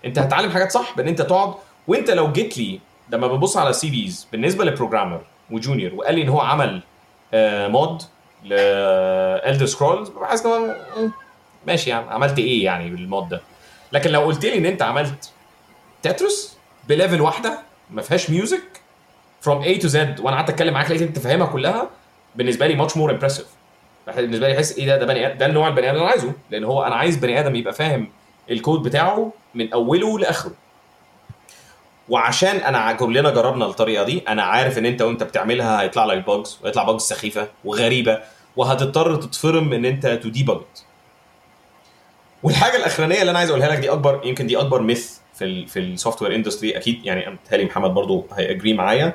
انت هتتعلم حاجات صح بان انت تقعد وانت لو جيت لي لما ببص على CVs بالنسبة ل programmer و junior وقال لي إن هو عمل آه mod ل Elder Scrolls بحس إن ماشي يعني عملت إيه يعني بال mod ده؟ لكن لو قلت لي إن أنت عملت Tetris ب level واحدة ما فيهاش music from A to Z وأنا قعدت أتكلم معاك لقيت أنت فاهمها كلها بالنسبة لي much more impressive بالنسبة لي احس إيه ده؟ ده بني ده النوع البني آدم اللي أنا عايزه. لأن هو أنا عايز بني آدم يبقى فاهم الكود بتاعه من أوله لآخره. وعشان أنا كلنا جربنا الطريقة دي أنا عارف إن أنت وأنت بتعملها هيطلع لك bugs ويطلع bugs سخيفة وغريبة وهتضطر تتفرم إن أنت to debug it والحاجة الأخرانية اللي أنا عايز أقولها لك دي أكبر يمكن دي أكبر myth في ال في ال software industry أكيد يعني متهيألي محمد برضو ه ي agree معايا.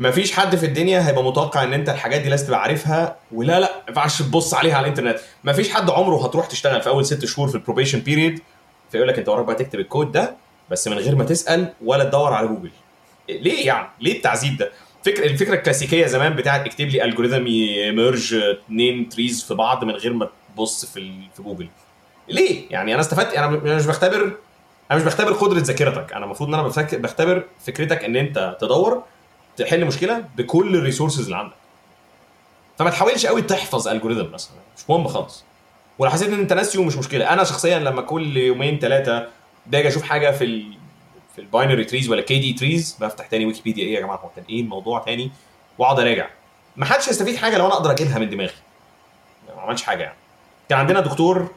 مفيش حد في الدنيا هيبقى متوقع إن أنت الحاجات دي لازم تبقى عارفها ولا لأ ما ينفعش تبص عليها على الإنترنت. مفيش حد عمره هتروح تشتغل في أول ست شهور في ال probation period فيقول لك أنت وراك بقى تكتب الكود ده بس من غير ما تسأل ولا تدور على جوجل. ليه يعني؟ ليه التعذيب ده؟ فكر الفكرة الكلاسيكية زمان بتاعت اكتب لي algorithm يمرج اثنين trees في بعض من غير ما تبص في في جوجل. ليه؟ يعني أنا استفدت أنا مش بختبر أنا مش بختبر قدرة ذاكرتك. أنا المفروض إن أنا بختبر فكرتك إن أنت تدور تحل مشكلة بكل ال resources اللي عندك. فما تحاولش قوي تحفظ algorithm مثلا. مش مهم خالص. ولو حسيت إن أنت ناسيه مش مشكلة. أنا شخصيا لما كل يومين ثلاثة باجي أشوف حاجة في ال في ال binary trees ولا KD trees بفتح تاني ويكيبيديا. إيه يا جماعة هو كان إيه الموضوع تاني؟ وأقعد أراجع. ما حدش هيستفيد حاجة لو أنا أقدر أجيبها من دماغي. ما عملش حاجة يعني. كان عندنا دكتور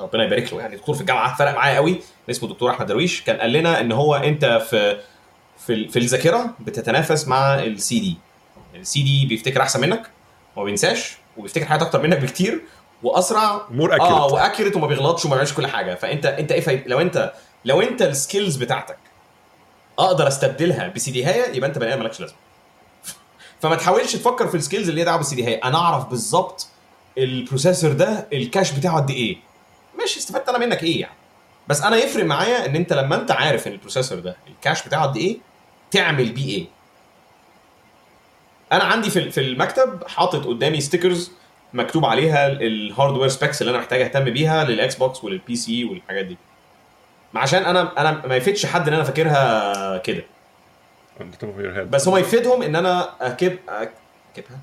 ربنا يبارك له يعني. دكتور في الجامعة فرق معايا قوي. اسمه دكتور أحمد درويش. كان قال لنا إن هو أنت في في في الذاكرة بتتنافس مع ال CD ال CD بيفتكر أحسن منك وما بينساش وبيفتكر حاجات أكتر منك بكتير وأسرع more آه accurate و accurate وما بيغلطش وما بيعملش كل حاجة. فأنت أنت إيه فايد لو أنت لو أنت ال skills بتاعتك أقدر أستبدلها بسي دي هاية يبقى أنت بني آدم مالكش لازمة. فما تحاولش تفكر في ال skills اللي هي دعوة بالسي دي هاية. أنا أعرف بالظبط ال processor ده ال cache بتاعه قد إيه. ماشي استفدت أنا منك إيه يعني؟ بس أنا يفرق معايا إن أنت لما أنت عارف إن ال processor ده ال cache بتاعه قد إيه تعمل بيه إيه. أنا عندي في في المكتب حاطط قدامي stickers مكتوب عليها ال hardware specs اللي أنا محتاج اهتم بيها لل Xbox ولل PC والحاجات دي. عشان أنا أنا ما يفيدش حد ان أنا فاكرها كده. بس هو يفيدهم ان أنا اكب اكبها.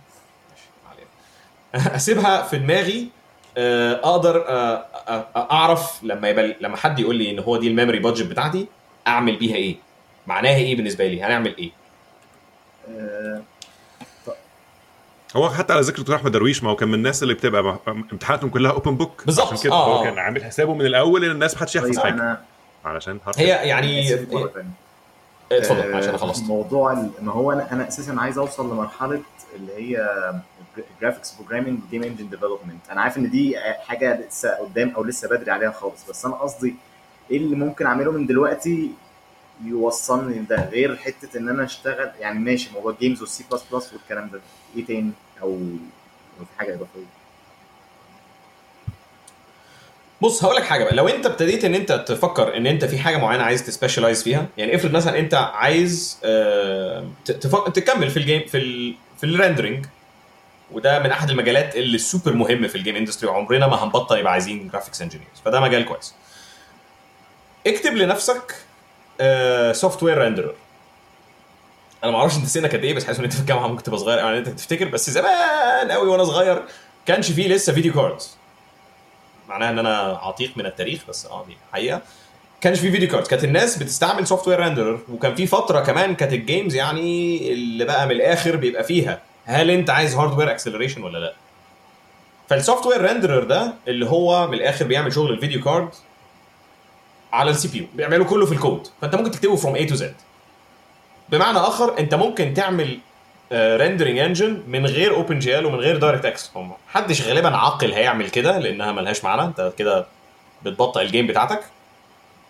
اسيبها في دماغي آه، أقدر آه، آه، اعرف لما يبقى لما حد يقول لي ان هو دي ال memory budget بتاعتي اعمل بيها إيه. معناها إيه بالنسبة لي هنعمل إيه آه، هو حتى على ذكر دكتور احمد درويش ما هو كان من الناس اللي بتبقى م- امتحاناتهم كلها open book بالظبط. عشان كده آه، هو آه. كان عامل حسابه من الأول إن الناس ما حدش يحفظ طيب حاجة أنا علشان حرف هي يعني تانية. اتفضل آه، عشان أنا خلصت موضوع ال- ما هو أنا أنا أساسا عايز أوصل لمرحلة اللي هي graphics programming game engine development أنا عارف إن دي حاجة لسه قدام أو لسه بدري عليها خالص بس أنا قصدي إيه اللي ممكن أعمله من دلوقتي يوصلني لده غير حتة إن أنا أشتغل يعني ماشي موضوع الجيمز والسي بلس بلس والكلام ده. إيه تاني؟ أو في حاجة إضافية؟ بص هقول لك حاجة بقى. لو أنت ابتديت إن أنت تفكر إن أنت في حاجة معينة عايز ت specialize فيها يعني افرض مثلا أنت عايز آه، ت- تفك... تكمل في ال game في ال... في ال rendering وده من أحد المجالات اللي السوبر مهم في ال game industry وعمرنا ما هنبطل يبقى عايزين graphics engineers فده مجال كويس. اكتب لنفسك software renderer أنا ما أعرفش أنت سنك قد إيه بس حاسس إن أنت في الجامعة ممكن تبقى صغير. يعني أنت تفتكر بس زمان قوي وأنا صغير كانش فيه لسه video cards معناها إن أنا عتيق من التاريخ بس آه دي حقيقة. كانش في video cards كانت الناس بتستعمل software renderer وكان في فترة كمان كانت ال games يعني اللي بقى من الآخر بيبقى فيها. هل أنت عايز hardware acceleration ولا لأ؟ فال software renderer ده اللي هو من الآخر بيعمل شغل ال video card على ال CPU. بيعمله كله في الكود. فأنت ممكن تكتبه from A to Z بمعنى آخر أنت ممكن تعمل rendering engine من غير OpenGL ومن غير DirectX محدش غالبا عاقل هيعمل كده لأنها ملهاش معنى. أنت كده بتبطئ ال game بتاعتك.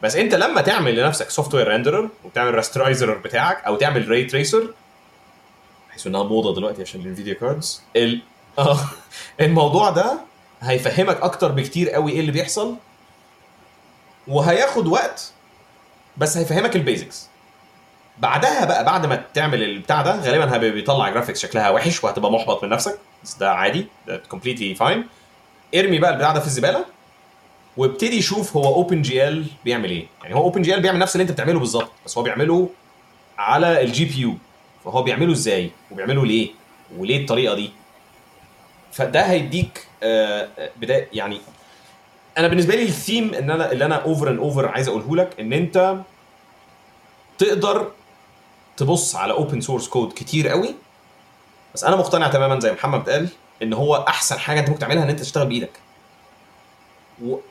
بس أنت لما تعمل لنفسك software renderer وتعمل rasterizer بتاعك أو تعمل ray tracer بحيث إنها موضة دلوقتي عشان ال video cards ال... آه، الموضوع ده هيفهمك أكتر بكتير قوي إيه اللي بيحصل. وهياخد وقت بس هيفهمك ال basics بعدها بقى بعد ما تعمل البتاع ده غالبا بيطلع graphics شكلها وحش وهتبقى محبط من نفسك. بس ده عادي ده completely fine ارمي بقى البتاع ده في الزبالة وابتدي شوف هو OpenGL بيعمل إيه. يعني هو OpenGL بيعمل نفس اللي أنت بتعمله بالظبط بس هو بيعمله على ال GPU فهو بيعمله إزاي؟ وبيعمله ليه؟ وليه الطريقة دي؟ فده هيديك آه، آه، بداية يعني أنا بالنسبة لي الثيم إن أنا اللي أنا over and over عايز أقوله لك إن أنت تقدر تبص على open source code كتير قوي. بس أنا مقتنع تماما زي محمد قال إن هو أحسن حاجة أنت ممكن تعملها إن أنت تشتغل بإيدك.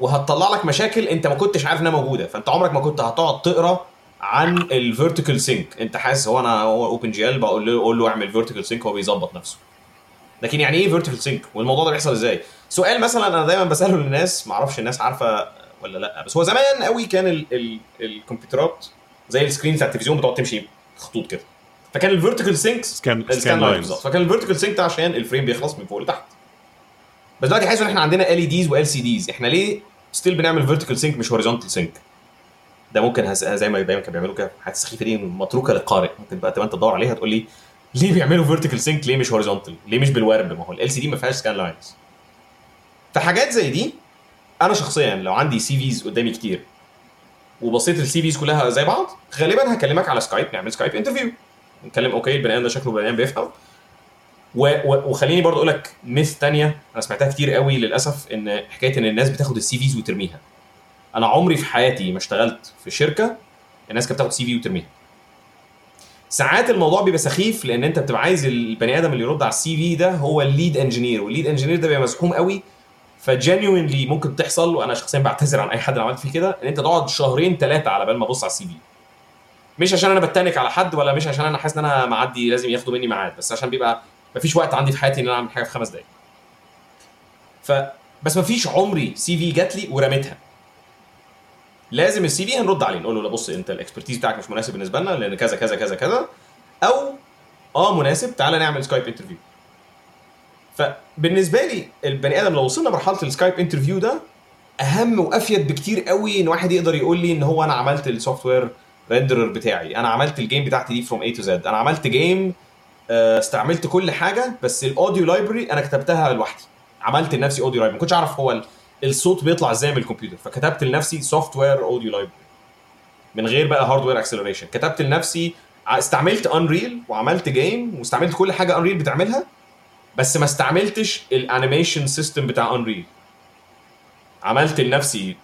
وهتطلع لك مشاكل أنت ما كنتش عارف إنها موجودة. فأنت عمرك ما كنت هتقعد تقرأ عن ال vertical sync أنت حاسس هو أنا هو OpenGL بقول له أقول له أعمل vertical sync هو بيظبط نفسه. لكن يعني إيه vertical sync والموضوع ده بيحصل إزاي؟ سؤال مثلا أنا دايما بسأله للناس ما أعرفش الناس عارفة ولا لأ بس هو زمان قوي كان ال ال الكمبيوترات زي ال screen بتاع التلفزيون بتقعد تمشي خطوط كده. فكان ال vertical syncs scan scan line lines فكان ال vertical sync ده عشان ال frame بيخلص من فوق لتحت. بس دلوقتي حاسس إن إحنا عندنا ال LEDs وال LCDs إحنا ليه still بنعمل vertical sync مش horizontal sync ده ممكن. زي ما دايما كانوا بيعملوا كده. الحاجات السخيفه دي متروكة للقارئ. ممكن بقى تبقى أنت تدور عليها تقول لي ليه بيعملوا vertical sync ليه مش هوريزونتال ليه مش بالورب؟ ما هو ال LCD ما فيهاش scan lines فحاجات زي دي أنا شخصيا لو عندي CVs قدامي كتير وبصيت ال CVs كلها زي بعض غالبا هكلمك على Skype نعمل Skype interview نتكلم okay البني آدم ده شكله بني آدم بيفهم. و... و... وخليني برضو أقول لك myth تانية أنا سمعتها كتير قوي للأسف إن حكاية إن الناس بتاخد ال CVs وترميها. أنا عمري في حياتي ما اشتغلت في شركة الناس كانت بتاخد CV وترميها. ساعات الموضوع بيبقى سخيف لأن أنت بتبقى عايز البني آدم اللي يرد على ال CV ده هو ال lead engineer وال lead engineer ده بيبقى مزحوم قوي ف genuinely ممكن تحصل وأنا شخصيا بعتذر عن أي حد عملت فيه كده إن أنت تقعد شهرين ثلاثة على بال ما ابص على ال CV. مش عشان أنا بتنك على حد ولا مش عشان أنا حاسس إن أنا معدي لازم ياخدوا مني ميعاد بس عشان بيبقى مفيش وقت عندي في حياتي إن أنا أعمل حاجة في خمس دقايق. ف بس مفيش عمري CV جات لي ورميتها. لازم ال CV هنرد عليه نقول له لا بص أنت ال expertise بتاعك مش مناسب بالنسبة لنا لأن كذا كذا كذا كذا. أو آه مناسب تعالى نعمل Skype interview فبالنسبة لي البني آدم لو وصلنا مرحله ال Skype interview ده أهم وأفيد بكتير قوي إن واحد يقدر يقول لي إن هو أنا عملت ال software renderer بتاعي أنا عملت ال game بتاعتي دي from A to Z أنا عملت game استعملت كل حاجة بس ال audio library أنا كتبتها لوحدي عملت لنفسي audio library ما كنتش أعرف هو ال- الصوت بيطلع إزاي من الكمبيوتر فكتبت لنفسي software audio library من غير بقى hardware acceleration كتبت لنفسي استعملت Unreal وعملت game واستعملت كل حاجة Unreal بتعملها بس ما استعملتش ال animation system بتاع Unreal عملت لنفسي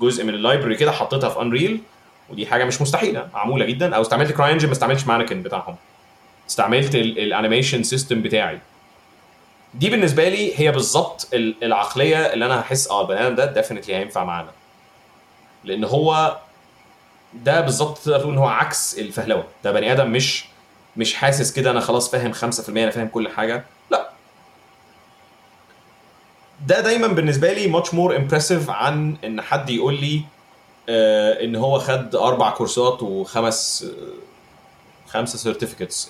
جزء من ال library كده حطيتها في Unreal ودي حاجة مش مستحيلة معمولة جدا. أو استعملت CryEngine ما استعملتش مانكن بتاعهم. استعملت ال animation system بتاعي. دي بالنسبة لي هي بالظبط ال- العقلية اللي أنا هحس آه البني آدم ده definitely هينفع معانا. لأن هو ده بالظبط تقدر تقول إن هو عكس الفهلوة. ده بني آدم مش مش حاسس كده أنا خلاص فاهم 5% أنا فاهم كل حاجة. ده دايما بالنسبة لي much more impressive عن إن حد يقول لي آه إن هو خد أربع كورسات وخمس آه خمسة certificates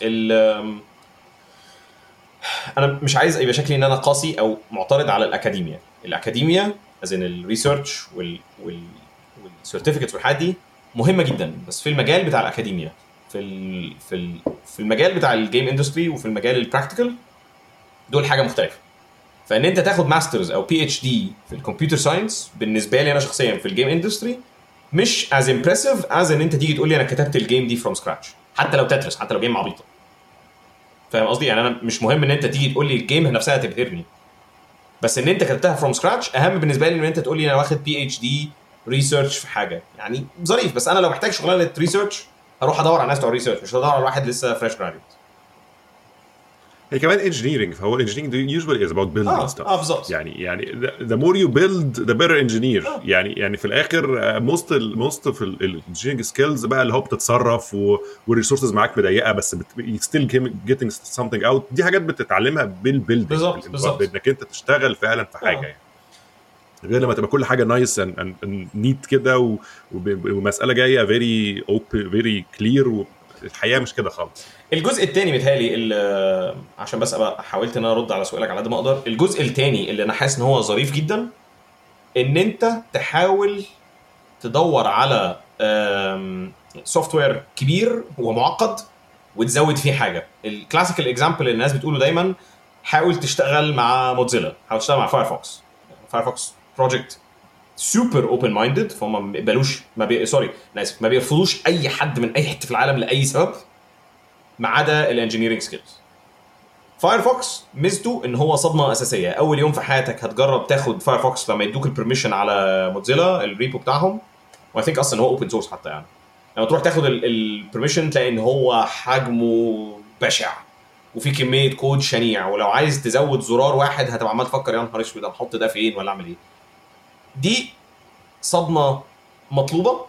أنا مش عايز يبقى شكلي إن أنا قاسي أو معترض على ال academia ال academia as in ال research وال وال وال certificates والحاجات دي مهمة جدا بس في المجال بتاع الاكاديميا في ال في ال في المجال بتاع ال game industry وفي المجال ال practical دول حاجة مختلفة. فإن أنت تاخد masters أو PhD في ال computer science بالنسبة لي أنا شخصيا في ال game industry مش as impressive as إن أنت تيجي تقول لي أنا كتبت ال game دي from scratch حتى لو Tetris حتى لو game عبيطة. فاهم قصدي؟ يعني أنا مش مهم إن أنت تيجي تقول لي ال game نفسها تبهرني. بس إن أنت كتبتها from scratch أهم بالنسبة لي إن أنت تقول لي أنا واخد PhD research في حاجة. يعني ظريف بس أنا لو محتاج شغلانة research هروح أدور على ناس بتوع research مش هدور على واحد لسه fresh graduate هي كمان engineering فهو ال engineering usually is about building آه stuff بالظبط يعني يعني the more you build the better engineer آه. يعني يعني في الآخر most most في ال engineering skills بقى اللي هو بتتصرف وال resources معاك مضيقة بس still getting something out دي حاجات بتتعلمها بال building بالظبط، بالظبط. انك أنت تشتغل فعلا في حاجة آه. يعني غير لما تبقى كل حاجة nice neat كده ومسألة جاية very open very clear والحياة مش كده خالص. الجزء الثاني متهيألي ال- عشان بس أبقى حاولت إن أنا أرد على سؤالك على قد ما أقدر الجزء الثاني اللي أنا حاسس إن هو ظريف جدا إن أنت تحاول تدور على software كبير ومعقد وتزود فيه حاجة. ال classical example اللي الناس بتقوله دايما حاول تشتغل مع Mozilla حاول تشتغل مع Firefox Firefox project super open minded فهم ما بيقبلوش ما بي... سوري أنا آسف ما بيرفضوش أي حد من أي حتة في العالم لأي سبب ما عدا ال engineering skills Firefox ميزته إن هو صدمة أساسية. أول يوم في حياتك هتجرب تاخد Firefox لما يدوك ال permission على Mozilla ال repo بتاعهم. و I think أصلا هو open source حتى يعني. لما تروح تاخد ال permission تلاقي إن هو حجمه بشع. وفي كمية كود شنيع. ولو عايز تزود زرار واحد هتبقى عمال تفكر يا نهار أسود أحط ده فين؟ ولا أعمل إيه؟ دي صدمة مطلوبة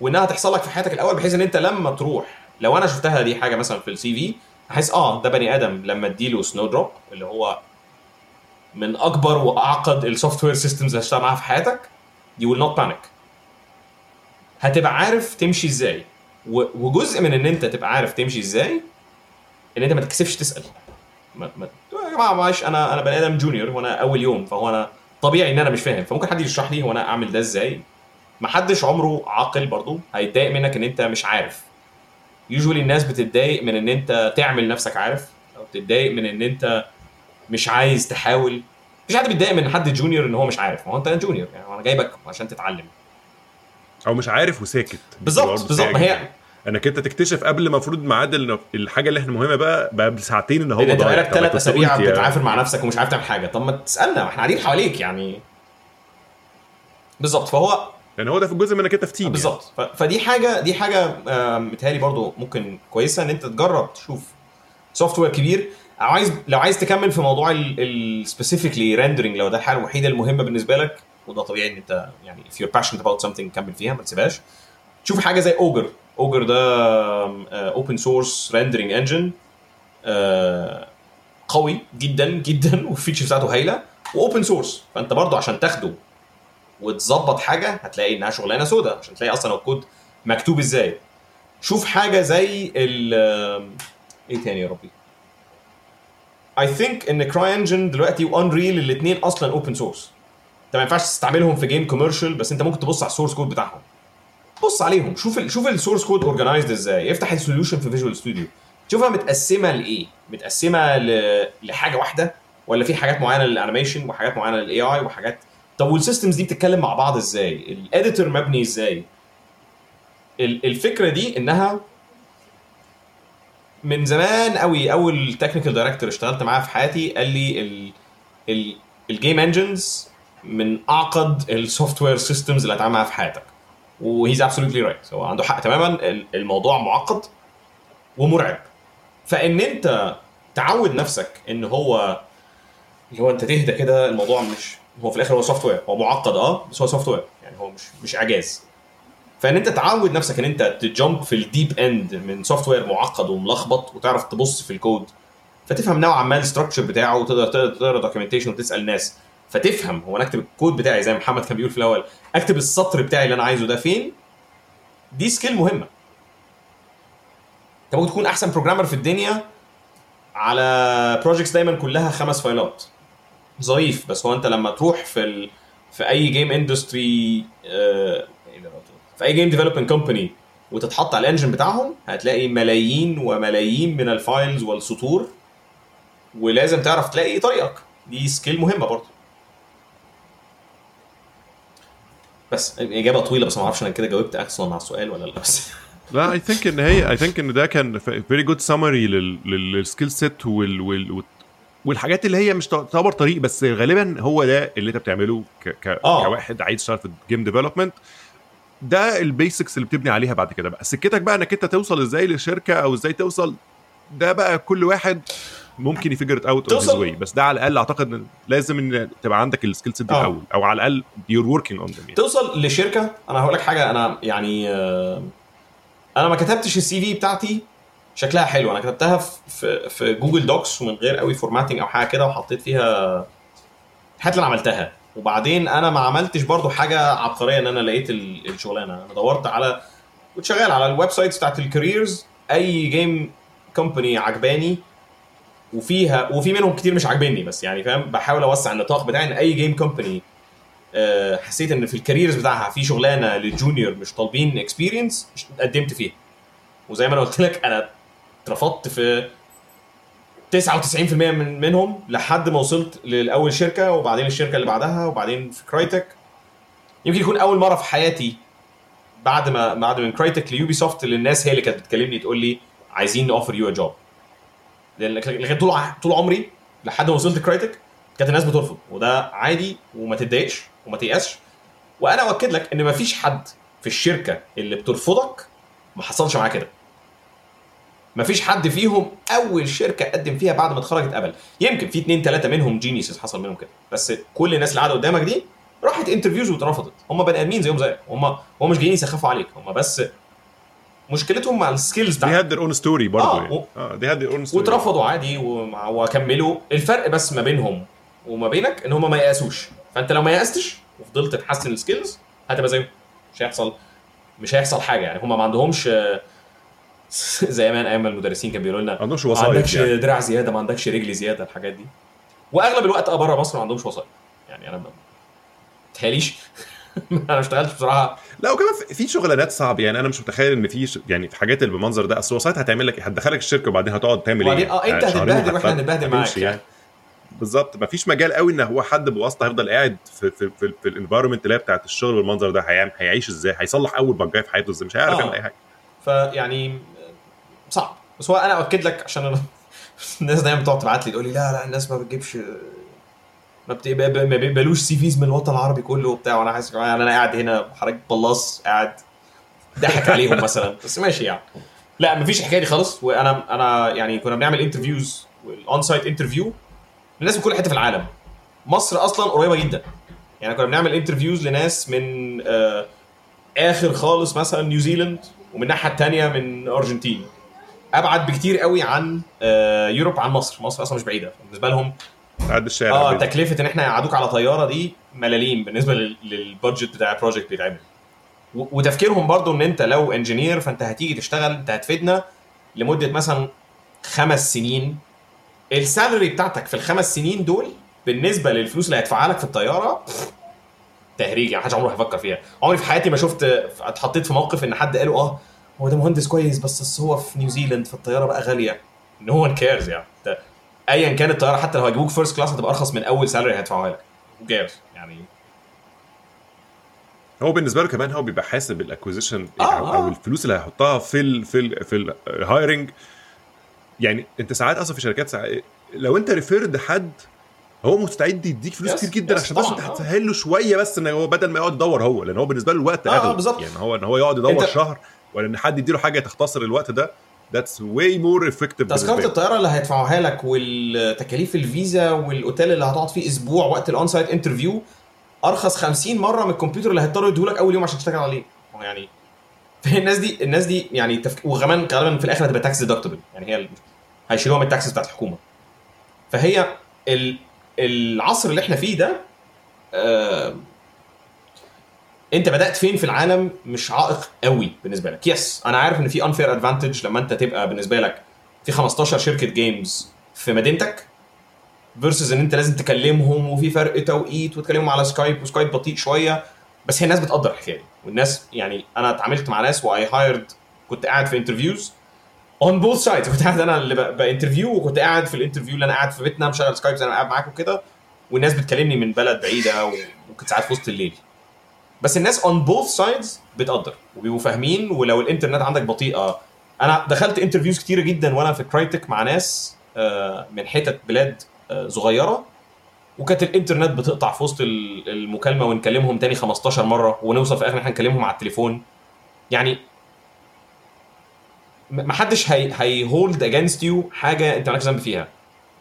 وإنها تحصل لك في حياتك الأول بحيث إن أنت لما تروح لو أنا شفتها دي حاجة مثلا في ال CV أحس آه ده بني آدم لما أديله Snowdrop اللي هو من أكبر وأعقد ال software systems اللي هتشتغل معاها في حياتك you will not panic. هتبقى عارف تمشي إزاي. وجزء من إن أنت تبقى عارف تمشي إزاي إن أنت ما تكسفش تسأل. ما ما يا جماعة معلش أنا أنا بني آدم جونيور وأنا أول يوم فهو أنا طبيعي إن أنا مش فاهم فممكن حد يشرح لي هو أنا أعمل ده إزاي؟ ما حدش عمره عاقل برضو هيتضايق منك إن أنت مش عارف. يوجوالي الناس بتتضايق من إن أنت تعمل نفسك عارف أو تتضايق من إن أنت مش عايز تحاول. مفيش حد بيتضايق من حد junior إن هو مش عارف ما هو أنت junior يعني أنا جايبك عشان تتعلم. أو مش عارف وساكت. بالظبط برضه بالظبط ما هي. انك انت تكتشف قبل المفروض ميعاد ال- الحاجة اللي إحنا مهمه بقى بقى بساعتين ان هو أنت ضايع. بقالك طب ثلاث أسابيع بتتعافر مع نفسك ومش عارف تعمل حاجة. طب ما تسألنا ما إحنا قاعدين حواليك يعني. بالظبط. فهو يعني هو ده في جزء من إنك أنت في team بالظبط. ف- فدي حاجة دي حاجة متهيألي برضو ممكن كويسة إن أنت تجرب تشوف software كبير. أو عايز لو عايز تكمل في موضوع ال specifically rendering لو ده الحاجة الوحيدة المهمة بالنسبة لك وده طبيعي إن أنت يعني if you're passionate about something كمل فيها ما تسيبهاش. تشوف حاجة زي Ogre Ogre ده open source rendering engine قوي جدا جدا وال feature بتاعته هايلة و open source فأنت برضو عشان تاخده وتظبط حاجة هتلاقي إنها شغلانة سودا عشان تلاقي أصلا الكود مكتوب إزاي. شوف حاجة زي ال إيه تاني يا ربي؟ I think إن CryEngine دلوقتي و Unreal الاثنين أصلا open source أنت ما ينفعش تستعملهم في game commercial بس أنت ممكن تبص على ال source code بتاعهم. بص عليهم. شوف ال شوف ال source code organized إزاي. افتح ال solution في Visual Studio شوفها متقسمة لإيه؟ متقسمة. لحاجة واحدة ولا في حاجات معينة لل animation وحاجات معينة لل AI وحاجات؟ طب وال systems دي بتتكلم مع بعض إزاي؟ ال editor مبني إزاي؟ ال- الفكرة دي إنها من زمان قوي أول technical director اشتغلت معاه في حياتي قال لي ال ال ال game engines من أعقد ال software systems اللي هتعمل معاها في حياتك. و he's absolutely right هو عنده حق تماما. ال- الموضوع معقد ومرعب. فإن أنت تعود نفسك إن هو اللي هو أنت تهدى كده الموضوع مش هو في الآخر هو software هو معقد آه بس هو software يعني هو مش مش اعجاز فإن أنت تعود نفسك إن أنت ت jump في ال deep end من software معقد وملخبط وتعرف تبص في الكود فتفهم نوعا ما ال structure بتاعه وتقدر تقدر تقرا documentation وتسأل ناس. فتفهم هو أنا أكتب الكود بتاعي زي محمد كان بيقول في الأول أكتب السطر بتاعي اللي أنا عايزه ده فين؟ دي skill مهمة. أنت ممكن تكون أحسن programmer في الدنيا على projects دايما كلها خمس file ات. ظريف بس هو أنت لما تروح في ال... في أي game industry في أي game development company وتتحط على ال engine بتاعهم هتلاقي ملايين وملايين من ال files والسطور ولازم تعرف تلاقي طريقك. دي skill مهمة برضه. بس إجابة طويلة بس ما أعرفش أنا كده جاوبت أصلا على السؤال ولا لأ. بس لا I think إن هي I think إن ده كان very good summary لل skill set وال وال والحاجات اللي هي مش تعتبر طريق بس غالبا هو ده اللي أنت بتعمله ك ك آه. كواحد عايز تشتغل في ال game development ده ال basics اللي بتبني عليها بعد كده بقى. سكتك بقى إنك أنت توصل إزاي لشركه أو إزاي توصل ده بقى كل واحد ممكن ي figure out of توصل- way بس ده على الأقل أعتقد إن لازم إن تبقى عندك ال skill set دي آه. الأول. أو على الأقل you're working on them توصل لشركة. أنا هقول لك حاجة. أنا يعني آه، أنا ما كتبتش ال CV بتاعتي. شكلها حلو. أنا كتبتها في في, Google Docs ومن غير قوي formatting أو حاجة كده وحطيت فيها الحاجات اللي أنا عملتها. وبعدين أنا ما عملتش برضو حاجة عبقرية إن أنا لقيت ال- الشغلانة. أنا دورت على كنت شغال على ال websites بتاعت ال careers أي game company عجباني وفيها وفي منهم كتير مش عاجبني بس يعني فاهم؟ بحاول أوسع النطاق بتاعي إن أي game company آه، حسيت إن في ال careers بتاعها في شغلانة لل junior مش طالبين experience قدمت فيها. وزي ما أنا قلت لك أنا اترفضت في 99% من منهم لحد ما وصلت لاول شركة وبعدين الشركة اللي بعدها وبعدين في Crytek يمكن يكون أول مرة في حياتي بعد ما بعد من Crytek ل Ubisoft اللي الناس هي اللي كانت بتكلمني تقول لي عايزين ن offer you a job لأن طول طول عمري لحد ما وصلت Crytek كانت الناس بترفض. وده عادي وما تتضايقش وما تيأسش. وأنا أؤكد لك إن مفيش حد في الشركة اللي بترفضك ما حصلش معاه كده. مفيش حد فيهم أول شركة قدم فيها بعد ما اتخرج اتقبل يمكن في اتنين تلاتة منهم geniuses حصل منهم كده. بس كل الناس اللي قاعدة قدامك دي راحت interviews واترفضت. هم بني آدمين زيهم زيك. هم هم مش جايين يسخفوا عليك. هم بس مشكلتهم مع ال skills دي بتاعتهم. had their own story برضه آه، يعني. آه دي had own story واترفضوا عادي وكملوا. الفرق بس ما بينهم وما بينك إن هم ما يأسوش فأنت لو ما يأستش وفضلت تحسن ال skills هتبقى زيهم. مش هيحصل مش هيحصل حاجة يعني. هم ما عندهمش آه، زي ما أيام المدرسين كانوا بيقولوا لنا ما عندهمش ما وسايط عندكش يعني. دراع زيادة ما عندكش رجل زيادة الحاجات دي. وأغلب الوقت آه بره مصر ما عندهمش وسايط. يعني أنا ما تهيأليش. أنا ما اشتغلتش بصراحة. لا وكمان في- شغلانات صعبة. يعني أنا مش متخيل إن في ش... يعني في حاجات اللي بالمنظر ده أصل وسايط هتعمل لك هتدخلك الشركة وبعدين هتقعد تعمل إيه؟ آه أنت يعني هتتبهدل وإحنا هنتبهدل معاك. يعني. بالظبط. مفيش مجال قوي إن هو حد بواسطة هيفضل قاعد في في في, في الانفايرمنت اللي هي بتاعت الشغل بالمنظر ده هيعمل هيعيش إزاي؟ هيصلح أول بجايه في حياته إزاي؟ مش هيعرف آه. يعمل أي حاجة. فيعني صعب. بس هو أنا أؤكد لك عشان أنا الناس دايما بتقعد تبعت لي تقول لي لا لا الناس ما بتجيبش ما بيقبلوش CVs من الوطن العربي كله وبتاع. وأنا حاسس يعني أنا قاعد هنا حضرتك بلاص قاعد ضحك عليهم مثلا. بس ماشي يعني. لا مفيش الحكاية دي خالص. وأنا أنا يعني كنا بنعمل interviews وال on-site interview لناس من كل حتة في العالم. مصر أصلا قريبة جدا. يعني كنا بنعمل interviews لناس من آه آخر خالص مثلا نيوزيلاند ومن الناحية الثانية من أرجنتين. أبعد بكتير قوي عن آه Europe عن مصر. مصر أصلا مش بعيدة. بالنسبة لهم قاعد الشارع آه. تكلفة إن إحنا يقعدوك على طيارة دي ملاليم بالنسبة لل- لل budget بتاع ال project بيتعمل. وتفكيرهم برضو إن أنت لو engineer فأنت هتيجي تشتغل أنت هتفيدنا لمدة مثلا خمس سنين. ال salary بتاعتك في الخمس سنين دول بالنسبة للفلوس اللي هيدفعها لك في الطيارة تهريج يعني محدش عمره هيفكر فيها. عمري في حياتي ما شفت اتحطيت في موقف إن حد قالوا آه هو ده مهندس كويس بس هو في نيوزيلاند فالطيارة بقى غالية. no one cares يعني. ايا كان الطيارة حتى لو هيجيبوك first class هتبقى أرخص من أول salary هيدفعوها لك cares يعني هو بالنسبة له كمان هو بيبقى حاسب ال acquisition آه، أو, آه. أو الفلوس اللي هيحطها في ال في ال في ال hiring يعني أنت ساعات أصلا في شركات ساعات لو أنت referred حد هو مستعد يديك فلوس كتير جدا yes، عشان بس انت آه. هتسهل له شوية بس ان هو بدل ما يقعد يدور هو لأن هو بالنسبة له الوقت آه، آه، أغلى بالظبط. يعني هو إن هو يقعد يدور شهر ولا إن حد يديله حاجة تختصر الوقت ده that's way more effective تذكرة الطيارة اللي هيدفعوها لك والتكاليف الفيزا والأوتيل اللي هتقعد فيه أسبوع وقت ال on-site interview أرخص 50 مرة من الكمبيوتر اللي هيضطروا يديهولك أول يوم عشان تشتغل عليه. يعني الناس دي الناس دي يعني تفك... وكمان غالبا في الآخر هتبقى tax deductible يعني هي هيشيلوها من ال taxes بتاعت الحكومة. فهي ال... العصر اللي إحنا فيه ده آه... انت بدأت فين في العالم مش عائق قوي بالنسبة لك؟ yes أنا عارف إن في unfair advantage لما أنت تبقى بالنسبة لك في 15 شركة games في مدينتك versus إن أنت لازم تكلمهم وفي فرق توقيت وتكلمهم على Skype و Skype بطيء شوية. بس هي الناس بتقدر الحكاية دي. والناس يعني أنا اتعاملت مع ناس و I hired كنت قاعد في interviews on both sides كنت قاعد أنا اللي ب interview وكنت قاعد في ال interview اللي أنا قاعد في بيتنا مشغل Skype زي أنا قاعد معاكم كده. والناس بتكلمني من بلد بعيدة وممكن ساعات في وسط الليل. بس الناس on both sides بتقدر وبيبقوا فاهمين ولو الإنترنت عندك بطيئة. أنا دخلت interviews كتيرة جدا وأنا في Crytek مع ناس آه، من حتت بلاد آه، صغيرة وكانت الإنترنت بتقطع في وسط ال- المكالمة ونكلمهم تاني 15 مرة ونوصل في الآخر إحنا نكلمهم على التليفون. يعني محدش هي هي hold against you حاجة أنت مالكش ذنب فيها.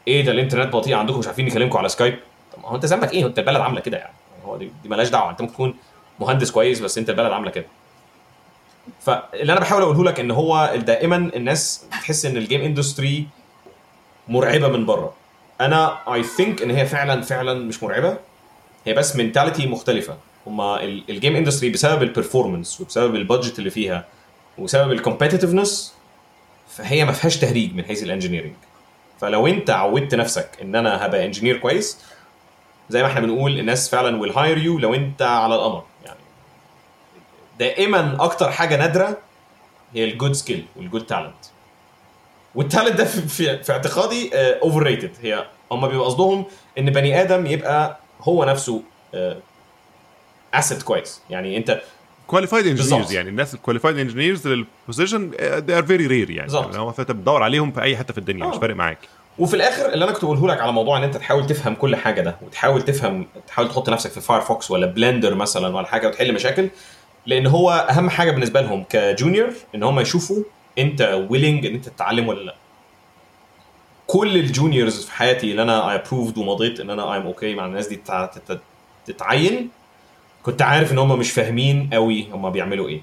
إيه ده الإنترنت بطيء عندكم مش عارفين نكلمكم على Skype طب هو أنت ذنبك إيه؟ أنت البلد عاملة كده يعني. هو دي, دي مالهاش دعوة. أنت ممكن تكون مهندس كويس بس انت البلد عاملة كده. فاللي أنا بحاول أقوله لك إن هو دائما الناس بتحس إن ال game industry مرعبة من بره. أنا I think إن هي فعلا فعلا مش مرعبة. هي بس mentality مختلفة. هما ال game industry بسبب ال performance وبسبب ال budget اللي فيها وبسبب ال competitiveness فهي ما فيهاش تهريج من حيث ال engineering فلو أنت عودت نفسك إن أنا هبقى engineer كويس زي ما إحنا بنقول الناس فعلا will hire you لو أنت على القمر. دائما أكتر حاجة نادرة هي ال good skill وال good talent وال talent ده في, في, في اعتقادي overrated هي هم بيبقى قصدهم إن بني آدم يبقى هو نفسه asset كويس يعني أنت qualified. engineers يعني الناس ال qualified engineers لل position they are very rare يعني بالظبط. يعني هو فانت بتدور عليهم في أي حتة في الدنيا آه. مش فارق معاك وفي الآخر اللي أنا كنت بقوله لك على موضوع إن أنت تحاول تفهم كل حاجة ده وتحاول تفهم تحاول تحط نفسك في Firefox ولا Blender مثلا ولا حاجة وتحل مشاكل لأن هو اهم حاجة بالنسبة لهم ك junior ان هم يشوفوا انت willing ان انت تتعلم ولا لا. كل ال juniors في حياتي اللي أنا I approved ومضيت ان أنا I'm okay مع الناس دي تتع- تت- تتعين كنت عارف ان هم مش فاهمين قوي هم بيعملوا إيه.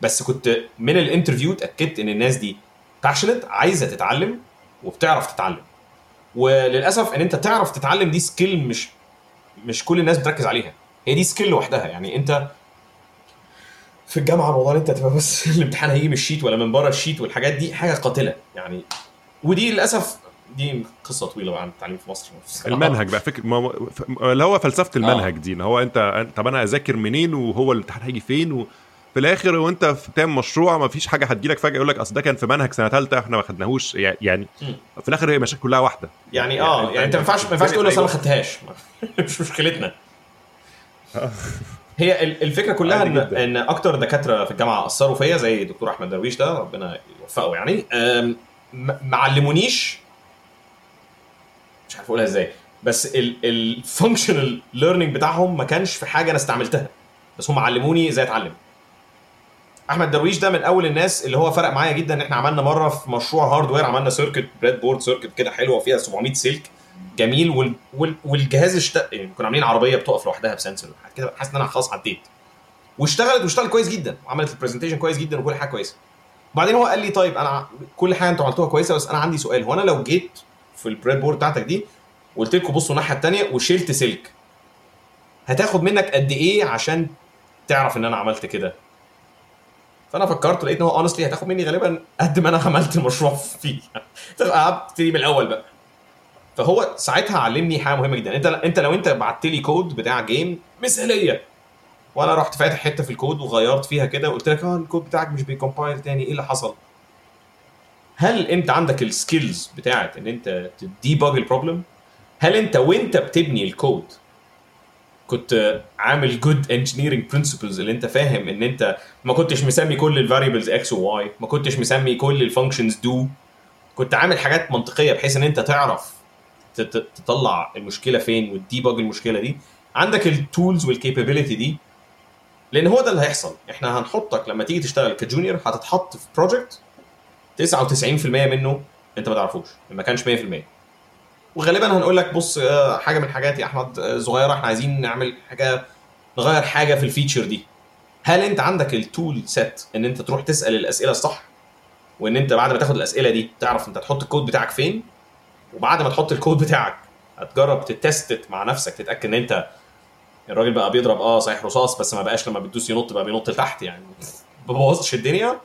بس كنت من ال interview اتأكدت ان الناس دي passionate عايزة تتعلم وبتعرف تتعلم. وللأسف ان انت تعرف تتعلم دي skill مش مش كل الناس بتركز عليها. هي دي skill لوحدها. يعني انت في الجامعة الموضوع إن أنت تبقى بس الامتحان هيجي من ال sheet ولا من بره ال sheet والحاجات دي حاجة قاتلة يعني. ودي للأسف دي قصة طويلة بقى عن التعليم في مصر. المنهج بقى فكر ما اللي هو فلسفة المنهج دي ان هو أنت طب أنا أذاكر منين وهو الامتحان هيجي فين؟ وفي الآخر وأنت في- بتعمل مشروع ما فيش حاجة هتجيلك فجأة يقول لك أصل ده كان في منهج سنة ثالثه إحنا ما خدناهوش يعني- يعني. في الآخر هي مشاكل كلها واحدة. يعني آه يعني أنت ما ينفعش ما ينفعش تقول أصل أنا ما خدتهاش. مش مشكلتنا. هي ال- الفكرة كلها ان جدا. إن أكتر دكاترة في الجامعة أثروا فيا زي دكتور أحمد درويش ده ربنا يوفقه يعني. ما علمونيش مش عارف أقولها إزاي بس ال functional learning بتاعهم ما كانش في حاجة أنا استعملتها. بس هم علموني إزاي أتعلم. أحمد درويش ده من أول الناس اللي هو فرق معايا جدا. ان إحنا عملنا مرة في مشروع hardware عملنا circuit breadboard circuit كده حلوة فيها 700 سلك. جميل وال... وال... والجهاز اشتغل يعني كنا عاملين عربية بتقف لوحدها ب sensor كده. حاسس إن أنا خلاص عديت. واشتغلت واشتغلت كويس جدا. وعملت ال presentation كويس جدا وكل حاجة كويسة. وبعدين هو قال لي طيب أنا كل حاجة أنتوا عملتوها كويسة بس أنا عندي سؤال. هو أنا لو جيت في ال breadboard بتاعتك دي وقلت لكم بصوا الناحية الثانية وشلت سلك هتاخد منك قد إيه عشان تعرف إن أنا عملت كده؟ فأنا فكرت لقيت إن هو honestly هتاخد مني غالبا قد ما أنا عملت المشروع فيه. ابتدي من الأول بقى. فهو ساعتها علمني حاجة مهمة جدا انت انت لو انت بعت لي كود بتاع game مثالية وأنا رحت فاتح حتة في الكود وغيرت فيها كده وقلت لك آه الكود بتاعك مش بي compile تاني إيه اللي حصل؟ هل انت عندك ال skills بتاعت إن انت ت debug ال problem؟ هل انت وانت بتبني الكود كنت عامل good engineering principles اللي انت فاهم إن انت ما كنتش مسمي كل ال variables X و Y ما كنتش مسمي كل ال functions do كنت عامل حاجات منطقية بحيث إن انت تعرف تطلع المشكلة فين وت debug المشكلة دي. عندك ال tools وال capability دي لأن هو ده اللي هيحصل. إحنا هنحطك لما تيجي تشتغل ك junior هتتحط في project 99% منه أنت ما تعرفوش ما كانش 100% وغالبا هنقول لك بص آه، حاجة من الحاجات يا أحمد آه، صغيرة إحنا عايزين نعمل حاجة نغير حاجة في ال feature دي. هل أنت عندك ال tool set إن أنت تروح تسأل الأسئلة الصح؟ وإن أنت بعد ما تاخد الأسئلة دي تعرف أنت تحط الكود بتاعك فين؟ وبعد ما تحط الكود بتاعك هتجرب ت test مع نفسك تتأكد إن أنت الراجل بقى بيضرب آه صحيح رصاص بس ما بقاش لما بتدوس ينط بقى بينط لتحت يعني. ما بوظتش الدنيا.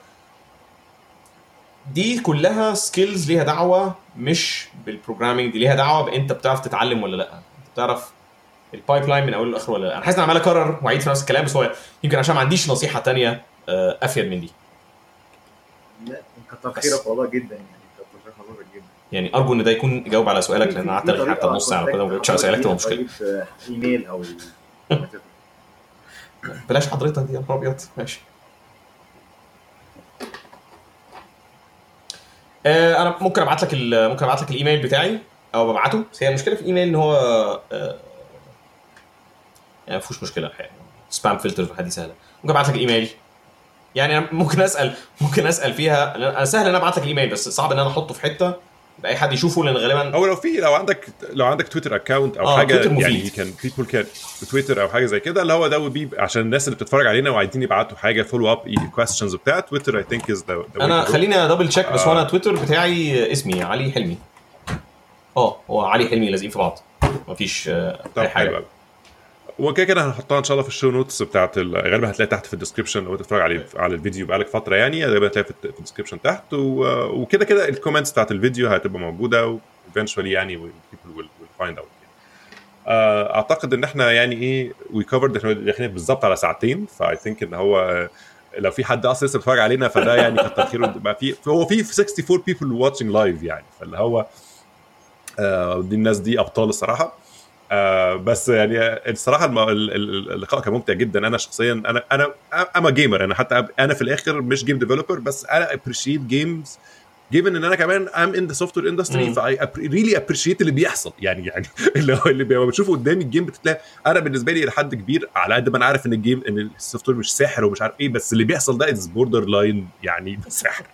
دي كلها skills ليها دعوة مش بال programming دي ليها دعوة بأنت بتعرف تتعلم ولا لأ. انت بتعرف ال pipeline من أوله لآخره ولا لأ. أنا حاسس إن عمال أكرر وأعيد في نفس الكلام بس هو يمكن عشان ما عنديش نصيحة تانية آه، أفيد من دي. لا كتر خيرك والله جدا يعني كتر خير حضرتك جدا يعني أرجو إن ده يكون يجاوب على سؤالك لأن في- قعدت في حتى نص ساعة كده ما جاوبتش على اسئلك تبقى مشكله إيميل أو بلاش حضرتك دي يا نهار أبيض. ماشي. آه أنا ممكن أبعت لك ال- ممكن أبعت لك الإيميل بتاعي أو ببعته. بس هي المشكلة في الإيميل إن هو آه يعني ما فيهوش مشكلة. الحقيقة spam filters وحاجات دي سهلة. ممكن أبعت لك الإيميل. يعني ممكن أسأل ممكن أسأل فيها أنا سهل إن أنا أبعت لك الإيميل بس صعب إن أنا أحطه في حتة لاي حد يشوفه لأن غالبا أو لو في لو عندك لو عندك تويتر account أو آه، حاجة. يعني كان people كان تويتر أو حاجة زي كده اللي هو ده be عشان الناس اللي بتتفرج علينا وعايزين يبعتوا حاجة follow up questions بتاع تويتر I think is أنا خليني double check بس آه. وأنا تويتر بتاعي اسمي علي حلمي. آه هو علي حلمي لازقين في بعض. مفيش آه، أي حلو حاجة. قوي وكده كده هنحطها إن شاء الله في ال show notes بتاعت ال- غالبا هتلاقي تحت في ال description لو بتتفرج على على الفيديو بقالك فترة يعني غالبا هتلاقي في ال description تحت وكده كده ال comments بتاعت الفيديو هتبقى موجودة eventually يعني people will, will find out آه، أعتقد إن إحنا يعني إيه we covered إحنا داخلين بالظبط على ساعتين ف I think إن هو آه، لو في حد أصلا لسه بيتفرج علينا فده يعني كتر خيره بقى في هو في 64 people watching live يعني فاللي هو آه، دي الناس دي أبطال الصراحة. آه بس يعني الصراحة اللقاء كان ممتع جدا أنا شخصيا أنا أنا أنا gamer أنا حتى أنا في الآخر مش game developer بس أنا appreciate games given إن أنا كمان am in the software industry. ف I really appreciate اللي بيحصل يعني يعني اللي هو اللي لما بتشوفه قدامي ال game بتلاقي أنا بالنسبة لي لحد كبير على قد ما أنا عارف إن ال game إن ال software مش سحر ومش عارف إيه بس اللي بيحصل ده is borderline يعني سحر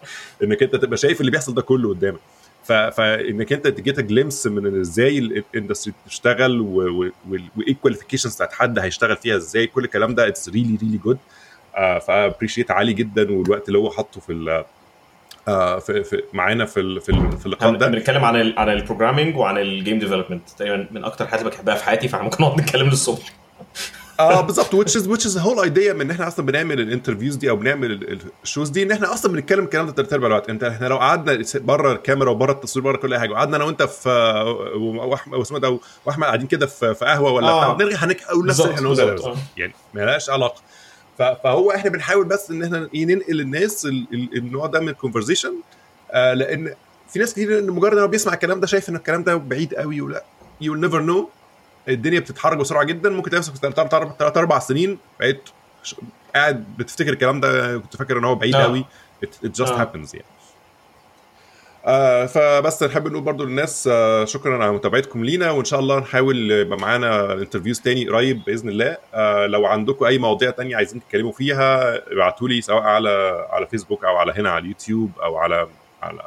إنك أنت تبقى شايف اللي بيحصل ده كله قدامك. فانك أنت ت get glimpse من إزاي ال industry بتشتغل وإيه ال qualifications بتاعت حد هيشتغل فيها إزاي كل الكلام ده it's really really good ف appreciate عالي جدا والوقت اللي هو حاطه في ال آه، في, في معانا في في, في اللقاء ده. بنتكلم عن ال عن ال programming وعن ال game development تقريبا من أكتر حاجات بحبها في حياتي فإحنا ممكن نقعد نتكلم للصبح. آه بالظبط which is which is the whole idea من إن إحنا أصلا بنعمل ال interviews دي أو بنعمل ال- ال- ال shows دي إن إحنا أصلا بنتكلم الكلام ده تلات أرباع الوقت. أنت إحنا لو قعدنا بره الكاميرا وبره التصوير بره كل حاجة وقعدنا أنا وأنت في وأحمد واسمه ده وأحمد قاعدين كده في في قهوة ولا آه. بتاع هنقول نفس اللي بالظبط، بالظبط. يعني ما لهاش علاقه فهو إحنا بنحاول بس إن إحنا إيه ننقل للناس ال- ال- النوع ده من ال conversation آه لأن في ناس كتير إن مجرد ما بيسمع الكلام ده شايف إن الكلام ده بعيد قوي ولا you never know الدنيا بتتحرك بسرعة جدا. ممكن في ثلاث أربع سنين بقيت قاعد بتفتكر الكلام ده. كنت فاكر إن هو بعيد آه. قوي just آه. happens يعني. آه فبس نحب نقول برضو للناس آه شكرا على متابعتكم لينا وإن شاء الله نحاول يبقى معانا interviews تاني قريب بإذن الله. آه لو عندكم أي مواضيع تانية عايزين تتكلموا فيها ابعتوا لي سواء على على فيسبوك أو على هنا على اليوتيوب أو على على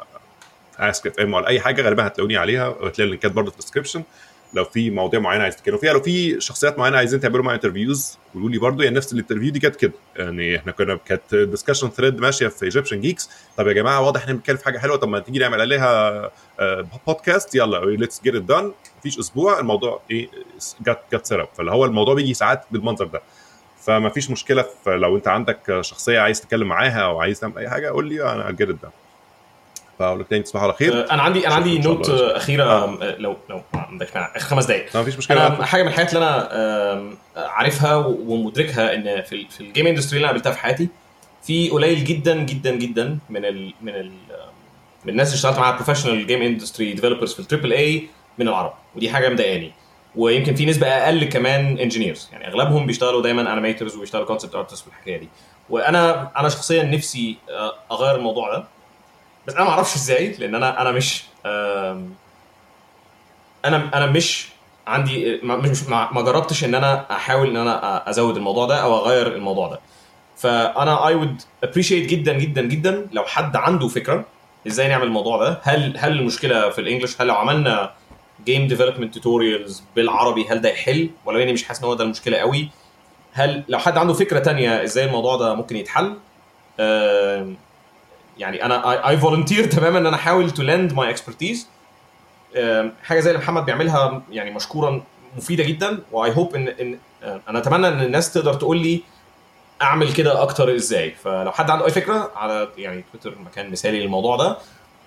Ask.fm ولا أي حاجة غالبا هتلاقوني عليها وهتلاقي اللينكات برضه في ال description لو في مواضيع معينة عايز تتكلموا فيها لو في شخصيات معينة عايزين تعملوا معايا interviews قولوا لي برضه يعني نفس ال interview دي كانت كده. يعني إحنا كنا كانت discussion thread ماشية في Egyptian Geeks طب يا جماعة واضح إن بنتكلم في حاجة حلوة. طب ما تيجي نعمل عليها بودكاست يلا let's get it done مفيش أسبوع الموضوع إيه get get set فاللي هو الموضوع بيجي ساعات بالمنظر ده. فما فيش مشكلة في لو أنت عندك شخصية عايز تتكلم معاها أو عايز تعمل أي حاجة قول لي أنا get it done تاني تصبحوا على خير. آه، أنا عندي أنا عندي note. آه، أخيرة آه. آه، لو لو ما عندك مانع. آخر خمس دقائق ما فيش مشكلة. أنا حاجة من الحاجات اللي أنا عارفها ومدركها إن في في ال game industry اللي أنا قابلتها في حياتي في قليل جدا جدا جدا من ال من ال من الناس اللي اشتغلت معاها professional game industry developers في ال triple A من العرب. ودي حاجة مضايقاني. ويمكن في نسبة أقل كمان engineers يعني أغلبهم بيشتغلوا دايما animators وبيشتغلوا concept artist والحكايه دي. وأنا أنا شخصيا نفسي أغير الموضوع ده. بس أنا ما أعرفش إزاي لأن أنا أنا مش أنا أنا مش عندي مش ما جربتش إن أنا أحاول إن أنا أزود الموضوع ده أو أغير الموضوع ده. فأنا I would appreciate جدا جدا جدا لو حد عنده فكرة إزاي نعمل الموضوع ده. هل هل المشكلة في ال English؟ هل لو عملنا game development tutorials بالعربي هل ده يحل؟ ولا اني مش حاسس إن هو ده المشكلة قوي؟ هل لو حد عنده فكرة تانية إزاي الموضوع ده ممكن يتحل؟ يعني أنا I volunteer تماما إن أنا أحاول to lend my expertise حاجة زي اللي محمد بيعملها يعني مشكورا مفيدة جدا و I hope إن إن آه، أنا أتمنى إن الناس تقدر تقول لي أعمل كده أكتر إزاي. فلو حد عنده أي فكرة على يعني تويتر مكان مثالي للموضوع ده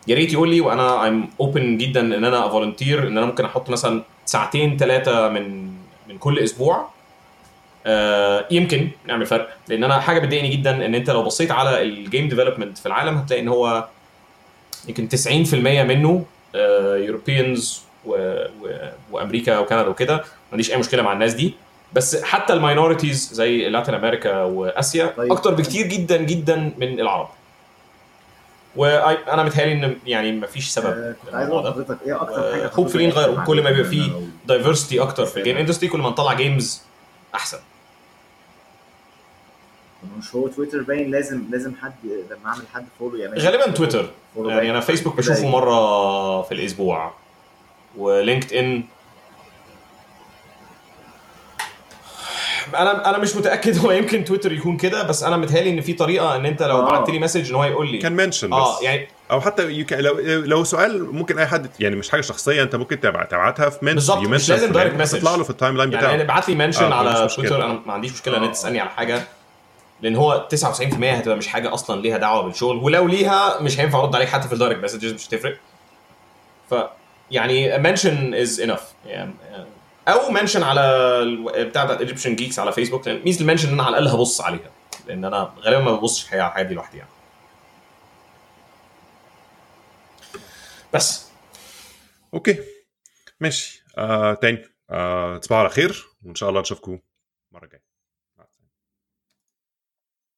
يا ريت يقول لي وأنا I'm open جدا إن أنا volunteer إن أنا ممكن أحط مثلا ساعتين ثلاثة من من كل أسبوع. آه يمكن نعمل فرق. لأن أنا حاجة بتضايقني جدا إن أنت لو بصيت على ال game development في العالم هتلاقي إن هو يمكن 90% منه Europeans وأمريكا وكندا وكده. ما عنديش أي مشكلة مع الناس دي. بس حتى ال minorities زي Latin America وآسيا طيب. أكتر بكتير جدا جدا من العرب. وأنا متهيألي إن يعني ما فيش سبب آه، كنت عايز أقول لحضرتك إيه أكتر حاجة نغيره. كل ما بيبقى فيه diversity أكتر في ال game industry كل ما نطلع games أحسن. مش هو تويتر باين لازم لازم حد لما أعمل حد follow يعمل غالبا تويتر يعني. أنا فيسبوك بشوفه إيه؟ مرة في الأسبوع ولينكد ان أنا أنا مش متأكد هو يمكن تويتر يكون كده بس أنا متهيألي إن في طريقة إن أنت لو آه. بعت لي message إن هو يقول لي كان mention بس آه يعني أو حتى you can- لو لو سؤال ممكن أي حد يعني مش حاجة شخصية أنت ممكن تبع- تبعتها في mention بالظبط، مش لازم direct message. تطلع له في ال timeline يعني بتاعه ابعت لي mention آه، على. تويتر أنا ما عنديش مشكلة إن أنت آه. تسألني على حاجة لأن هو 99% هتبقى مش حاجة أصلا ليها دعوة بالشغل ولو ليها مش هينفع أرد عليك حتى في ال direct messages مش هتفرق. ف يعني mention is enough أو mention على بتاع بتاع Egyptian Geeks على فيسبوك لأن ميزه ال mention إن أنا على الأقل هبص عليها لأن أنا غالبا ما ببصش على الحاجات دي لوحدي يعني. بس. okay. ماشي. آه تاني. آه تصبحوا على خير وإن شاء الله نشوفكم المره الجايه